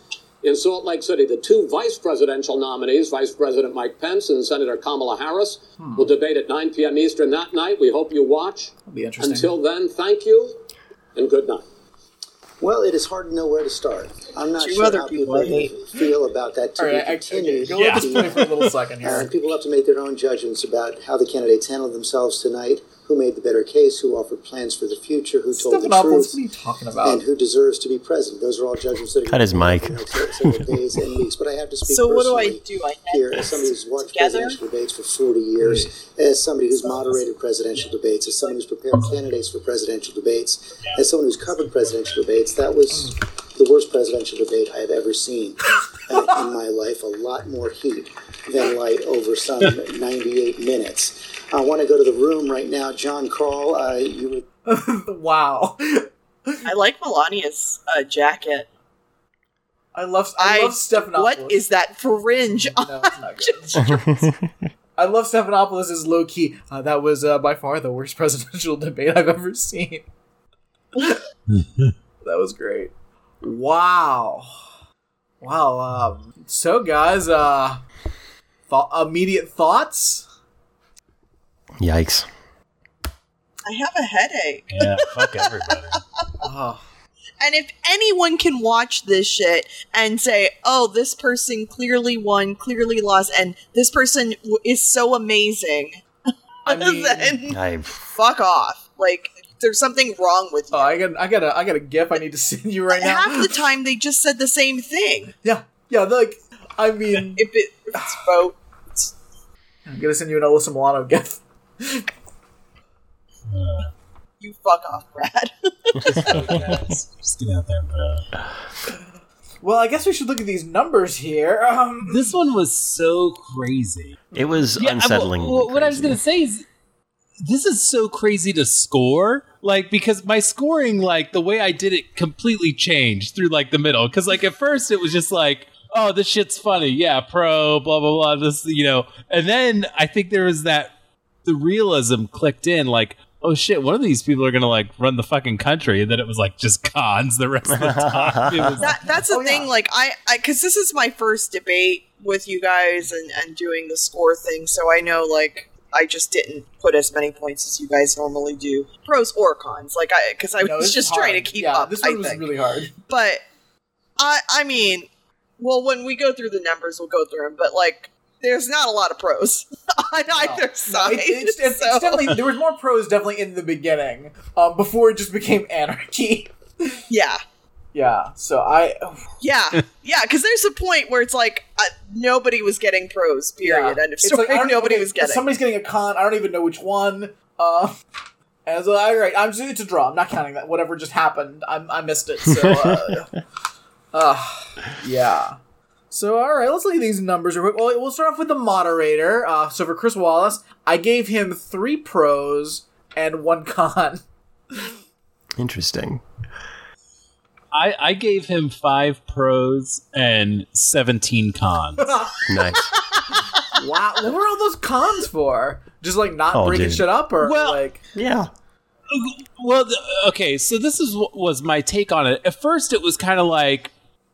in Salt Lake City. The two vice presidential nominees, Vice President Mike Pence and Senator Kamala Harris, hmm. will debate at 9 p.m. Eastern that night. We hope you watch.
That'll be interesting.
Until then, thank you and good night.
Well, it is hard to know where to start. I'm not
Two
sure
other
how
people
people feel about that to
All
be
right, I,
continued.
okay, let's play for a little second
Uh,
here.
and people have to make their own judgments about how the candidates handled themselves tonight, who made the better case, who offered plans for the future, who told the
Stephanopoulos,
truth,
what are you talking about?
and who deserves to be president. Those are all judgments that are
Cut his mic.
to be made over the next several days and weeks. But I have to speak
So what do I do? I
here as somebody who's watched
together?
presidential debates for 40 years, as somebody who's moderated presidential debates, as someone who's prepared candidates for presidential debates, as someone who's covered presidential debates. That was the worst presidential debate I have ever seen uh, in my life. A lot more heat than light over some 98 minutes. I want to go to the room right now. Jon Karl, uh, you were
wow.
I like Melania's uh, jacket.
I love I,
I-
love Stephanopoulos.
What is that fringe on?
No, it's not good. I love Stephanopoulos low key. Uh, that was uh, by far the worst presidential debate I've ever seen. that was great. Wow. Wow. Um, so, guys, uh, th- immediate thoughts?
Yikes.
I have a headache.
Yeah, fuck everybody.
Oh,
And if anyone can watch this shit and say, "Oh, this person clearly won, clearly lost, and this person w- is so amazing,"
I mean,
then
I
fuck off. Like, there's something wrong with you.
oh, I got, I got a, I got a gif I need to send you right now.
Half the time, they just said the same thing.
yeah, yeah. They're like, I mean,
If, it, if it's vote,
I'm gonna send you an Alyssa Milano gif.
you fuck off, Brad.
Just get out there, bro.
Well, I guess we should look at these numbers here. Um,
This one was so crazy.
It was
Yeah, I-
unsettling.
well, what I was going to say is this is so crazy to score like because my scoring like the way i did it completely changed through like the middle because like at first it was just like oh this shit's funny yeah pro blah blah blah this you know and then i think there was that the realism clicked in like oh shit one of these people are gonna like run the fucking country and then it was like just cons the rest of the time was
that, that's the
Oh,
thing.
yeah.
Like, I, because this is my first debate with you guys and, and doing the score thing, so I know, like, I just didn't put as many points as you guys normally do, pros or cons. Like, I, because I
no,
was just
is
trying to keep
yeah,
up.
This
I
was
think.
really hard.
but I, I mean, well, when we go through the numbers, we'll go through them. But like, there's not a lot of pros on either side.
It- it's, it's,
so-
it's definitely there was more pros definitely in the beginning, um, before it just became anarchy.
yeah,
Yeah, so I
yeah, yeah. Because there's a point where it's like uh, nobody was getting pros. Period.
yeah.
End of
It's like,
nobody
okay,
was getting.
Somebody's getting a con. I don't even know which one. Uh, and so all right, I'm just it's a draw. I'm not counting that. Whatever just happened, I, I missed it. So, uh, uh, yeah. So all right, let's look at these numbers real quick. Well, we'll start off with the moderator. Uh, so for Chris Wallace, I gave him three pros and one con.
Interesting.
I, I gave him five pros and 17 cons
Nice.
Wow, what were all those cons for? Just like not
Oh,
bringing
dude.
shit up, or
Well-
like
Yeah.
Well, okay, so this is what was my take on it. At first, it was kind of like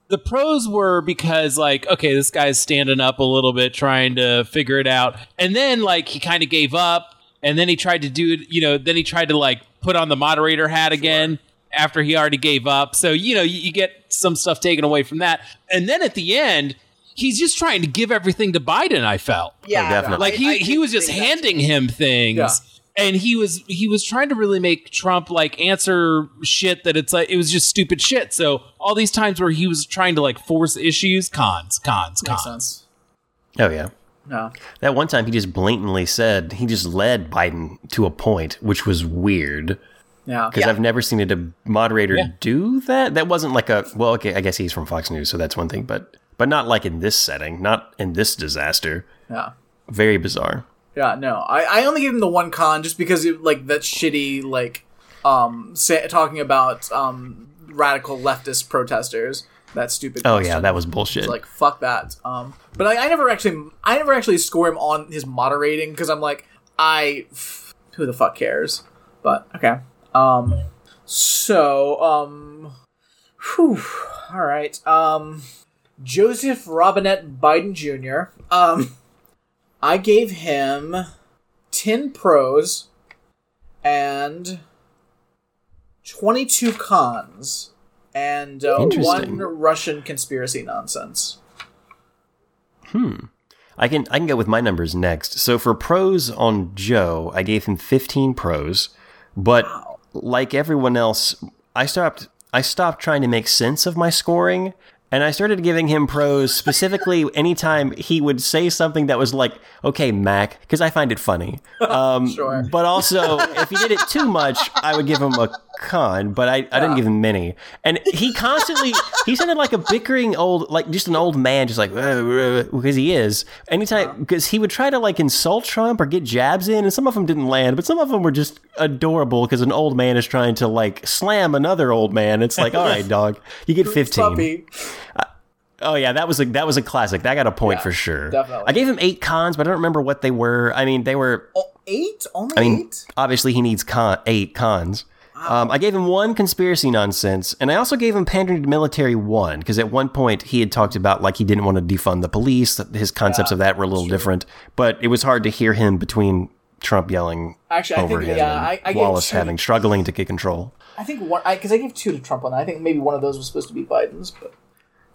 the pros were because, like, okay, this guy's standing up a little bit, trying to figure it out, and then like he kind of gave up, and then he tried to do it. You know, then he tried to like put on the moderator hat again after he already gave up. So you know, you, you get some stuff taken away from that, and then at the end. He's just trying to give everything to Biden. I felt
yeah,
Oh, definitely.
like he
I- I
he was just handing him things
Yeah.
And he was he was trying to really make trump like answer shit that it's like it was just stupid shit so all these times where he was trying to like force issues cons cons
makes
cons
sense.
Oh yeah.
No.
That one time he just blatantly said he just led Biden to a point, which was weird.
Yeah.
Because
Yeah.
I've never seen a moderator
Yeah.
do that. That wasn't like a well, okay, I guess he's from Fox News, so that's one thing, but but not like in this setting, not in this disaster.
Yeah.
Very bizarre.
Yeah, no. I, I only gave him the one con just because it, like that shitty like um sa- talking about um radical leftist protesters. That stupid.
Oh
question.
yeah, that was bullshit.
It's like fuck that. Um, but I, I never actually, I never actually score him on his moderating because I'm like, I, who the fuck cares? But okay. Um, so um, whew, all right. Um, Joseph Robinette Biden Jr. Um, I gave him ten pros and twenty-two cons and uh, one Russian conspiracy nonsense.
Hmm. I can I can go with my numbers next. So for pros on Joe, I gave him 15 pros, but like everyone else, I stopped I stopped trying to make sense of my scoring and I started giving him pros specifically anytime he would say something that was like, "Okay, Mac," because I find it funny. Um,
Sure.
But also, if he did it too much, I would give him a con. But I, I didn't give him many. And he constantly he sounded like a bickering old, like just an old man, just like because he is. Anytime uh-huh. because he would try to like insult Trump or get jabs in, and some of them didn't land, but some of them were just adorable because an old man is trying to like slam another old man. It's like, all right, dog, you get fifteen. Oh yeah, that was a that was a classic. That got a point for sure.
definitely.
I gave him eight cons, but I don't remember what they were. I mean, they were.
Oh, eight? Only
I mean,
eight?
obviously he needs con eight cons. Um, I gave him one conspiracy nonsense, and I also gave him pandering to military one because at one point he had talked about like he didn't want to defund the police. His concepts of that were a little different, but it was hard to hear him between Trump yelling
Actually, I
over
think,
him
yeah, I- I
Wallace having struggling to get control.
I think one because I gave two to Trump on that. I think maybe one of those was supposed to be Biden's, but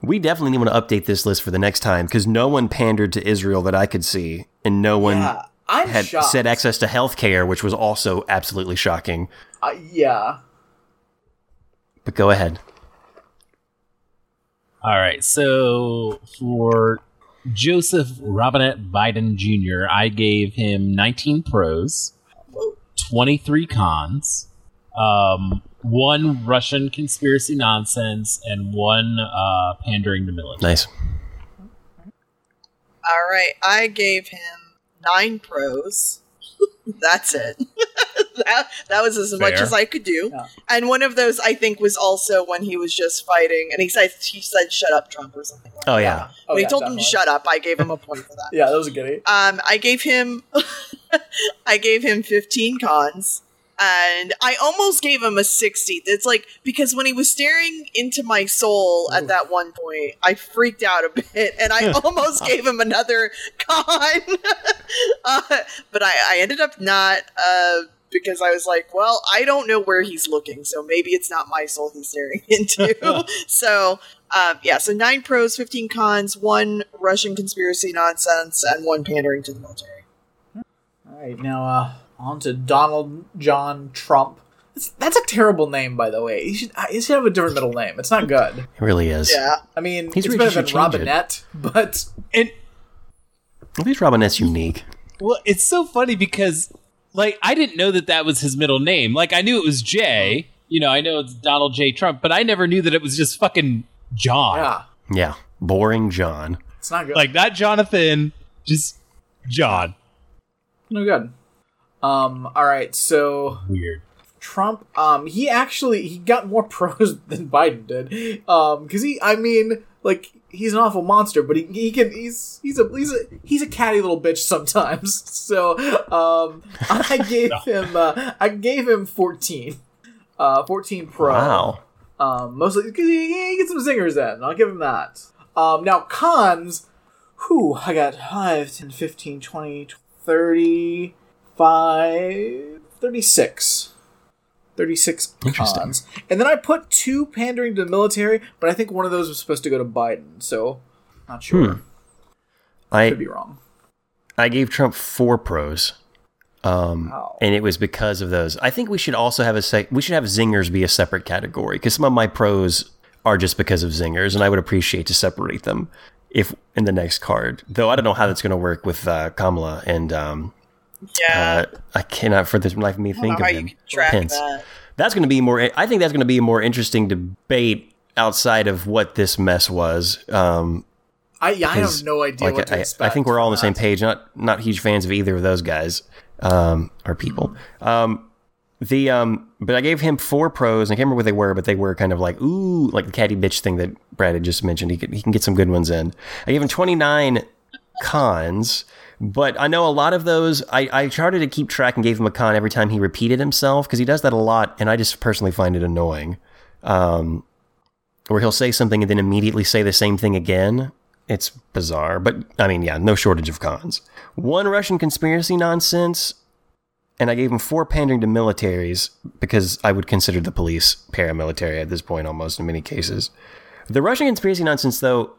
We definitely want to update this list for the next time because no one pandered to Israel that I could see, and no one
Yeah, I'm
had
shocked.
said access to health care, which was also absolutely shocking.
uh, yeah.
But go ahead.
All right. So for Joseph Robinette Biden Jr., I gave him 19 pros, 23 cons, um, one Russian conspiracy nonsense, and one uh, pandering to military.
Nice.
All right, I gave him nine pros. That's it. that that was as much as I could do. And one of those I think was also when he was just fighting, and he said he said "Shut up, Trump" or something. Like
Oh yeah.
Oh,
when he
yeah,
told him to shut up, I gave him a point for that.
Yeah, that was a goodie.
Um, I gave him, I gave him 15 cons, and I almost gave him a 60. It's like because when he was staring into my soul at that one point, I freaked out a bit, and I almost gave him another con. uh, but I, I ended up not, uh, because I was like, well, I don't know where he's looking, so maybe it's not my soul he's staring into. so, um, yeah, so nine pros, 15 cons, one Russian conspiracy nonsense, and one pandering to the military.
All right, now uh, on to Donald John Trump. That's, that's a terrible name, by the way. He should, uh, he should have a different middle name. It's not good.
It really is.
Yeah.
I mean,
He's
it's better than
should change it.
Robinette, but
And
At least Robinette's unique.
Well, it's so funny because, like, I didn't know that that was his middle name. Like, I knew it was Jay. You know, I know it's Donald J. Trump, but I never knew that it was just fucking John.
yeah,
Yeah. Boring John.
it's not good.
Like, not Jonathan, just John.
no good. Um. All right, so
Weird.
Trump, um, he actually he got more pros than Biden did. Um, because he, I mean, like he's an awful monster, but he, he can he's he's a he's a he's a catty little bitch sometimes. So, um, I gave him uh, I gave him fourteen, uh, fourteen pro.
Wow.
Um, mostly because he, he gets some zingers in. I'll give him that. Um, now cons. who I got 5, 10, 15, 20, 30, 5, 36. 36
Interesting.
cons. And then I put two pandering to the military, but I think one of those was supposed to go to Biden, so not sure.
Hmm. I
Could be wrong.
I gave Trump four pros. Um,
Wow.
and it was because of those. I think we should also have a sec. We should have zingers be a separate category because some of my pros are just because of zingers, and I would appreciate to separate them. if in the next card. Though I don't know how that's going to work with uh, Kamala and um,
Yeah.
uh, I cannot for the life of me think of
track that.
That's going to be more. I think that's going to be a more interesting debate outside of what this mess was. Um,
I yeah, I have no idea
like,
what to
I, I think we're all on the same page. Not not huge fans of either of those guys um, or people. Um, the um, but I gave him four pros. and I can't remember what they were, but they were kind of like ooh, like the catty bitch thing that Brad had just mentioned. He can, he can get some good ones in. I gave him twenty nine cons. But I know a lot of those. I, I tried to keep track and gave him a con every time he repeated himself because he does that a lot, and I just personally find it annoying. Um, where he'll say something and then immediately say the same thing again. It's bizarre, but I mean, yeah, no shortage of cons. One Russian conspiracy nonsense, and I gave him four pandering to militaries because I would consider the police paramilitary at this point almost in many cases. The Russian conspiracy nonsense, though,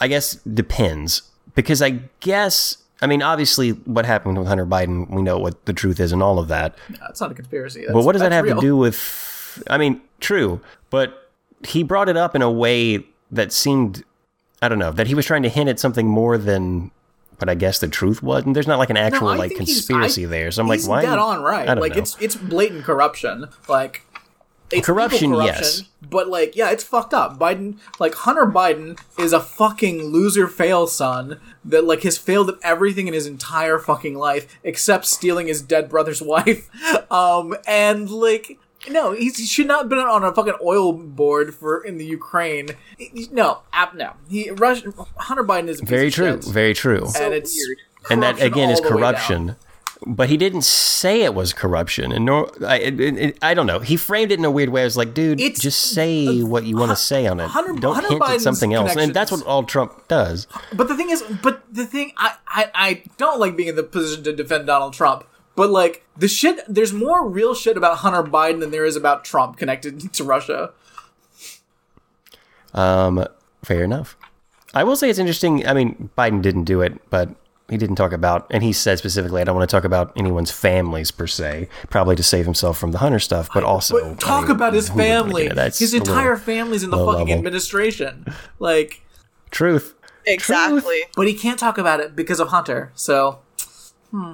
I guess depends because I guess. I mean, obviously, what happened with Hunter Biden, we know what the truth is and all of that.
That's not a conspiracy.
but what does that have
real.
to do with? I mean, true, but he brought it up in a way that seemed, I don't know, that he was trying to hint at something more than what I guess the truth was. And there's not like an actual
No,
like conspiracy
I-
there. So I'm like, why?
dead on right.
I don't
like
know.
it's it's blatant corruption. Like it's
Corruption,
evil
yes.
But like, yeah, it's fucked up. Biden, like Hunter Biden, is a fucking loser fail son that like has failed at everything in his entire fucking life except stealing his dead brother's wife. Um, and like. No, he should not have been on a fucking oil board for in the Ukraine. He- No, app no. He Rush, Hunter Biden is a piece
very
of
true,
shit.
very true.
and it's
and that again is
all the way down.
corruption. But he didn't say it was corruption, and nor I, it, it, I don't know. He framed it in a weird way. I was like, dude, just say what you want to say on it.
Hunter-
don't
Hunter
hint at something else. And that's what all Trump does.
But the thing is, but the thing, I, I, I don't like being in the position to defend Donald Trump. But like the shit, there's more real shit about Hunter Biden than there is about Trump connected to Russia.
Um, fair enough. I will say it's interesting. I mean, Biden didn't do it, but he didn't talk about, and he said specifically, I don't want to talk about anyone's families per se, probably to save himself from the Hunter stuff, but also
But talk
I mean,
about his
who would wanna
family.
get into that? It's
His
a little
entire family's in the fucking
level.
administration. Like
Truth.
Exactly.
But he can't talk about it because of Hunter. So, hmm.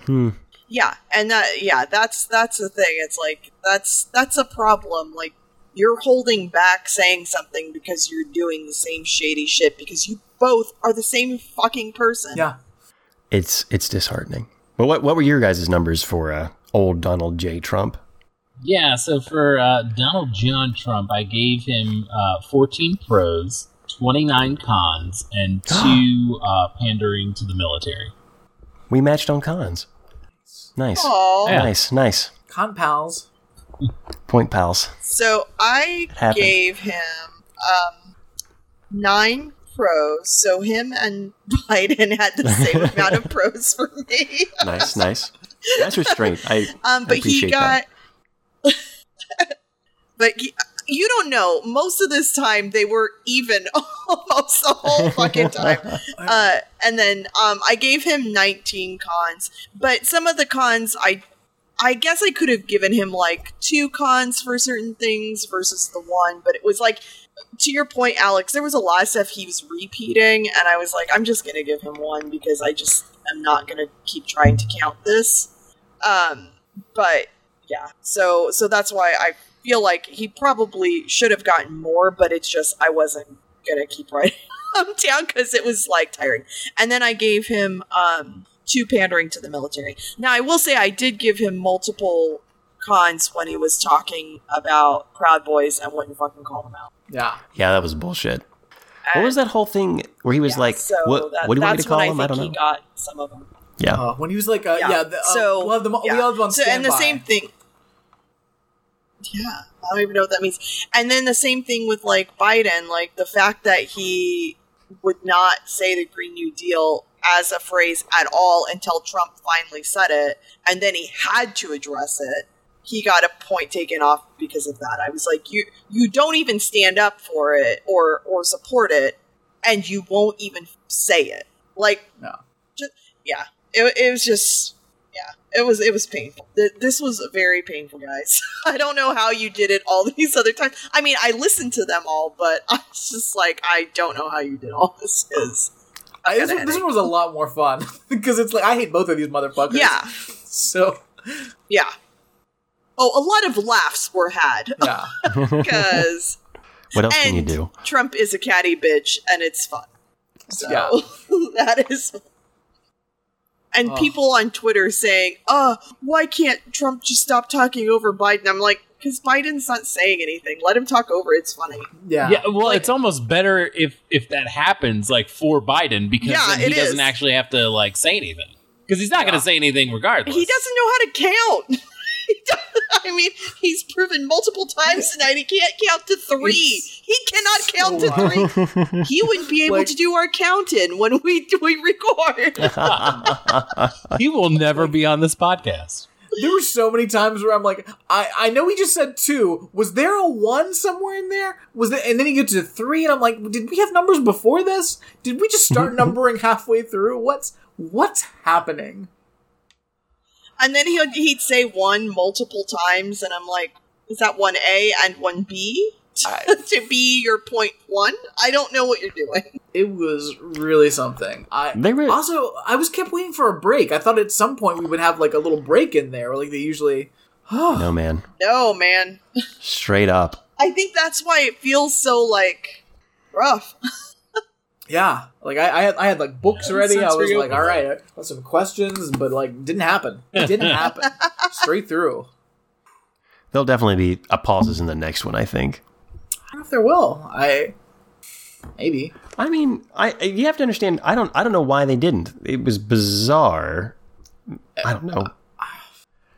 Hmm.
Yeah, and that yeah, that's that's the thing. It's like that's that's a problem. Like you're holding back saying something because you're doing the same shady shit because you both are the same fucking person.
Yeah.
It's it's disheartening. But what what were your guys' numbers for uh, old Donald J. Trump?
Yeah, so for uh, Donald John Trump, I gave him uh, 14 pros, 29 cons, and two uh, pandering to the military.
We matched on cons. Nice.
Aw. Yeah.
Nice, nice.
Con pals.
Point pals.
So I gave him um nine pros. So him and Biden had the same amount of pros for me.
Nice, nice. That's restraint. I,
Um,
I
but he got. but he, you don't know. Most of this time they were even almost the whole fucking time. Uh, and then um, I gave him 19 cons, but some of the cons I. I guess I could have given him like two cons for certain things versus the one, but it was like to your point, Alex, there was a lot of stuff he was repeating, and I was like, I'm just gonna give him one because I just am not gonna keep trying to count this. Um, but yeah, so so that's why I feel like he probably should have gotten more, but it's just I wasn't gonna keep writing them down because it was like tiring. And then I gave him um two pandering to the military. Now I will say I did give him multiple cons when he was talking about Proud Boys and wouldn't fucking call them out.
Yeah.
Yeah, that was bullshit. What was that whole thing where he was like,
So
"What?
that,
what do you want me to call
when
him?"
I
I don't know.
he
know.
got some of them.
Yeah.
Uh, when he was like, uh, yeah, the, uh,
so
we'll have them,
yeah.
we all have them on
so, and the same thing. Yeah, I don't even know what that means. And then the same thing with like Biden, like the fact that he would not say the Green New Deal as a phrase at all until Trump finally said it, and then he had to address it. He got a point taken off because of that. I was like, you you don't even stand up for it or or support it, and you won't even say it. Like,
no,
just, yeah, it, it was just yeah, it was it was painful. This was very painful, guys. I don't know how you did it all these other times. I mean, I listened to them all, but I was just like, I don't know how you did all this. 'cause I
I, this, one, this one was a lot more fun because it's like I hate both of these motherfuckers.
Yeah.
So
Yeah. Oh, a lot of laughs were had
yeah.
because
What else can you do?
Trump is a catty bitch, and it's fun. So
Yeah.
that is. And
Oh.
people on Twitter saying, "Uh, why can't Trump just stop talking over Biden?" I'm like, because Biden's not saying anything. Let him talk over. It's funny.
Yeah.
Yeah, well, it's almost better if if that happens, like for Biden, because
Yeah,
then he doesn't
is.
actually have to like say anything because he's not going to say anything regardless.
He doesn't know how to count. He doesn't- I mean, he's proven multiple times tonight he can't count to three. he cannot count to three. He wouldn't be able
Like-
to do our counting when we we record.
he will never be on this podcast.
There were so many times where I'm like, I, I know he just said two. Was there a one somewhere in there? Was there? And then he gets to three, and I'm like, did we have numbers before this? Did we just start numbering halfway through? What's what's happening?
And then he'd, he'd say one multiple times, and I'm like, is that one A and one B? to be your point one? I don't know what you're doing.
It was really something. I
They were-
also I was kept waiting for a break. I thought at some point we would have like a little break in there, like they usually.
No, man.
No, man.
Straight up.
I think that's why it feels so, like, rough.
Yeah, like I, I had I had like books
Yeah,
ready. I was like, all right,
overload.
I got some questions, but like didn't happen. It didn't happen. Straight through.
There'll definitely be a pauses in the next one, I think.
I don't know if there will. I maybe.
I mean, I I- you have to understand. I don't I don't know why they didn't. It was bizarre. I don't know.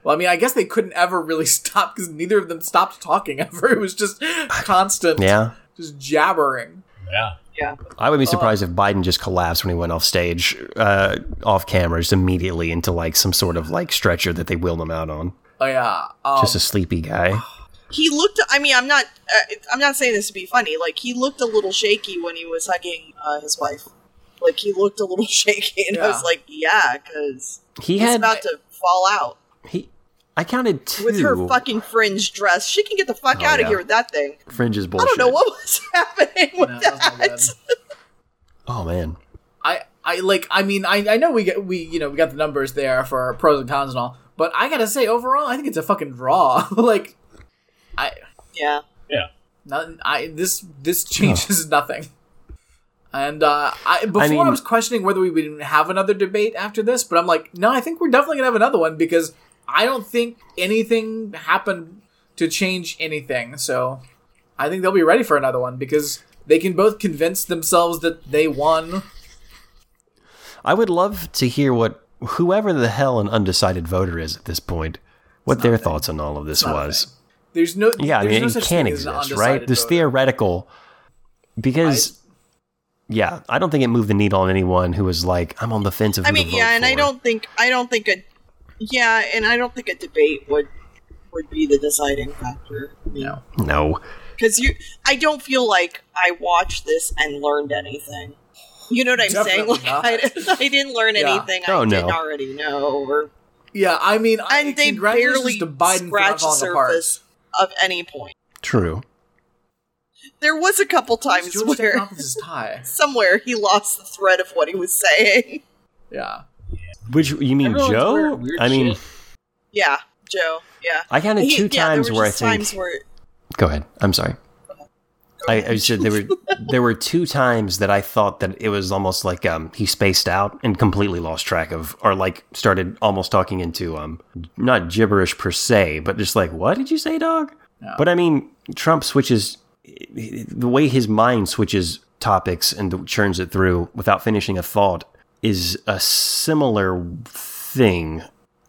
Well, I mean, I guess they couldn't ever really stop because neither of them stopped talking ever. It was just constant,
Yeah,
just jabbering.
Yeah.
Yeah.
I would be surprised if Biden just collapsed when he went off stage, uh, off cameras immediately into like some sort of like stretcher that they wheeled him out on.
Oh yeah, um,
Just a sleepy guy.
He looked. I mean, I'm not. Uh, I'm not saying this to be funny. Like he looked a little shaky when he was hugging uh, his wife. Like he looked a little shaky, and I was like, "Yeah," because
He
he's
had
about to fall out
he. I counted two
with her fucking fringe dress. She can get the fuck
Oh,
out of here with that thing.
fringes
I
bullshit.
I don't know what was happening with
No, that was.
Oh man,
I I like. I mean, I I know we get we you know we got the numbers there for pros and cons and all, but I gotta say overall, I think it's a fucking draw. like, I
Yeah.
Yeah.
Nothing. I this this changes nothing. And uh, I before I,
mean-
was questioning whether we would have another debate after this, but I'm like, no, I think we're definitely gonna have another one because I don't think anything happened to change anything. So I think they'll be ready for another one because they can both convince themselves that they won.
I would love to hear what whoever the hell an undecided voter is at this point, what their thoughts on all of this was.
There's no
Yeah, I
there's
mean,
no
it can
thing
exist, right? This
voter.
theoretical, because, yeah, I don't think it moved the needle on anyone who was like, "I'm on the fence of."
I mean, yeah, and I don't think I don't think a yeah, and I don't think a debate would would be the deciding factor.
No.
No,
because you i don't feel like i watched this and learned anything you know what i'm saying
Definitely
like. I, I didn't learn
Yeah.
anything
Oh,
i
no.
didn't already know or
Yeah, I mean, I,
and they
congratulations
barely
to Biden for not
scratched the
falling apart.
surface of any point
true.
there was a couple times
George
where
Stephanopoulos' tie.
somewhere he lost the thread of what he was saying
Yeah.
Which you mean
Everyone's
Joe?
wearing weird
I mean,
shit.
yeah joe yeah
I counted
He-
two
yeah,
times
were
where I
just
think.
times where
Go ahead. I'm sorry. I, I said there were there were two times that I thought that it was almost like um he spaced out and completely lost track of or like started almost talking into um not gibberish per se but just like what did you say dog? But I mean Trump switches the way his mind switches topics and churns it through without finishing a thought is a similar thing.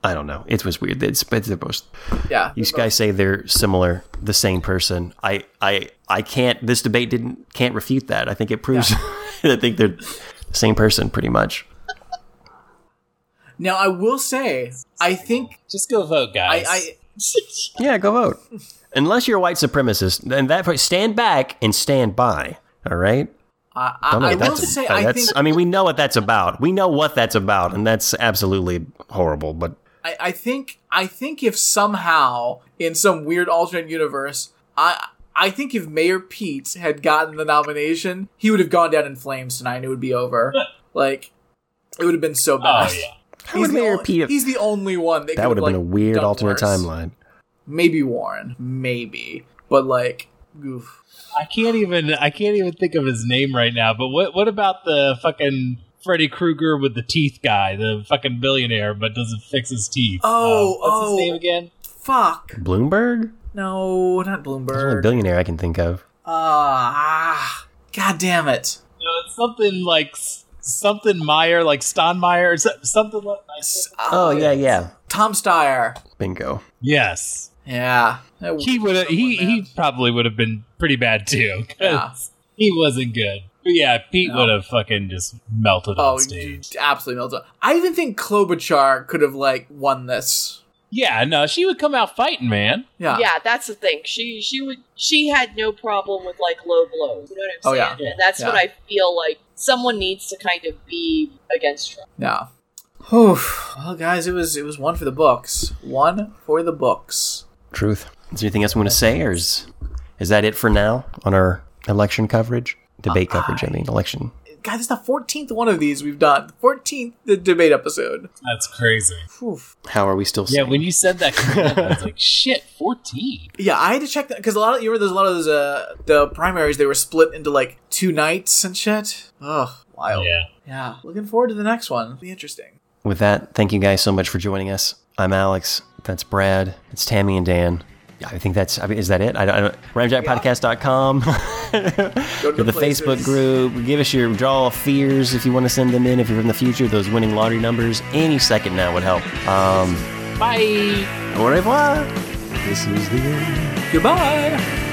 I don't know. It was weird. It's, it's they're both
Yeah.
you guys say they're similar, the same person. I, I, I can't. This debate didn't can't refute that. I think it proves. I think they're the same person, pretty much.
Now I will say, I think
Just go vote, guys.
I
Yeah, go vote. Unless you're a white supremacist, then that stand back and stand by. All right.
I, I,
Don't know
I will
that's,
say,
uh,
I
that's-
think
I mean, we know what that's about. We know what that's about, and that's absolutely horrible. But
I, I think I think if somehow in some weird alternate universe, I I think if Mayor Pete had gotten the nomination, he would have gone down in flames tonight and it would be over. like it would have been so bad.
Oh, yeah.
How would Mayor
the,
Pete?
He's the only one that,
that would have
like,
been a weird alternate
worse.
timeline.
Maybe Warren, maybe, but like, oof.
I can't even I can't even think of his name right now. But what what about the fucking Freddy Krueger with the teeth guy, the fucking billionaire, but doesn't fix his teeth?
Oh,
Uh, what's
oh.
his name again?
Fuck.
Bloomberg?
No, not Bloomberg.
There's only
Bloomberg.
billionaire I can think of.
Ah, god damn it.
No, it's something like something Meyer, like Stonmeyer, or something like.
Oh yeah, yeah.
Tom Steyer.
Bingo.
Yes,
Yeah.
he would. have He he probably would have been pretty bad too. 'cause
Yeah.
he wasn't good. But yeah, Pete
No.
would have fucking just melted
Oh,
on stage.
absolutely melted. I even think Klobuchar could have like won this.
Yeah, no, she would come out fighting, man.
Yeah.
Yeah, that's the thing. She she would she had no problem with like low blows. You know what I'm
Oh,
saying?
yeah.
And that's what I feel like someone needs to kind of be against Trump.
Yeah. Whew. Well, guys, it was it was one for the books. One for the books.
Truth. Is there anything else we want to say, or is is that it for now on our election coverage? Debate coverage. I mean, election.
God, this is the fourteenth one of these we've done. Fourteenth the debate episode.
That's crazy.
How are we still?
Yeah, when you said that, I was like, shit, fourteen.
Yeah, I had to check that because a lot of you remember there's a lot of those uh the primaries they were split into like two nights and shit. Ugh, wild.
Yeah.
Yeah. Looking forward to the next one. It'll be interesting.
With that, thank you guys so much for joining us. I'm Alex. That's Brad. It's Tammy and Dan. Yeah, I think that's. I mean, is that it? I don't. I don't RamJackPodcast.com.
Go to
the
places.
Facebook group. Give us your draw of fears if you want to send them in. If you're in the future, those winning lottery numbers. Any second now would help. Um,
Bye.
au revoir. This is the end.
Goodbye.